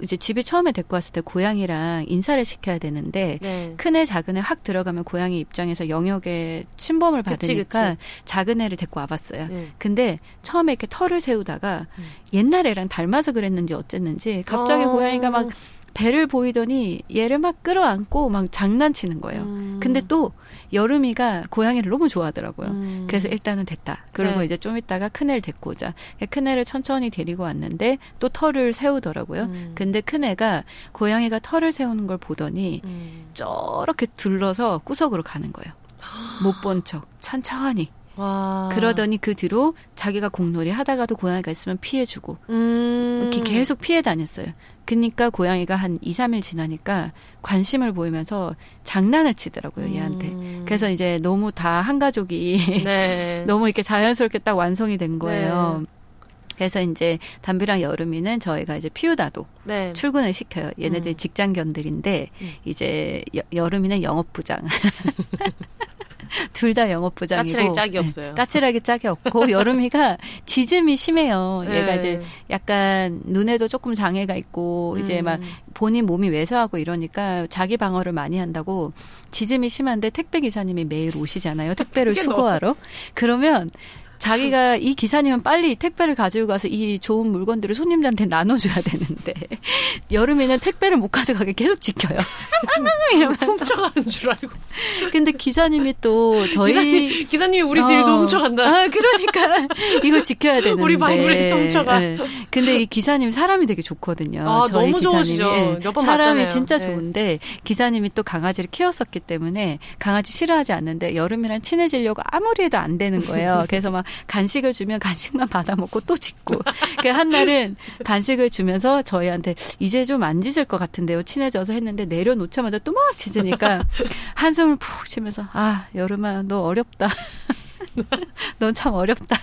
이제 집에 처음에 데리고 왔을 때 고양이랑 인사를 시켜야 되는데 네. 큰애 작은 애 확 들어가면 고양이 입장에서 영역에 침범을 받으니까 그치, 그치. 작은 애를 데리고 와봤어요. 네. 근데 처음에 이렇게 털을 세우다가 음. 옛날 애랑 닮아서 그랬는지 어쨌는지 갑자기 어. 고양이가 막 배를 보이더니 얘를 막 끌어안고 막 장난치는 거예요. 음. 근데 또 여름이가 고양이를 너무 좋아하더라고요. 음. 그래서 일단은 됐다. 그리고 네. 이제 좀 있다가 큰애를 데리고 오자. 큰애를 천천히 데리고 왔는데 또 털을 세우더라고요. 음. 근데 큰애가 고양이가 털을 세우는 걸 보더니 음. 저렇게 둘러서 구석으로 가는 거예요. 못 본 척, 천천히. 와. 그러더니 그 뒤로 자기가 공놀이 하다가도 고양이가 있으면 피해주고 음. 이렇게 계속 피해 다녔어요. 그니까 고양이가 한 2, 3일 지나니까 관심을 보이면서 장난을 치더라고요, 얘한테. 음. 그래서 이제 너무 다 한 가족이 네. 너무 이렇게 자연스럽게 딱 완성이 된 거예요. 네. 그래서 이제 담비랑 여름이는 저희가 이제 피우다도 네. 출근을 시켜요. 얘네들 음. 직장견들인데 음. 이제 여, 여름이는 영업부장. 둘 다 영업 부장이고 까칠하게 짝이 없어요. 네, 까칠하게 짝이 없고 여름이가 지즘이 심해요. 네. 얘가 이제 약간 눈에도 조금 장애가 있고 음. 이제 막 본인 몸이 왜소하고 이러니까 자기 방어를 많이 한다고 지즘이 심한데 택배 기사님이 매일 오시잖아요. 택배를 수거하러. 그러면 자기가 이 기사님은 빨리 택배를 가지고 가서 이 좋은 물건들을 손님들한테 나눠줘야 되는데 여름에는 택배를 못 가져가게 계속 지켜요. 이러면서 훔쳐가는 줄 알고. 근데 기사님이 또 저희 기사님, 이 우리 어, 딜도 훔쳐간다. 아 그러니까 이거 지켜야 되는데. 우리 바이브레이터 훔쳐가. 네. 근데 이 기사님 사람이 되게 좋거든요. 아, 저희 너무. 좋으시죠. 네. 몇번 사람이. 진짜 네. 좋은데 기사님이 또 강아지를 키웠었기 때문에 강아지 싫어하지 않는데 여름이랑 친해지려고 아무리 해도 안 되는 거예요. 그래서 막 간식을 주면 간식만 받아 먹고 또 짖고. 그 한 날은 간식을 주면서 저희한테 이제 좀 안 짖을 것 같은데요. 친해져서 했는데 내려놓자마자 또 막 짖으니까 한숨을 푹 쉬면서 아 여름아 너 어렵다. 너참 어렵다.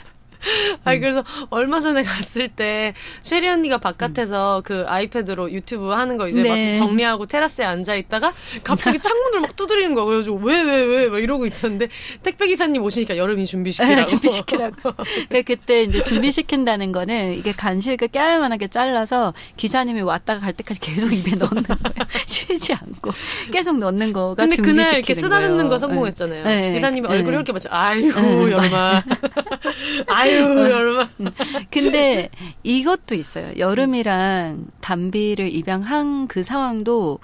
아니 그래서 얼마 전에 갔을 때 쉐리 언니가 바깥에서 음. 그 아이패드로 유튜브 하는 거 이제 네. 막 정리하고 테라스에 앉아 있다가 갑자기 창문을 막 두드리는 거예요. 그래가지고 왜 왜 왜 막 이러고 있었는데 택배 기사님 오시니까 여름이 준비시키라고. 네, 준비시키라고. 그때 이제 준비시킨다는 거는 이게 간식을 깨알만하게 잘라서 기사님이 왔다가 갈 때까지 계속 입에 넣는 거예요. 쉬지 않고 계속 넣는 거가 근데 그날 이렇게 쓰다듬는 거 성공했잖아요. 네. 기사님이 네. 얼굴 이렇게 맞죠. 아이고 여름아. 아이 아유, 여름. 근데 이것도 있어요. 여름이랑 담비를 입양한 그 상황도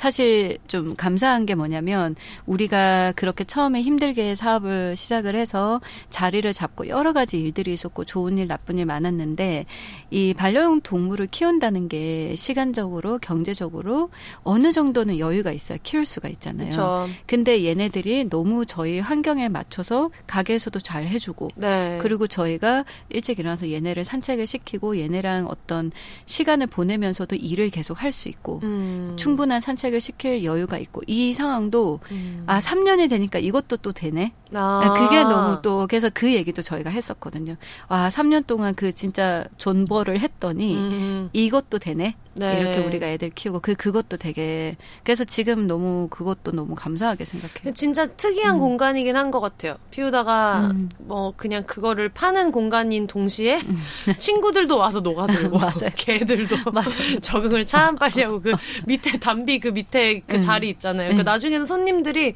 사실 좀 감사한 게 뭐냐면 우리가 그렇게 처음에 힘들게 사업을 시작을 해서 자리를 잡고 여러 가지 일들이 있었고 좋은 일 나쁜 일 많았는데 이 반려용 동물을 키운다는 게 시간적으로 경제적으로 어느 정도는 여유가 있어야 키울 수가 있잖아요. 그쵸. 근데 얘네들이 너무 저희 환경에 맞춰서 가게에서도 잘 해주고 네. 그리고 저희가 일찍 일어나서 얘네를 산책을 시키고 얘네랑 어떤 시간을 보내면서도 일을 계속 할 수 있고 음. 충분한 산책 선택을 시킬 여유가 있고 이 상황도 음. 아 3년이 되니까 이것도 또 되네. 아. 그게 너무 또 그래서 그 얘기도 저희가 했었거든요. 와 3년 동안 그 진짜 존버를 했더니 음. 이것도 되네. 네. 이렇게 우리가 애들 키우고 그 그것도 되게 그래서 지금 너무 그것도 너무 감사하게 생각해요. 진짜 특이한 음. 공간이긴 한 것 같아요. 피우다가 음. 뭐 그냥 그거를 파는 공간인 동시에 음. 친구들도 와서 녹아들고 맞아요. 개들도 맞아요. 적응을 참 빨리 하고 그 밑에 담비 그 밑에 그 음. 자리 있잖아요. 그 음. 나중에는 손님들이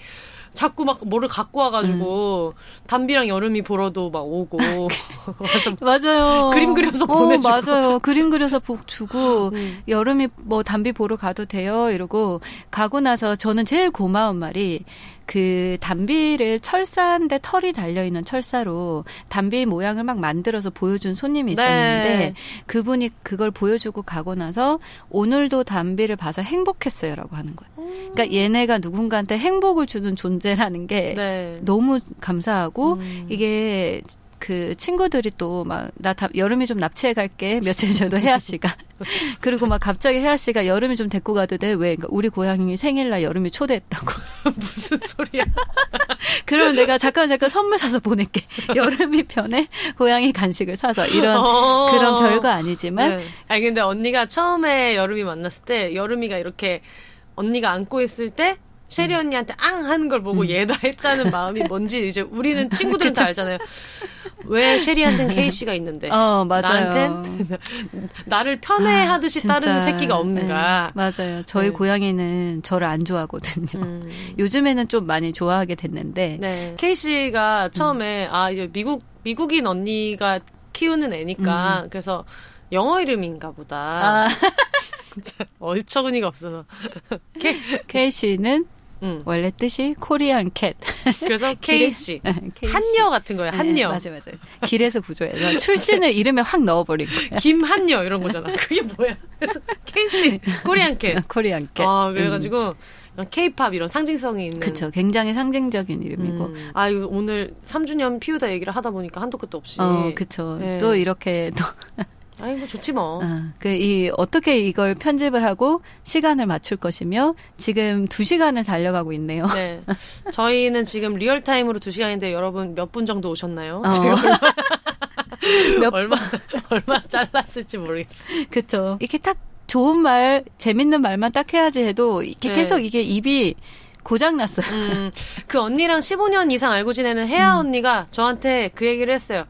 자꾸 막 뭐를 갖고 와가지고 음. 담비랑 여름이 보러도 막 오고 맞아요 그림 그려서 어, 보내주고 맞아요 그림 그려서 복 주고 음. 여름이 뭐 담비 보러 가도 돼요 이러고 가고 나서 저는 제일 고마운 말이 그 담비를 철사인데 털이 달려 있는 철사로 담비 모양을 막 만들어서 보여준 손님이 네. 있었는데 네. 그분이 그걸 보여주고 가고 나서 오늘도 담비를 봐서 행복했어요라고 하는 거예요. 그러니까 얘네가 누군가한테 행복을 주는 존재라는 게 네. 너무 감사하고 음. 이게 그 친구들이 또 막 나 여름이 좀 납치해 갈게 며칠 전에도 혜아 씨가 그리고 막 갑자기 혜아 씨가 여름이 좀 데리고 가도 돼 왜? 그러니까 우리 고양이 생일날 여름이 초대했다고 무슨 소리야? 그럼 내가 잠깐 잠깐 선물 사서 보낼게. 여름이 편에 고양이 간식을 사서 이런 어~ 그런 별거 아니지만. 네. 아니 근데 언니가 처음에 여름이 만났을 때 여름이가 이렇게 언니가 안고 있을 때 셰리 음. 언니한테 앙 하는 걸 보고 음. 얘다 했다는 마음이 뭔지 이제 우리는 친구들은 다 알잖아요. 왜 셰리한테는 케이 씨가 있는데 어, 맞아요. 나한텐 나를 편애하듯이 아, 따르는 새끼가 없는가? 네, 맞아요. 저희 네. 고양이는 저를 안 좋아하거든요. 음. 요즘에는 좀 많이 좋아하게 됐는데 네. 케이 씨가 처음에 음. 아 이제 미국 미국인 언니가 키우는 애니까 음. 그래서 영어 이름인가 보다. 아. 진짜 얼처구니가 없어서. 케, 케이씨는 응. 원래 뜻이 코리안 캣. 그래서 케이씨. 한여 같은 거예요. 한여. 네, 맞아요, 맞아요. 길에서 구조해서 출신을 이름에 확 넣어버린 거예요. 김한여 이런 거잖아. 그게 뭐야? 그래서 케이씨, 코리안 캣. 코리안 캣. 아, 그래가지고. 음. 케이팝 이런 상징성이 있는. 그쵸. 굉장히 상징적인 이름이고. 음. 아, 이거 오늘 3주년 피우다 얘기를 하다 보니까 한도 끝도 없이. 어, 그쵸. 네. 또 이렇게 또. 아이고 좋지 뭐. 어, 그이 어떻게 이걸 편집을 하고 시간을 맞출 것이며 지금 두 시간을 달려가고 있네요. 네. 저희는 지금 real time으로 두 시간인데 여러분 몇 분 정도 오셨나요? 어. 몇 얼마 얼마 잘랐을지 모르겠어요. 그렇죠. 이렇게 딱 좋은 말, 재밌는 말만 딱 해야지 해도 이렇게 네. 계속 이게 입이 고장 났어요. 음, 그 언니랑 15년 이상 알고 지내는 혜아 음. 언니가 저한테 그 얘기를 했어요.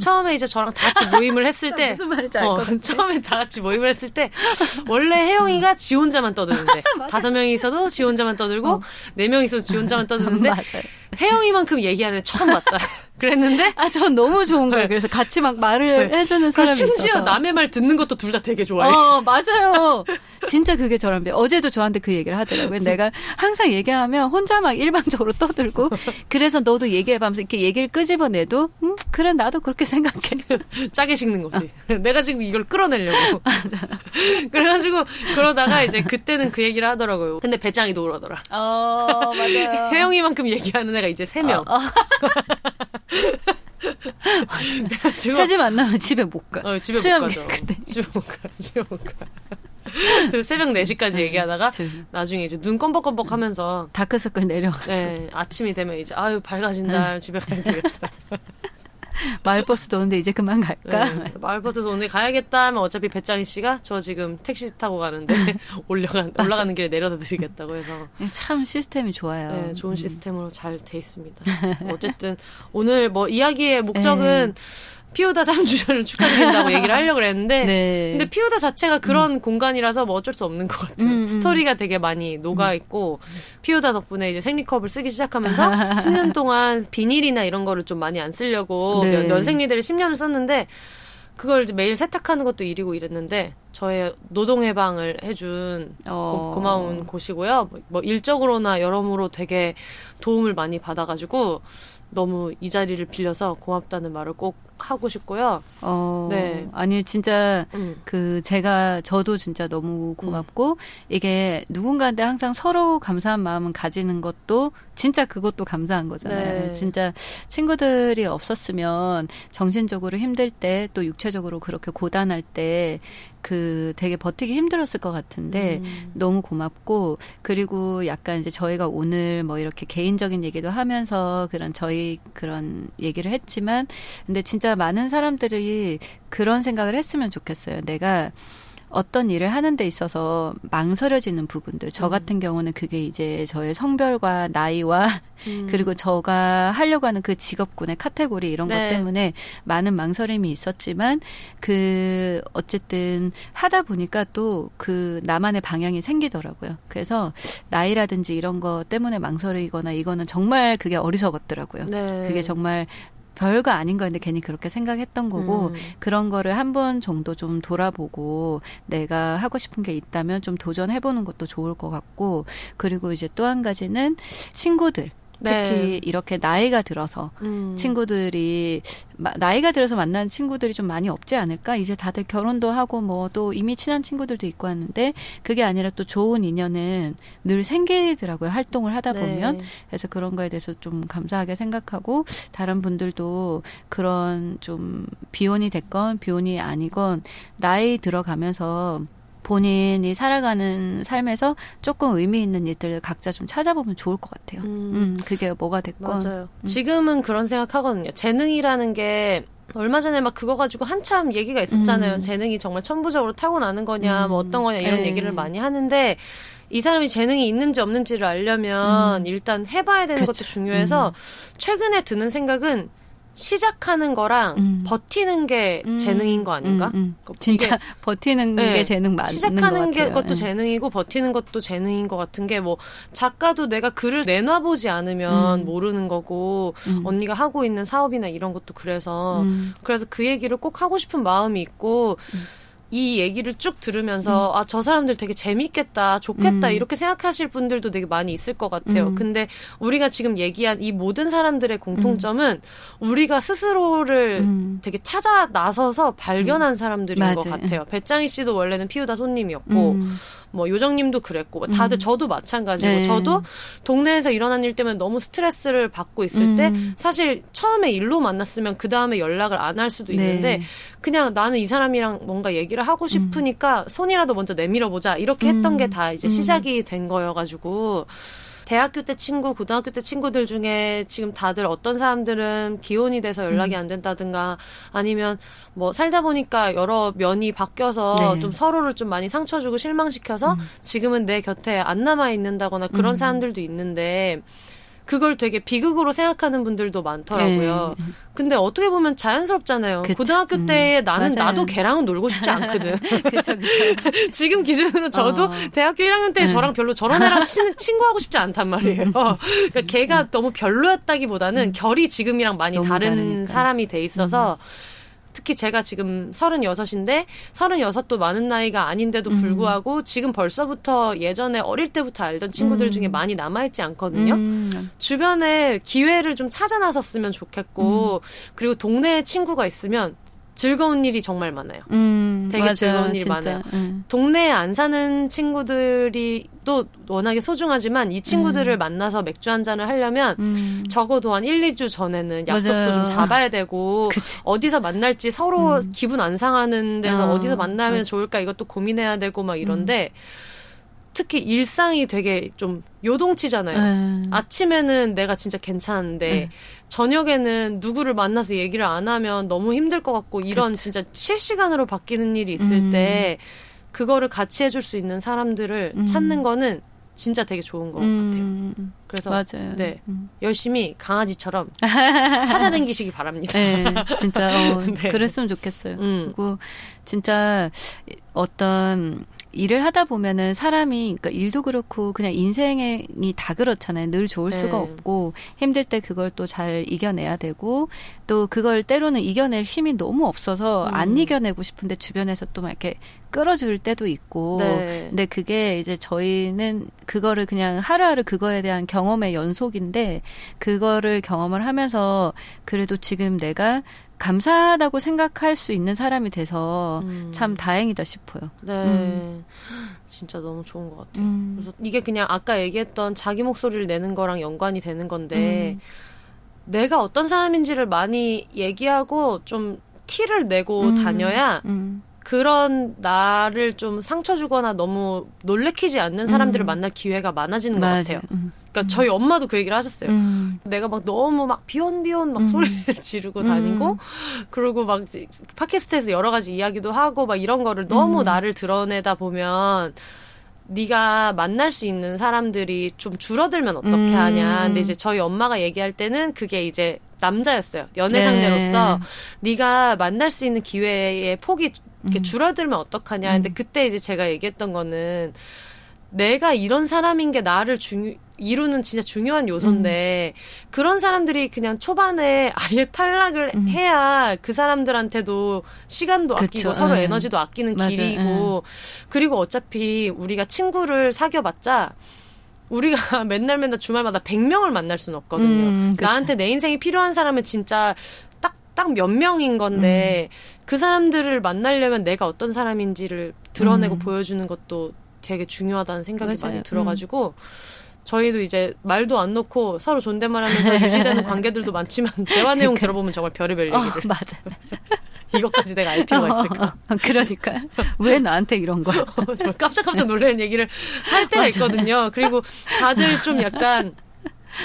처음에 이제 저랑 다 같이 모임을 했을 때 무슨 말인지 어, 처음에 다 같이 모임을 했을 때 원래 혜영이가 지 혼자만 떠드는데 다섯 명이 있어도 지 혼자만 떠들고 어. 네 명이 있어도 지 혼자만 떠드는데 혜영이만큼 얘기하는 처음 봤다. 그랬는데 아 전 너무 좋은 거예요. 네. 그래서 같이 막 말을 네. 해주는 사람이 심지어 있어서. 남의 말 듣는 것도 둘 다 되게 좋아해. 어 맞아요. 진짜 그게 저랑 비. 어제도 저한테 그 얘기를 하더라고요. 내가 항상 얘기하면 혼자 막 일방적으로 떠들고 그래서 너도 얘기해봐면서 이렇게 얘기를 끄집어내도 음 그래 나도 그렇게 생각해. 짜게 식는 거지. 내가 지금 이걸 끌어내려고. 그래가지고 그러다가 이제 그때는 그 얘기를 하더라고요. 근데 배짱이 노르더라. 어 맞아요. 혜영이만큼 얘기하는 애가 이제 세 명. 어, 어. 세지 만나면 집에 못 가. 어, 집에 못 가죠. 그때. 집에 못 가. 집에 못 가. 새벽 4시까지 네, 얘기하다가 나중에 이제 눈 껌벅껌벅 하면서 다크서클 내려가지고 네, 아침이 되면 이제 아유 밝아진다 네. 집에 가야 되겠다. 마을버스도 오는데 이제 그만 갈까? 네, 마을버스도 오는데 가야겠다 하면 어차피 배짱이 씨가 저 지금 택시 타고 가는데 올라가, 올라가는 길에 내려다 드시겠다고 해서. 네, 참 시스템이 좋아요. 네, 좋은 음. 시스템으로 잘 돼 있습니다. 어쨌든 오늘 뭐 이야기의 목적은 네. 피오다 3주년을 축하드린다고 얘기를 하려고 그랬는데 네. 근데 피오다 자체가 그런 음. 공간이라서 뭐 어쩔 수 없는 것 같아요. 음, 음. 스토리가 되게 많이 녹아 있고 음. 피오다 덕분에 이제 생리컵을 쓰기 시작하면서 10년 동안 비닐이나 이런 거를 좀 많이 안 쓰려고 네. 면생리대를 10년을 썼는데 그걸 매일 세탁하는 것도 일이고 이랬는데 저의 노동 해방을 해준 어. 고, 마운 곳이고요. 뭐 일적으로나 여러모로 되게 도움을 많이 받아가지고 너무 이 자리를 빌려서 고맙다는 말을 꼭 하고 싶고요. 어, 네. 아니 진짜 음. 그 제가 저도 진짜 너무 고맙고 음. 이게 누군가한테 항상 서로 감사한 마음은 가지는 것도 진짜 그것도 감사한 거잖아요. 네. 진짜 친구들이 없었으면 정신적으로 힘들 때 또 육체적으로 그렇게 고단할 때 그 되게 버티기 힘들었을 것 같은데 음. 너무 고맙고 그리고 약간 이제 저희가 오늘 뭐 이렇게 개인적인 얘기도 하면서 그런 저희 그런 얘기를 했지만 근데 진짜 많은 사람들이 그런 생각을 했으면 좋겠어요. 내가 어떤 일을 하는 데 있어서 망설여지는 부분들. 저 음. 같은 경우는 그게 이제 저의 성별과 나이와 음. 그리고 저가 하려고 하는 그 직업군의 카테고리 이런 네. 것 때문에 많은 망설임이 있었지만 그 어쨌든 하다 보니까 또 그 나만의 방향이 생기더라고요. 그래서 나이라든지 이런 거 때문에 망설이거나 이거는 정말 그게 어리석었더라고요. 네. 그게 정말 별거 아닌 거였는데 괜히 그렇게 생각했던 거고 음. 그런 거를 한 번 정도 좀 돌아보고 내가 하고 싶은 게 있다면 좀 도전해보는 것도 좋을 것 같고 그리고 이제 또 한 가지는 친구들 네. 특히 이렇게 나이가 들어서 음. 친구들이 나이가 들어서 만나는 친구들이 좀 많이 없지 않을까? 이제 다들 결혼도 하고 뭐 또 이미 친한 친구들도 있고 하는데 그게 아니라 또 좋은 인연은 늘 생기더라고요. 활동을 하다 네. 보면. 네. 그래서 그런 거에 대해서 좀 감사하게 생각하고 다른 분들도 그런 좀 비혼이 됐건 비혼이 아니건 나이 들어가면서 본인이 살아가는 삶에서 조금 의미 있는 일들을 각자 좀 찾아보면 좋을 것 같아요. 음, 음 그게 뭐가 됐건. 맞아요. 음. 지금은 그런 생각 하거든요. 재능이라는 게 얼마 전에 막 그거 가지고 한참 얘기가 있었잖아요. 음. 재능이 정말 천부적으로 타고나는 거냐, 뭐 음. 어떤 거냐 이런 에이. 네. 얘기를 많이 하는데 이 사람이 재능이 있는지 없는지를 알려면 음. 일단 해봐야 되는 그쵸. 것도 중요해서 최근에 드는 생각은 시작하는 거랑 음. 버티는 게 음. 재능인 거 아닌가? 음, 음. 그러니까 진짜 버티는 네. 게 재능 맞는 시작하는 게 것도 네. 재능이고 버티는 것도 재능인 것 같은 게 뭐 작가도 내가 글을 내놔보지 않으면 음. 모르는 거고 음. 언니가 하고 있는 사업이나 이런 것도 그래서 그래서 그 얘기를 꼭 하고 싶은 마음이 있고 이 얘기를 쭉 들으면서 음. 아저 사람들 되게 재밌겠다 좋겠다 음. 이렇게 생각하실 분들도 되게 많이 있을 것 같아요. 음. 근데 우리가 지금 얘기한 이 모든 사람들의 공통점은 음. 우리가 스스로를 음. 되게 찾아 나서서 발견한 음. 사람들인 맞아요. 것 같아요. 배짱이 씨도 원래는 피우다 손님이었고 뭐 요정님도 그랬고 뭐 다들 음. 저도 마찬가지고 네. 저도 동네에서 일어난 일 때문에 너무 스트레스를 받고 있을 음. 때 사실 처음에 일로 만났으면 그 다음에 연락을 안 할 수도 있는데 네. 그냥 나는 이 사람이랑 뭔가 얘기를 하고 싶으니까 음. 손이라도 먼저 내밀어 보자 이렇게 했던 게 다 이제 음. 시작이 된 거여가지고. 대학교 때 친구, 고등학교 때 친구들 중에 지금 다들 어떤 사람들은 기혼이 돼서 연락이 음. 안 된다든가 아니면 뭐 살다 보니까 여러 면이 바뀌어서 네. 좀 서로를 좀 많이 상처 주고 실망시켜서 음. 지금은 내 곁에 안 남아 있는다거나 그런 음. 사람들도 있는데 그걸 되게 비극으로 생각하는 분들도 많더라고요. 네. 근데 어떻게 보면 자연스럽잖아요. 그쵸. 고등학교 음, 때 나는 맞아요. 나도 걔랑은 놀고 싶지 않거든. 그쵸, 그쵸. 지금 기준으로 저도 어. 대학교 1학년 때 네. 저랑 별로 저런 애랑 친, 친구하고 싶지 않단 말이에요. 음. 그러니까 걔가 음. 너무 별로였다기보다는 음. 결이 지금이랑 많이 다른 다르니까. 사람이 돼 있어서 음. 특히 제가 지금 서른여섯인데 서른여섯도 많은 나이가 아닌데도 음. 불구하고 음. 지금 벌써부터 예전에 어릴 때부터 알던 친구들 음. 중에 많이 남아있지 않거든요. 음. 주변에 기회를 좀 찾아 나섰으면 좋겠고 음. 그리고 동네에 친구가 있으면 즐거운 일이 정말 많아요. 음, 되게 맞아요, 즐거운 일이 진짜. 많아요. 음. 동네에 안 사는 친구들이 또 워낙에 소중하지만 이 친구들을 음. 만나서 맥주 한 잔을 하려면 음. 적어도 한 1, 2주 전에는 약속도 맞아요. 좀 잡아야 되고 그치. 어디서 만날지 서로 음. 기분 안 상하는 데서 어, 디서 만나면 맞아. 좋을까 이것도 고민해야 되고 막 이런데 음. 특히 일상이 되게 좀 요동치잖아요. 음. 아침에는 내가 진짜 괜찮은데 음. 저녁에는 누구를 만나서 얘기를 안 하면 너무 힘들 것 같고 이런 그치. 진짜 실시간으로 바뀌는 일이 있을 음. 때 그거를 같이 해줄 수 있는 사람들을 음. 찾는 거는 진짜 되게 좋은 것 음. 같아요. 그래서 맞아요. 네 음. 열심히 강아지처럼 찾아다니시기 바랍니다. 네, 진짜 어, 네. 그랬으면 좋겠어요. 그리고 진짜 어떤 일을 하다 보면은 사람이 그러니까 일도 그렇고 그냥 인생이 다 그렇잖아요. 늘 좋을 네. 수가 없고 힘들 때 그걸 또 잘 이겨내야 되고 또 그걸 때로는 이겨낼 힘이 너무 없어서 음. 안 이겨내고 싶은데 주변에서 또 막 이렇게 끌어줄 때도 있고. 네. 근데 그게 이제 저희는 그거를 그냥 하루하루 그거에 대한 경험의 연속인데 그거를 경험을 하면서 그래도 지금 내가 감사하다고 생각할 수 있는 사람이 돼서 음. 참 다행이다 싶어요. 네. 음. 진짜 너무 좋은 것 같아요. 음. 그래서 이게 그냥 아까 얘기했던 자기 목소리를 내는 거랑 연관이 되는 건데 음. 내가 어떤 사람인지를 많이 얘기하고 좀 티를 내고 음. 다녀야 음. 그런 나를 좀 상처 주거나 너무 놀래키지 않는 사람들을 음. 만날 기회가 많아지는 맞아요. 것 같아요. 음. 그러니까 음. 저희 엄마도 그 얘기를 하셨어요. 음. 내가 막 너무 막 비온 비온 막 음. 소리를 지르고 다니고 그리고 막 팟캐스트에서 여러 가지 이야기도 하고 막 이런 거를 너무 나를 드러내다 보면 네가 만날 수 있는 사람들이 좀 줄어들면 어떻게 음. 하냐. 근데 이제 저희 엄마가 얘기할 때는 그게 이제 남자였어요. 연애 상대로서 네. 네가 만날 수 있는 기회의 폭이 이렇게 음. 줄어들면 어떡하냐. 근데 음. 그때 이제 제가 얘기했던 거는 내가 이런 사람인 게 나를 중 이루는 진짜 중요한 요소인데 음. 그런 사람들이 그냥 초반에 아예 탈락을 음. 해야 그 사람들한테도 시간도 그쵸. 아끼고 서로 음. 에너지도 아끼는 맞아. 길이고 음. 그리고 어차피 우리가 친구를 사귀어봤자 우리가 맨날 맨날 주말마다 100명을 만날 수는 없거든요. 음, 나한테 내 인생이 필요한 사람은 진짜 딱 딱 몇 명인 건데 음. 그 사람들을 만나려면 내가 어떤 사람인지를 드러내고 음. 보여주는 것도 되게 중요하다는 생각이 맞아요. 많이 들어가지고 음. 저희도 이제 말도 안 놓고 서로 존댓말하면서 유지되는 관계들도 많지만 대화 내용 그러니까. 들어보면 정말 별의별 어, 얘기를. 어, 맞아. 이것까지 내가 알 필요가 있을까? 어, 그러니까 왜 나한테 이런 거? 정말 깜짝깜짝 놀라는 얘기를 할 때가 있거든요. 그리고 다들 좀 약간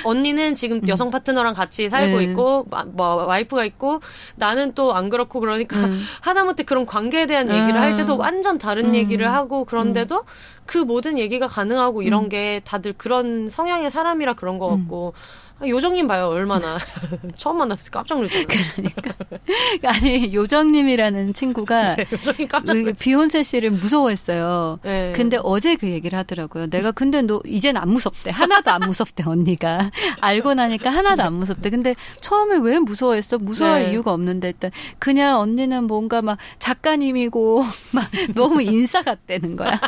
언니는 지금 음. 여성 파트너랑 같이 살고 네. 있고 뭐 와이프가 있고 나는 또 안 그렇고 그러니까 음. 하다못해 그런 관계에 대한 얘기를 할 때도 아. 완전 다른 음. 얘기를 하고 그런데도 음. 그 모든 얘기가 가능하고 이런 음. 게 다들 그런 성향의 사람이라 그런 것 같고 아, 요정님 봐요 얼마나 처음 만났을 때 깜짝 놀랐잖아요. 그러니까 아니 요정님이라는 친구가 네, 요정님 깜짝 놀랐 비욘세 씨를 무서워했어요. 네. 근데 어제 그 얘기를 하더라고요. 내가 근데 너 이젠 안 무섭대. 하나도 안 무섭대 언니가 알고 나니까 하나도 안 무섭대. 근데 처음에 왜 무서워했어? 무서워할 네. 이유가 없는데 일단 그냥 언니는 뭔가 막 작가님이고 막 너무 인싸 같다는 거야.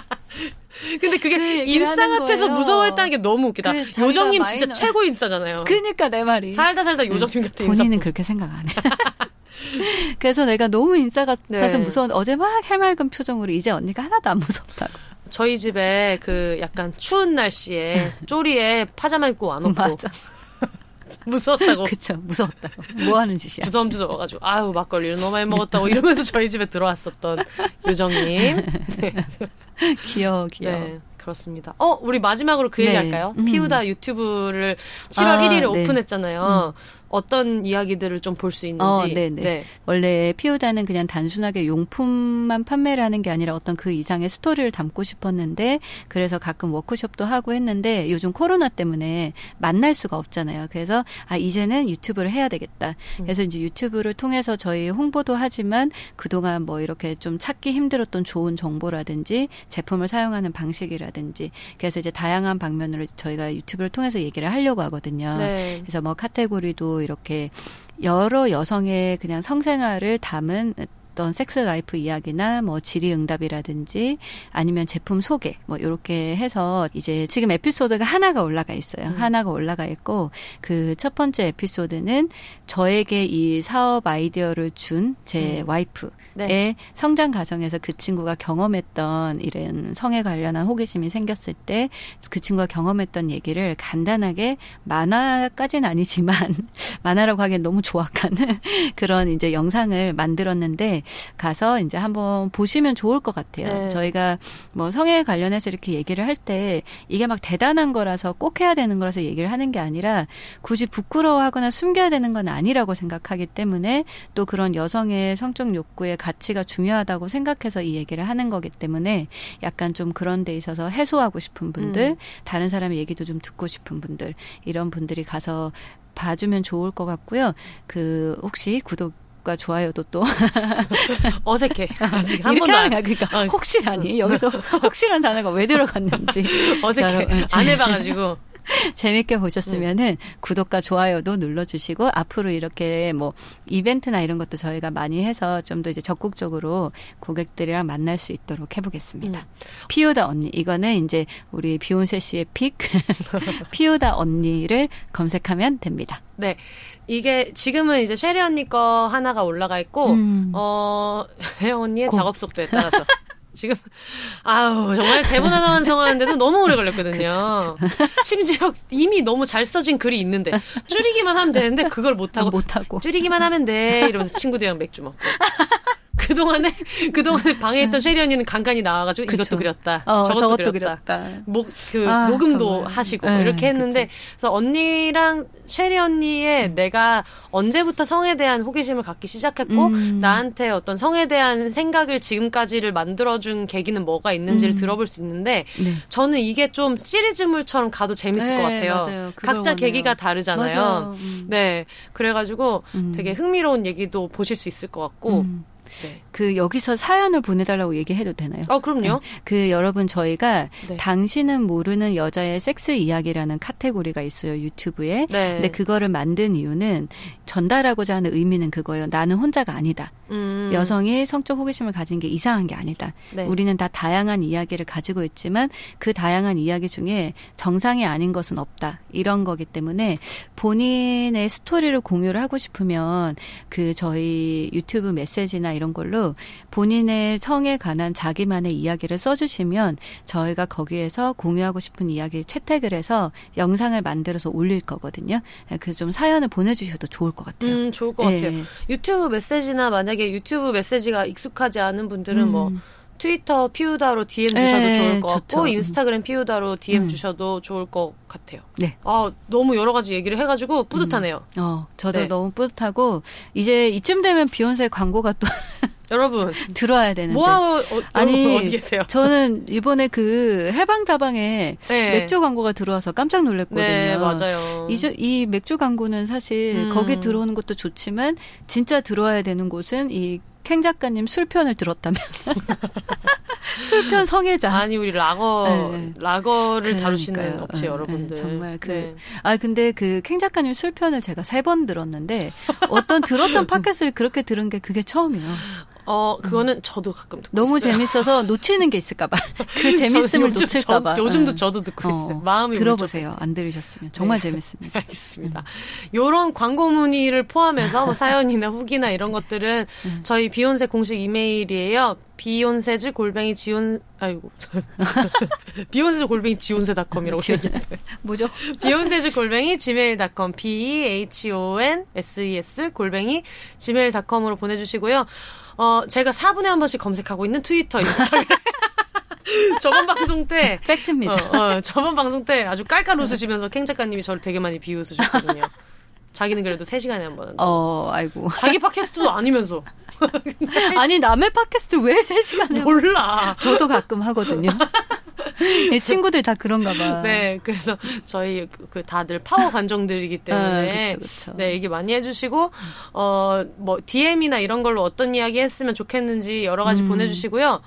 근데 그게 그 인싸 같아서 무서워했다는 게 너무 웃기다. 그 요정님 진짜 최고 인싸잖아요. 그니까 내 말이. 살다 살다 요정님 같은 본인은 인싸. 그렇게 생각 안 해. 그래서 내가 너무 인싸 같아서 네. 무서운 어제 막 해맑은 표정으로 이제 언니가 하나도 안 무섭다고. 저희 집에 그 약간 추운 날씨에 쪼리에 파자마 입고 와놓고 맞아. 무서웠다고. 그쵸, 무서웠다고. 뭐 하는 짓이야. 주섬주섬 와가지고, 아유, 막걸리를 너무 많이 먹었다고 이러면서 저희 집에 들어왔었던 요정님. 네. 귀여워, 귀여워. 네. 그렇습니다. 어, 우리 마지막으로 그 얘기 네. 할까요? 음. 피우다 유튜브를 7월 아, 1일에 네. 오픈했잖아요. 음. 어떤 이야기들을 좀 볼 수 있는지. 어, 네. 원래 피우다는 그냥 단순하게 용품만 판매를 하는 게 아니라 어떤 그 이상의 스토리를 담고 싶었는데 그래서 가끔 워크숍도 하고 했는데 요즘 코로나 때문에 만날 수가 없잖아요. 그래서 아 이제는 유튜브를 해야 되겠다. 음. 그래서 이제 유튜브를 통해서 저희 홍보도 하지만 그동안 뭐 이렇게 좀 찾기 힘들었던 좋은 정보라든지 제품을 사용하는 방식이라든지 그래서 이제 다양한 방면으로 저희가 유튜브를 통해서 얘기를 하려고 하거든요. 네. 그래서 뭐 카테고리도 이렇게 여러 여성의 그냥 성생활을 담은 어떤 sex life 이야기나 뭐 질의응답이라든지 아니면 제품 소개 뭐 이렇게 해서 이제 지금 에피소드가 하나가 올라가 있어요. 음. 하나가 올라가 있고 그 첫 번째 에피소드는 저에게 이 사업 아이디어를 준 제 음. 와이프 네. 성장 과정에서 그 친구가 경험했던 이런 성에 관련한 호기심이 생겼을 때 그 친구가 경험했던 얘기를 간단하게 만화까지는 아니지만 만화라고 하기엔 너무 조악한 그런 이제 영상을 만들었는데 가서 이제 한번 보시면 좋을 것 같아요. 네. 저희가 뭐 성에 관련해서 이렇게 얘기를 할 때 이게 막 대단한 거라서 꼭 해야 되는 거라서 얘기를 하는 게 아니라 굳이 부끄러워하거나 숨겨야 되는 건 아니라고 생각하기 때문에 또 그런 여성의 성적 욕구에 가치가 중요하다고 생각해서 이 얘기를 하는 거기 때문에 약간 좀 그런 데 있어서 해소하고 싶은 분들, 음. 다른 사람의 얘기도 좀 듣고 싶은 분들, 이런 분들이 가서 봐주면 좋을 것 같고요. 그 혹시 구독 과 좋아요도 또. 어색해. 아직 한안 그러니까 어. 혹시라니? 여기서 혹시란 단어가 왜 들어갔는지. 어색해. 안 해봐가지고 재밌게 보셨으면은 음. 구독과 좋아요도 눌러주시고 앞으로 이렇게 뭐 이벤트나 이런 것도 저희가 많이 해서 좀 더 이제 적극적으로 고객들이랑 만날 수 있도록 해보겠습니다. 음. 피우다 언니 이거는 이제 우리 비욘세 씨의 픽 피우다 언니를 검색하면 됩니다. 네. 이게 지금은 이제 쉐리 언니 거 하나가 올라가 있고 음. 어 혜영 언니의 고. 작업 속도에 따라서 지금 아우 정말 대본 하나 완성하는데도 너무 오래 걸렸거든요. 그쵸, 그쵸. 심지어 이미 너무 잘 써진 글이 있는데 줄이기만 하면 되는데 그걸 못 하고 못 하고 줄이기만 하면 돼 이러면서 친구들이랑 맥주 먹고 그동안에, 그동안에 방에 있던 쉐리 언니는 간간히 나와가지고 그쵸. 이것도 그렸다. 어, 저것도, 저것도 그렸다. 그렸다. 목, 그, 아, 녹음도 정말. 하시고, 네, 이렇게 했는데, 그쵸. 그래서 언니랑 쉐리 언니의 음. 내가 언제부터 성에 대한 호기심을 갖기 시작했고, 음. 나한테 어떤 성에 대한 생각을 지금까지를 만들어준 계기는 뭐가 있는지를 음. 들어볼 수 있는데, 네. 저는 이게 좀 시리즈물처럼 가도 재밌을 네, 것 같아요. 각자 원해요. 계기가 다르잖아요. 음. 네. 그래가지고 음. 되게 흥미로운 얘기도 보실 수 있을 것 같고, 음. 네. 그 여기서 사연을 보내달라고 얘기해도 되나요? 어, 그럼요. 네. 그 여러분 저희가 네. 당신은 모르는 여자의 섹스 이야기라는 카테고리가 있어요 유튜브에. 네. 근데 그거를 만든 이유는 전달하고자 하는 의미는 그거예요. 나는 혼자가 아니다. 음. 여성이 성적 호기심을 가진 게 이상한 게 아니다. 네. 우리는 다 다양한 이야기를 가지고 있지만 그 다양한 이야기 중에 정상이 아닌 것은 없다. 이런 거기 때문에 본인의 스토리를 공유를 하고 싶으면 그 저희 유튜브 메시지나 이런 걸로 본인의 성에 관한 자기만의 이야기를 써주시면 저희가 거기에서 공유하고 싶은 이야기 채택을 해서 영상을 만들어서 올릴 거거든요. 그 좀 사연을 보내주셔도 좋을 것 같아요. 음, 좋을 것 네. 같아요. 유튜브 메시지나 만약에 유튜브 메시지가 익숙하지 않은 분들은 뭐 음. 뭐 트위터 피우다로 DM 주셔도 네, 좋을 것 좋죠. 같고 인스타그램 피우다로 DM 음. 주셔도 좋을 것 같아요. 네. 아 너무 여러 가지 얘기를 해가지고 뿌듯하네요. 음. 어, 저도 네. 너무 뿌듯하고 이제 이쯤 되면 비욘세 광고가 또 여러분 들어야 되는데 뭐하 어, 아니 어디 계세요? 저는 이번에 그 해방 다방에 네. 맥주 광고가 들어와서 깜짝 놀랐거든요. 네, 맞아요. 이, 이 맥주 광고는 사실 음. 거기 들어오는 것도 좋지만 진짜 들어와야 되는 곳은 이 캥 작가님 술편을 들었다면 술편 성애자 아니 우리 라거 네. 라거를 그러니까요. 다루시는 업체 네, 여러분들 정말 그아 네. 근데 그캥 작가님 술편을 제가 세 번 들었는데 어떤 들었던 팟캐스트를 그렇게 들은 게 그게 처음이에요. 어, 그거는 음. 저도 가끔 듣고 너무 있어요. 재밌어서 놓치는 게 있을까봐. 그 재밌음을 요즘 놓칠까봐. 저, 요즘도 네. 저도 듣고 어, 있어요. 마음이 들어보세요. 안 들으셨으면 정말 네. 재밌습니다. 알겠습니다. 요런 광고 문의를 포함해서 뭐 사연이나 후기나 이런 것들은 음. 저희 비욘세 공식 이메일이에요. 비욘세즈 골뱅이 지온 아이고 비욘세즈 골뱅이 지온세닷컴이라고 얘기했는데 뭐죠? 비욘세즈 골뱅이 gmail.com b e h o n s e s 골뱅이 gmail.com으로 보내주시고요. 어, 제가 4분에 한 번씩 검색하고 있는 트위터, 인스타그램. 저번 방송 때. 팩트입니다. 어, 어, 저번 방송 때 아주 깔깔 웃으시면서 캥 작가님이 저를 되게 많이 비웃으셨거든요. 자기는 그래도 3시간에 한 번. 어, 아이고. 자기 팟캐스트도 아니면서. 아니, 남의 팟캐스트 왜 3시간에? 몰라. 저도 가끔 하거든요. 네, 친구들 다 그런가 봐. 네, 그래서 저희 그, 그 다들 파워 관정들이기 때문에 아, 그쵸, 그쵸. 네, 얘기 많이 해주시고 어 뭐 DM이나 이런 걸로 어떤 이야기 했으면 좋겠는지 여러 가지 음. 보내주시고요.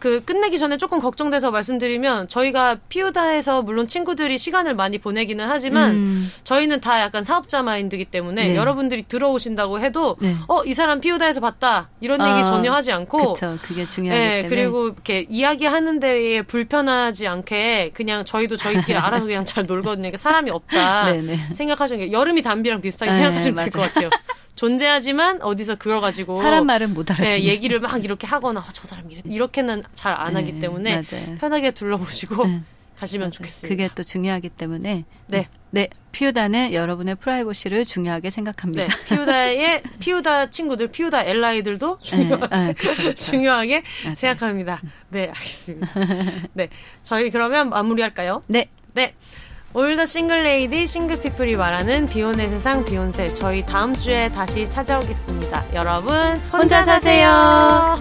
그 끝내기 전에 조금 걱정돼서 말씀드리면 저희가 피우다에서 물론 친구들이 시간을 많이 보내기는 하지만 음. 저희는 다 약간 사업자 마인드기 때문에 네. 여러분들이 들어오신다고 해도 네. 어이 사람 피우다에서 봤다 이런 얘기 아, 전혀 하지 않고 그쵸, 그게 중요하기 네, 때문에 그리고 이렇게 이야기하는 데에 불편하지 않게 그냥 저희도 저희끼리 알아서 그냥 잘 놀거든요. 그러니까 사람이 없다 네, 네. 생각하시는 게 여름이 담비랑 비슷하게 네, 생각하시면 될 것 같아요. 존재하지만 어디서 그걸 가지고 사람 말은 못 알아듣는 네, 얘기를 막 이렇게 하거나 어, 저 사람 이래 이렇게는 잘 안 하기 네, 때문에 맞아요. 편하게 둘러보시고 네. 가시면 맞아요. 좋겠습니다. 그게 또 중요하기 때문에 네. 네, 피우다는 여러분의 프라이버시를 중요하게 생각합니다. 네, 피우다의 피우다 친구들, 피우다 엘라이들도 네, 중요하게, 네, 아, 그쵸, 그쵸. 중요하게 생각합니다. 네, 알겠습니다. 네, 저희 그러면 마무리할까요? 네, 네. 올더 싱글레이디 싱글피플이 말하는 비혼의 세상 비혼세 저희 다음 주에 다시 찾아오겠습니다. 여러분 혼자. 사세요.